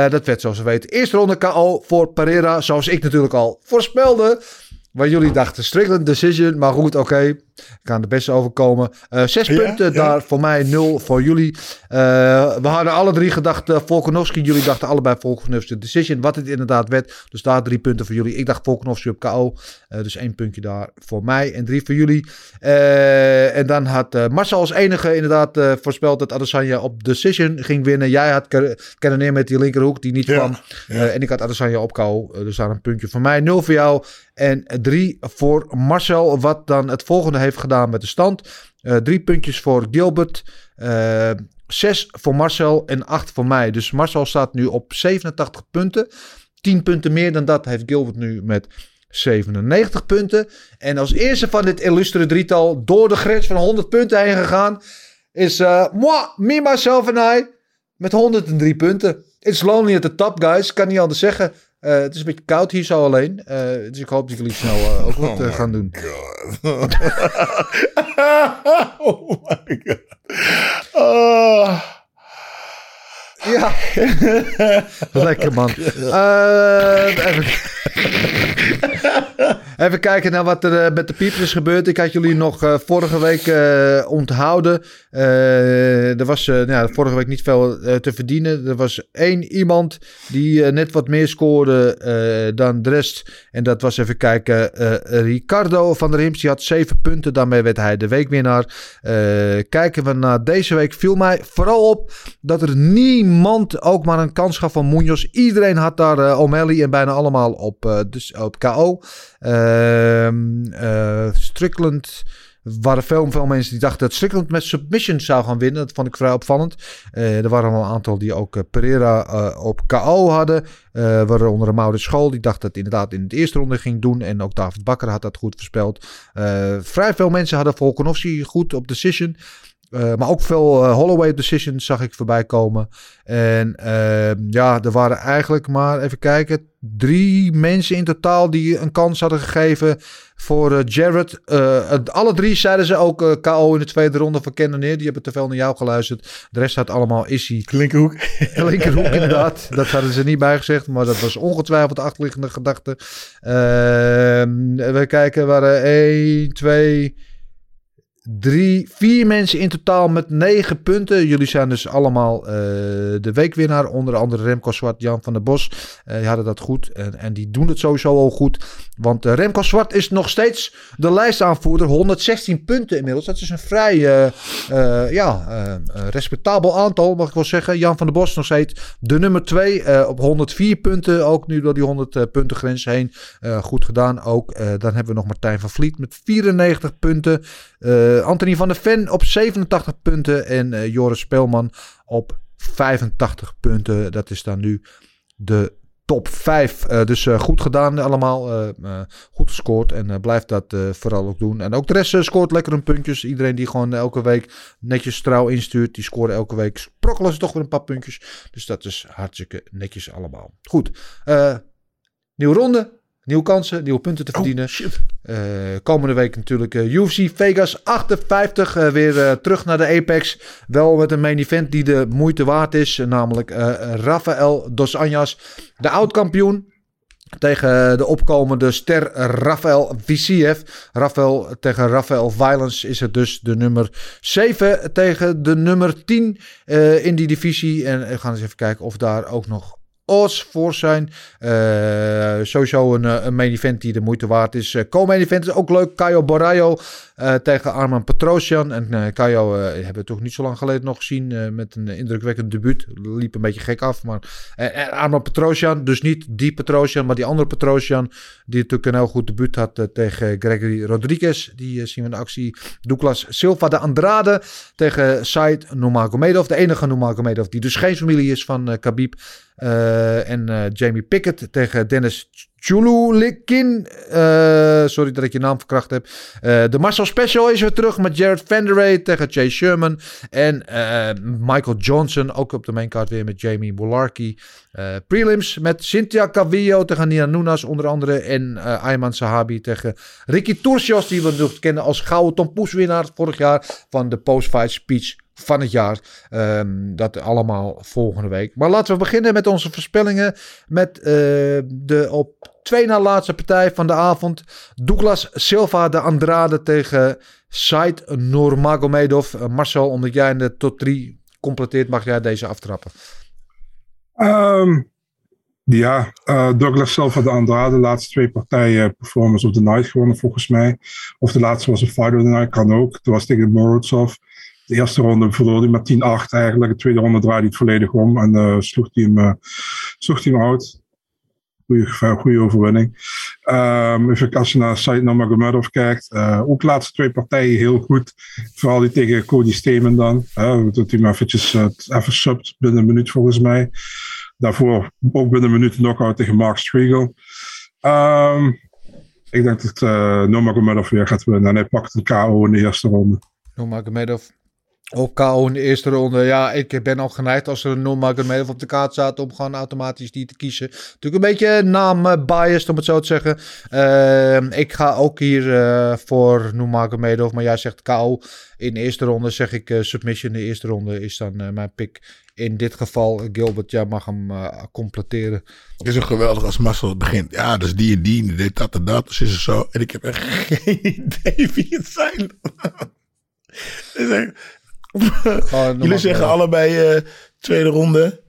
C: Dat werd zoals we weten eerste ronde KO voor Pereira. Zoals ik natuurlijk al voorspelde. Waar jullie dachten Strickland decision. Maar goed, oké. Kan de beste overkomen. Eh, zes
B: Ja,
C: punten
B: ja.
C: daar voor mij. Nul voor jullie. Eh, we hadden alle drie gedacht uh, Volkanovski. Jullie dachten allebei Volkanovski decision. Wat het inderdaad werd. Dus daar drie punten voor jullie. Ik dacht Volkanovski op KO. Dus één puntje daar voor mij. En drie voor jullie. En dan had Marcel als enige inderdaad voorspeld dat Adesanya op decision ging winnen. Jij had Cannonier met die linkerhoek die niet
B: Ja,
C: kwam. en ik had Adesanya op KO. Dus daar een puntje voor mij. Nul voor jou. En drie voor Marcel. Wat dan het volgende heeft gedaan met de stand. Eh, drie puntjes voor Gilbert. eh, zes voor Marcel en acht voor mij. Dus Marcel staat nu op 87 punten. 10 punten meer dan dat heeft Gilbert nu met 97 punten. En als eerste van dit illustere drietal door de grens van 100 punten heen gegaan is uh, moi, me, myself en I met 103 punten. It's lonely at the top, guys. Kan niet anders zeggen. Uh, het is een beetje koud hier zo alleen. Uh, dus ik hoop dat jullie snel uh, ook wat uh, gaan doen.
B: oh my god. Oh.
C: Ja. Lekker man. Eh, even... even kijken naar wat er eh, met de piepers is gebeurd. Ik had jullie nog eh, vorige week onthouden. Er was ja, vorige week niet veel te verdienen. Er was één iemand die net wat meer scoorde dan de rest. En dat was even kijken. Ricardo van der Hims. Die had zeven punten. Daarmee werd hij de weekwinnaar. Kijken we naar deze week. Viel mij vooral op dat er niemand ook maar een kans gaf van Munoz. Iedereen had daar eh, O'Malley en bijna allemaal op, eh, dus op KO. Ehm eh, Strickland waren veel, veel mensen die dachten dat Strickland met submission zou gaan winnen. Dat vond ik vrij opvallend. Er waren wel een aantal die ook Pereira op KO hadden. Waaronder Maurits School. Die dacht dat het inderdaad in de eerste ronde ging doen. En ook David Bakker had dat goed voorspeld. Vrij veel mensen hadden Volkanovski goed op decision. Eh, maar ook veel eh, Holloway decisions zag ik voorbij komen. En eh, ja, er waren eigenlijk maar, even kijken, drie mensen in totaal die een kans hadden gegeven voor eh, Jared. Alle drie zeiden ze ook KO in de tweede ronde van Kennen neer. Die hebben te veel naar jou geluisterd. De rest had allemaal Issy.
B: Linkerhoek.
C: Linkerhoek inderdaad. Dat hadden ze niet bijgezegd, maar dat was ongetwijfeld de achterliggende gedachte. Ehm, we kijken, er waren 1, 2, drie, vier mensen in totaal met negen punten. Jullie zijn dus allemaal eh, de weekwinnaar. Onder andere Remco Zwart, Jan van der Bos. Eh, die hadden dat goed. En, en die doen het sowieso al goed. Want eh, Remco Zwart is nog steeds de lijstaanvoerder. 116 punten inmiddels. Dat is een vrij ja, respectabel aantal, mag ik wel zeggen. Jan van der Bos nog steeds de nummer 2 op 104 punten. Ook nu door die 100 eh, punten grens heen. Goed gedaan ook. Dan hebben we nog Martijn van Vliet met 94 punten. Eh, Anthony van der Ven op 87 punten. En eh, Joris Speelman op 85 punten. Dat is dan nu de top 5. Eh, dus eh, goed gedaan allemaal. Eh, eh, goed gescoord. En eh, blijf dat eh, vooral ook doen. En ook de rest eh, scoort lekker hun puntjes. Iedereen die gewoon elke week netjes trouw instuurt. Die scoren elke week. Sprokkelen ze toch weer een paar puntjes. Dus dat is hartstikke netjes allemaal. Goed. Eh, nieuwe ronde. Nieuwe kansen, nieuwe punten te verdienen.
B: shit.
C: Eh, komende week natuurlijk eh, UFC Vegas 58. eh, weer terug naar de Apex. Wel met een main event die de moeite waard is. namelijk Rafael Dos Anjos. De oud-kampioen. Tegen de opkomende ster Rafael Viciev. Rafael tegen Rafael Violence is het dus de nummer 7 tegen de nummer 10 eh, in die divisie. En we gaan eens even kijken of daar ook nog odds voor zijn. Eh, sowieso een, eh, een main event die de moeite waard is. Uh, Co-main event is ook leuk. Caio Borraio eh, tegen Arman Petrosian. En eh, hebben we toch niet zo lang geleden nog gezien. met een indrukwekkend debuut. Liep een beetje gek af. Maar Arman Petrosian. Dus niet die Petrosian, maar die andere Petrosian. Die natuurlijk een heel goed debuut had tegen Gregory Rodriguez. Die zien we in de actie. Douglas Silva de Andrade tegen Said Nurmagomedov. De enige Nurmagomedov die dus geen familie is van Khabib. Uh, en uh, Jamie Pickett tegen Dennis Chululikin. Uh, sorry dat ik je naam verkracht heb. Uh, de Marcel Special is weer terug met Jared Vanderay tegen Chase Sherman. En uh, Michael Johnson ook op de maincard weer met Jamie Mularkey. prelims met Cynthia Cavillo tegen Nina Nunas onder andere. En Ayman Sahabi tegen Ricky Turcios die we nog kennen als gouden Tom Poes winnaar vorig jaar van de post-fight speech van het jaar. Um, dat allemaal volgende week. Maar laten we beginnen met onze voorspellingen. Met uh, de op twee na laatste partij van de avond. Douglas Silva de Andrade tegen Said Nurmagomedov. Uh, Marcel, omdat jij in de top 3 completeert, mag jij deze aftrappen.
D: Um, ja, uh, Douglas Silva de Andrade, de laatste twee partijen performance of the night gewonnen volgens mij. Of de laatste was een fight of the night, kan ook. Toen was tegen Morozov. De eerste ronde verloor hij met 10-8 eigenlijk. De tweede ronde draaide hij het volledig om en uh, sloeg hij hem, uh, sloeg hij hem uit. Goede overwinning. Um, even als je naar Said Nurmagomedov kijkt. Uh, ook de laatste twee partijen heel goed. Vooral die tegen Cody Stamen dan. Dat hij hem eventjes even subt binnen een minuut volgens mij. Daarvoor ook binnen een minuut knockout tegen Mark Striegel. Um, ik denk dat uh, Nurmagomedov weer gaat winnen. En hij pakt een KO in de eerste ronde.
C: Nurmagomedov op KO in de eerste ronde. Ja, ik ben al geneigd als er een Nurmagomedov op de kaart staat om gewoon automatisch die te kiezen. Natuurlijk een beetje naam biased om het zo te zeggen. Uh, ik ga ook hier uh, voor Nurmagomedov, maar jij zegt KO in de eerste ronde. Zeg ik uh, submission in de eerste ronde is dan mijn pick in dit geval, Gilbert, jij mag hem eh, completeren.
B: Het is ook geweldig als Marcel begint. Ja, dus die en die, deed dat en dat. Dus is het zo. En ik heb echt geen idee wie het zijn. Jullie
C: nog-
B: zeggen allebei eh, tweede ronde.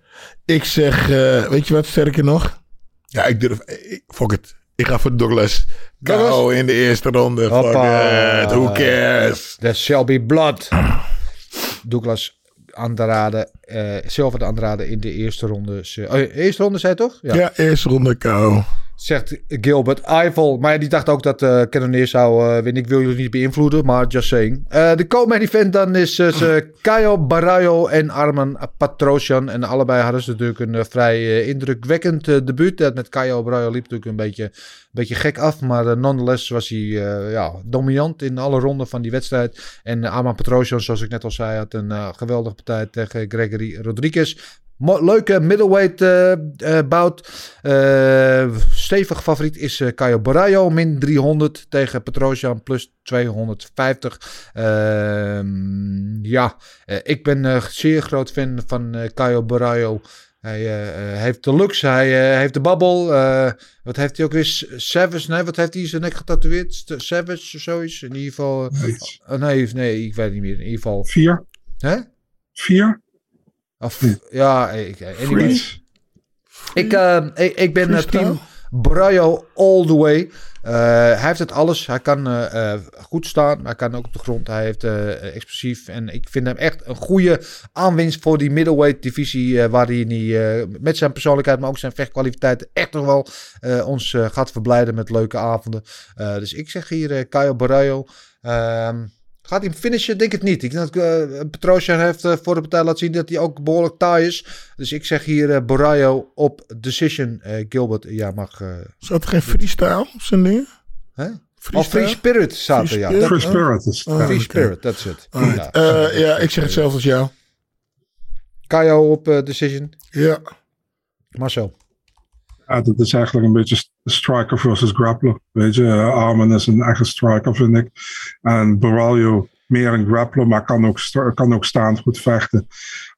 B: Ik zeg, eh, weet je wat sterker nog? Ja, ik durf. Ik, fuck it. Ik ga voor Douglas. Kou in de eerste ronde. Fuck it. Who cares?
C: De Shelby Blood. Douglas Andrade, eh Silver de Andrade in de eerste ronde. Oh, eerste ronde zei toch?
B: Ja, eerste ronde kou.
C: Zegt Gilbert Eiffel. Maar die dacht ook dat eh Cannonier zou eh, winnen. Ik wil jullie niet beïnvloeden, maar just saying. Eh, de co-main event dan is ze Caio Barrayo en Arman Patrosian. En allebei hadden ze natuurlijk een vrij indrukwekkend debuut. Dat met Caio Barrayo liep natuurlijk een beetje, een beetje gek af. Maar nonetheless was hij ja, dominant in alle ronden van die wedstrijd. En uh, Arman Patrosian, zoals ik net al zei, had een geweldige partij tegen Gregory Rodriguez. Leuke middleweight eh, eh, bout. Eh, stevig favoriet is eh Caio Barrayo. Min 300 tegen Petrosian plus 250. Ehm, ja, ik ben zeer groot fan van Caio Barrayo. Hij heeft de looks, hij heeft de babbel. Wat heeft hij ook weer? Savage, nee, wat heeft hij in zijn nek getatoeëerd? Savage of zoiets? In ieder geval. oh, nee, nee, ik weet niet meer. In ieder geval.
D: Vier?
C: Hè?
D: Vier?
C: Of, ja, ik, anyway. Ik, eh, ik, ik ben eh, team Brayo all the way. Eh, hij heeft het alles. Hij kan goed staan. Hij kan ook op de grond. Hij heeft explosief. En ik vind hem echt een goede aanwinst voor die middleweight divisie. waarin hij eh, met zijn persoonlijkheid, maar ook zijn vechtkwaliteiten echt nog wel ons gaat verblijden met leuke avonden. Dus ik zeg hier Caio Barrayo. Ehm, Gaat hij hem finishen? Denk het niet. Ik denk dat uh, Petrosian heeft uh, voor de partij laten zien dat hij ook behoorlijk taai is. Dus ik zeg hier uh, Borayo op decision. Uh, Gilbert, ja mag... Uh,
B: Zat er geen freestyle op zijn ding?
C: Hè? Oh, Free Spirit staat er, ja.
D: Free dat, Spirit is
C: oh, Free Spirit, that's it.
B: Ja, uh, ja, ik zeg hetzelfde als jou.
C: Kajo op uh, decision.
B: Ja.
C: Marcel.
D: Ja, dat is eigenlijk een beetje striker versus grappler. Weet je, uh, Armin is een echte striker, vind ik. En Boralio meer een grappler, maar kan ook, kan ook staand goed vechten.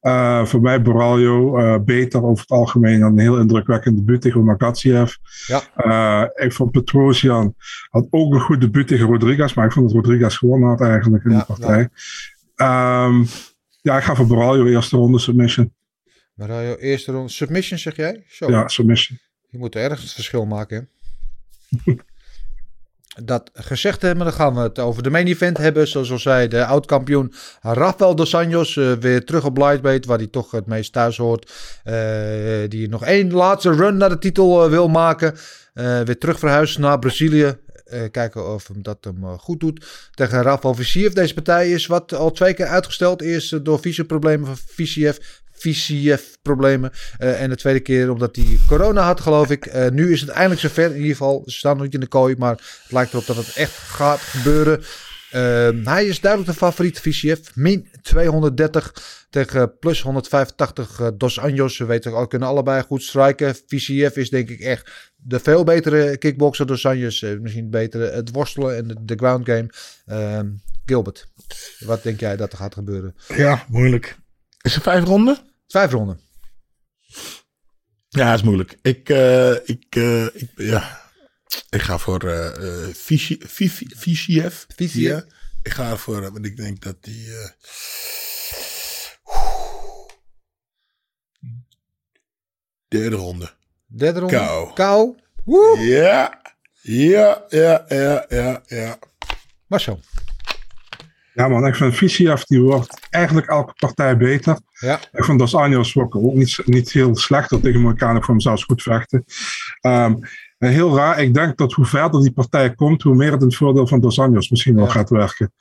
D: Uh, voor mij Boralio uh, beter over het algemeen. Een heel indrukwekkend debuut tegen Magatsiev.
C: Ja.
D: Uh, ik vond Petrosian had ook een goed debuut tegen Rodriguez, maar ik vond dat Rodriguez gewonnen had eigenlijk in
C: ja,
D: de partij. Ja. Um, ja, ik ga voor Boralio eerste ronde submission.
C: Boralio eerste ronde submission zeg jij?
D: Zo. Ja, submission.
C: Je moet ergens verschil maken. Dat gezegd hebben, dan gaan we het over de main event hebben. Zoals al zei, de oud-kampioen Rafael dos Anjos uh, weer terug op Lightweight, waar hij toch het meest thuis hoort. Uh, die nog één laatste run naar de titel uh, wil maken. weer terug verhuizen naar Brazilië. kijken of hem dat hem goed doet. Tegen Rafael Visiev. Deze partij is wat al twee keer uitgesteld. Eerst door visumproblemen van Visiev. VCF-problemen. Uh, en de tweede keer omdat hij corona had, geloof ik. Uh, nu is het eindelijk zover. In ieder geval, ze staan nog niet in de kooi. Maar het lijkt erop dat het echt gaat gebeuren. Uh, hij is duidelijk de favoriet, VCF. Min 230 tegen plus 185 uh, Dos Anjos. Ze weten ook, kunnen allebei goed strijken. VCF is denk ik echt de veel betere kickboxer. Dos Anjos uh, misschien betere het worstelen en de, de ground game. Ehm, Gilbert, wat denk jij dat er gaat gebeuren?
B: Ja, moeilijk. Is er vijf ronden?
C: Vijf ronden.
B: Ja, is moeilijk. Ik, uh, ik, uh, ik, ja. ik ga voor uh, VCF. Ja. Ik ga ervoor, want ik denk dat die. derde ronde.
C: Derde ronde.
B: Kou.
C: Kou.
B: Ja. Ja, ja, ja, ja, ja.
C: Marcel.
D: Ja man, ik vind VCF die wordt eigenlijk elke partij beter.
C: Ja.
D: Ik vond Dos Anjos ook, niet, niet heel slecht tegen elkaar. Ik vond hem zelfs goed vechten. Um, en heel raar, ik denk dat hoe verder die partij komt, hoe meer het in het voordeel van Dos Anjos misschien wel ja. gaat werken.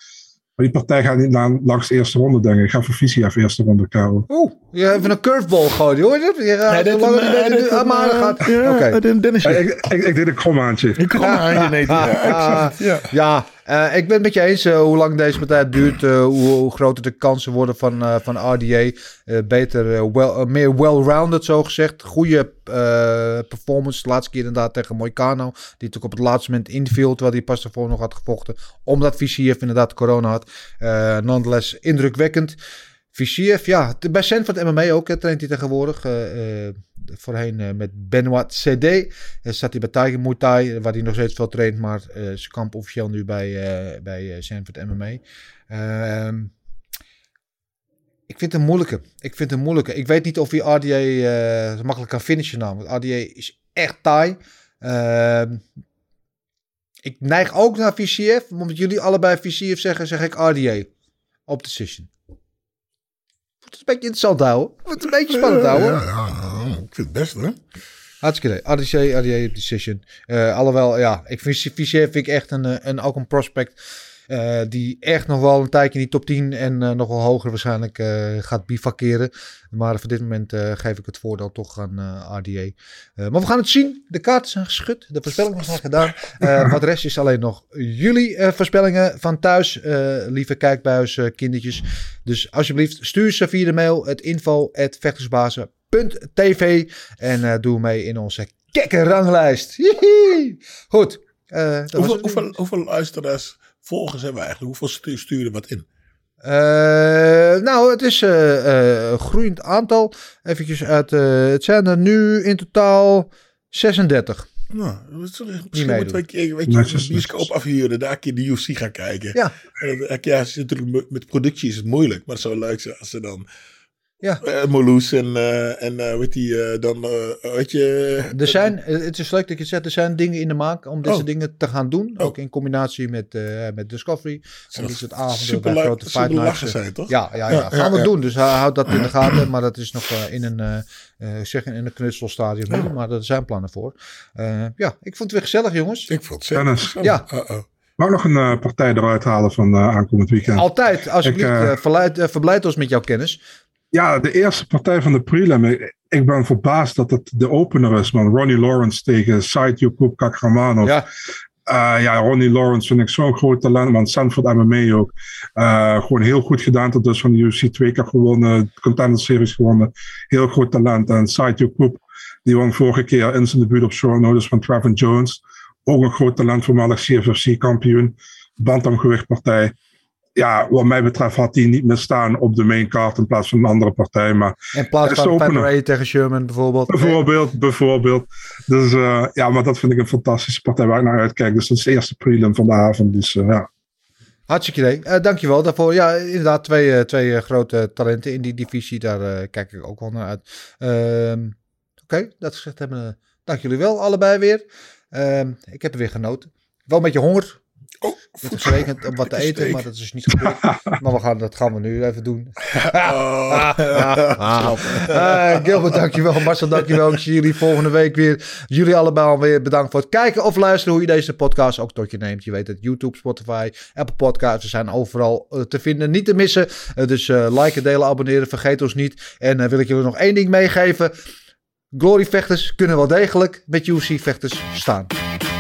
D: Maar die partij gaat niet langs de eerste ronde, denk ik. Ik ga voor VCF eerste ronde kauwen.
C: Oeh, je hebt een curveball gooien, hoor. Je gaat de maar gaat.
B: Ja, okay. Dennis.
D: Ik, ik, ik deed een kromhaantje.
B: Een kromhaantje, nee.
C: Ja, ja. Uh, ik ben het met je eens uh, hoe lang deze partij duurt, uh, hoe, hoe, groter de kansen worden van, uh, van RDA. beter, well, meer well-rounded zo gezegd. Goede performance. De laatste keer inderdaad tegen Moicano. Die natuurlijk op het laatste moment inviel, terwijl hij pas ervoor nog had gevochten. Omdat VCF inderdaad corona had. nonetheless indrukwekkend. Viciev, ja, bij Sanford MMA ook, hè, traint hij tegenwoordig. eh, eh, voorheen eh, met Benoit CD. Zat hij bij Tiger Muay Thai, waar hij nog steeds veel traint, maar ze kamp officieel nu bij, bij eh, Sanford MMA. Ehm, ik vind het een moeilijke. Ik vind het moeilijke. Ik weet niet of hij RDA makkelijk kan finishen namelijk. RDA is echt taai. Ehm, ik neig ook naar maar Omdat jullie allebei VCF zeggen, zeg ik RDA. Op decision. Het een beetje interessant houden. Het een beetje spannend houden.
B: Ja, ja, ja, ik vind het best hoor.
C: Hartstikke idee. RDC, RDA decision. Eh alhoewel, ja, ik vind vind ik echt een, eh, een, ook een prospect eh, die echt nog wel een tijdje in die top 10 en eh, nog wel hoger waarschijnlijk eh, gaat bivakeren. Maar voor dit moment geef ik het voordeel toch aan RDA. Maar we gaan het zien. De kaarten zijn geschud. De voorspellingen zijn gedaan. Wat rest is alleen nog jullie voorspellingen van thuis, lieve kijkbuis, kindertjes. Dus alsjeblieft, stuur ze via de mail het info vechtersbazen.tv en doe mee in onze kekke ranglijst. Hihi. Goed.
B: Hoeveel, hoeveel, hoeveel luisteraars, volgers hebben we eigenlijk? Hoeveel stu- sturen wat in?
C: Eh, nou, het is eh, eh, een groeiend aantal. Even uit, eh, het zijn er nu in totaal 36.
B: Nou, misschien moeten we een keer weet je, een bioscoop afhuren, daar een keer de UFC gaan kijken.
C: Ja.
B: En dat- ja, natuurlijk met- met productie is het moeilijk, maar het zou leuk zijn als ze dan
C: Ja.
B: Moloes en, eh en eh, weet die, eh, dan, eh, weet je...
C: Er zijn, het is leuk dat je het zegt, er zijn dingen in de maak om deze
B: Oh.
C: dingen te gaan doen.
B: Oh.
C: Ook in combinatie met, eh, met Discovery. En dit soort avonden bij grote fight nights.
B: zijn, toch?
C: Ja, ja, ja.
B: Ja,
C: gaan
B: ja,
C: we
B: ja.
C: doen. Dus hou houd dat in de gaten. Maar dat is nog eh, in een, zeg in een knutselstadium. nu, Maar er zijn plannen voor. Eh, ja, ik vond het weer gezellig, jongens.
B: Ik vond het zeker.
D: Dennis.
C: Ja.
B: Uh-oh.
D: Mag ik nog een eh, partij eruit halen van eh, aankomend weekend?
C: Altijd, alsjeblieft,
D: Ik,
C: verleid- eh, verblijd ons met jouw kennis.
D: Ja, de eerste partij van de prelim. Ik, ben verbaasd dat het de opener is, man. Ronnie Lawrence tegen Said Yakub Kakramanov.
C: Ja,
D: Eh, ja, Ronnie Lawrence vind ik zo'n groot talent, man. Sanford MMA ook. Eh, gewoon heel goed gedaan tot dus van de UFC twee keer gewonnen. Contender Series gewonnen. Heel groot talent. En Said Yakub, die won vorige keer in zijn debuut op short notice van Trevin Jones. Ook een groot talent, voormalig CFFC kampioen. Bantamgewichtpartij. Ja, wat mij betreft had hij niet meer staan op de main card in plaats van een andere partij. Maar
C: in plaats van. Federer tegen Sherman bijvoorbeeld.
D: Bijvoorbeeld, bijvoorbeeld. Dus eh, ja, maar dat vind ik een fantastische partij waar ik naar uitkijk. Dus dat is de eerste prelim van de avond. Dus eh, ja.
C: Hartstikke idee. Eh, dankjewel daarvoor. Ja, inderdaad, twee, twee grote talenten in die divisie. Daar kijk ik ook wel naar uit. Ehm, Oké, dat gezegd hebben. dank jullie wel, allebei weer. Ehm, ik heb er weer genoten. Wel een beetje honger.
B: Oh,
C: gerekend om wat te eten, maar dat is dus niet gebeurd. maar we gaan, dat gaan we nu even doen.
B: Oh.
C: Eh, Gilbert, dankjewel. Marcel, dankjewel. Ik zie jullie volgende week weer. Jullie allebei alweer bedankt voor het kijken of luisteren hoe je deze podcast ook tot je neemt. Je weet het, YouTube, Spotify, Apple Podcasts. We zijn overal eh, te vinden, niet te missen. Eh, dus liken, delen, abonneren, vergeet ons niet. En wil ik jullie nog één ding meegeven. Glory vechters kunnen wel degelijk met UFC vechters staan.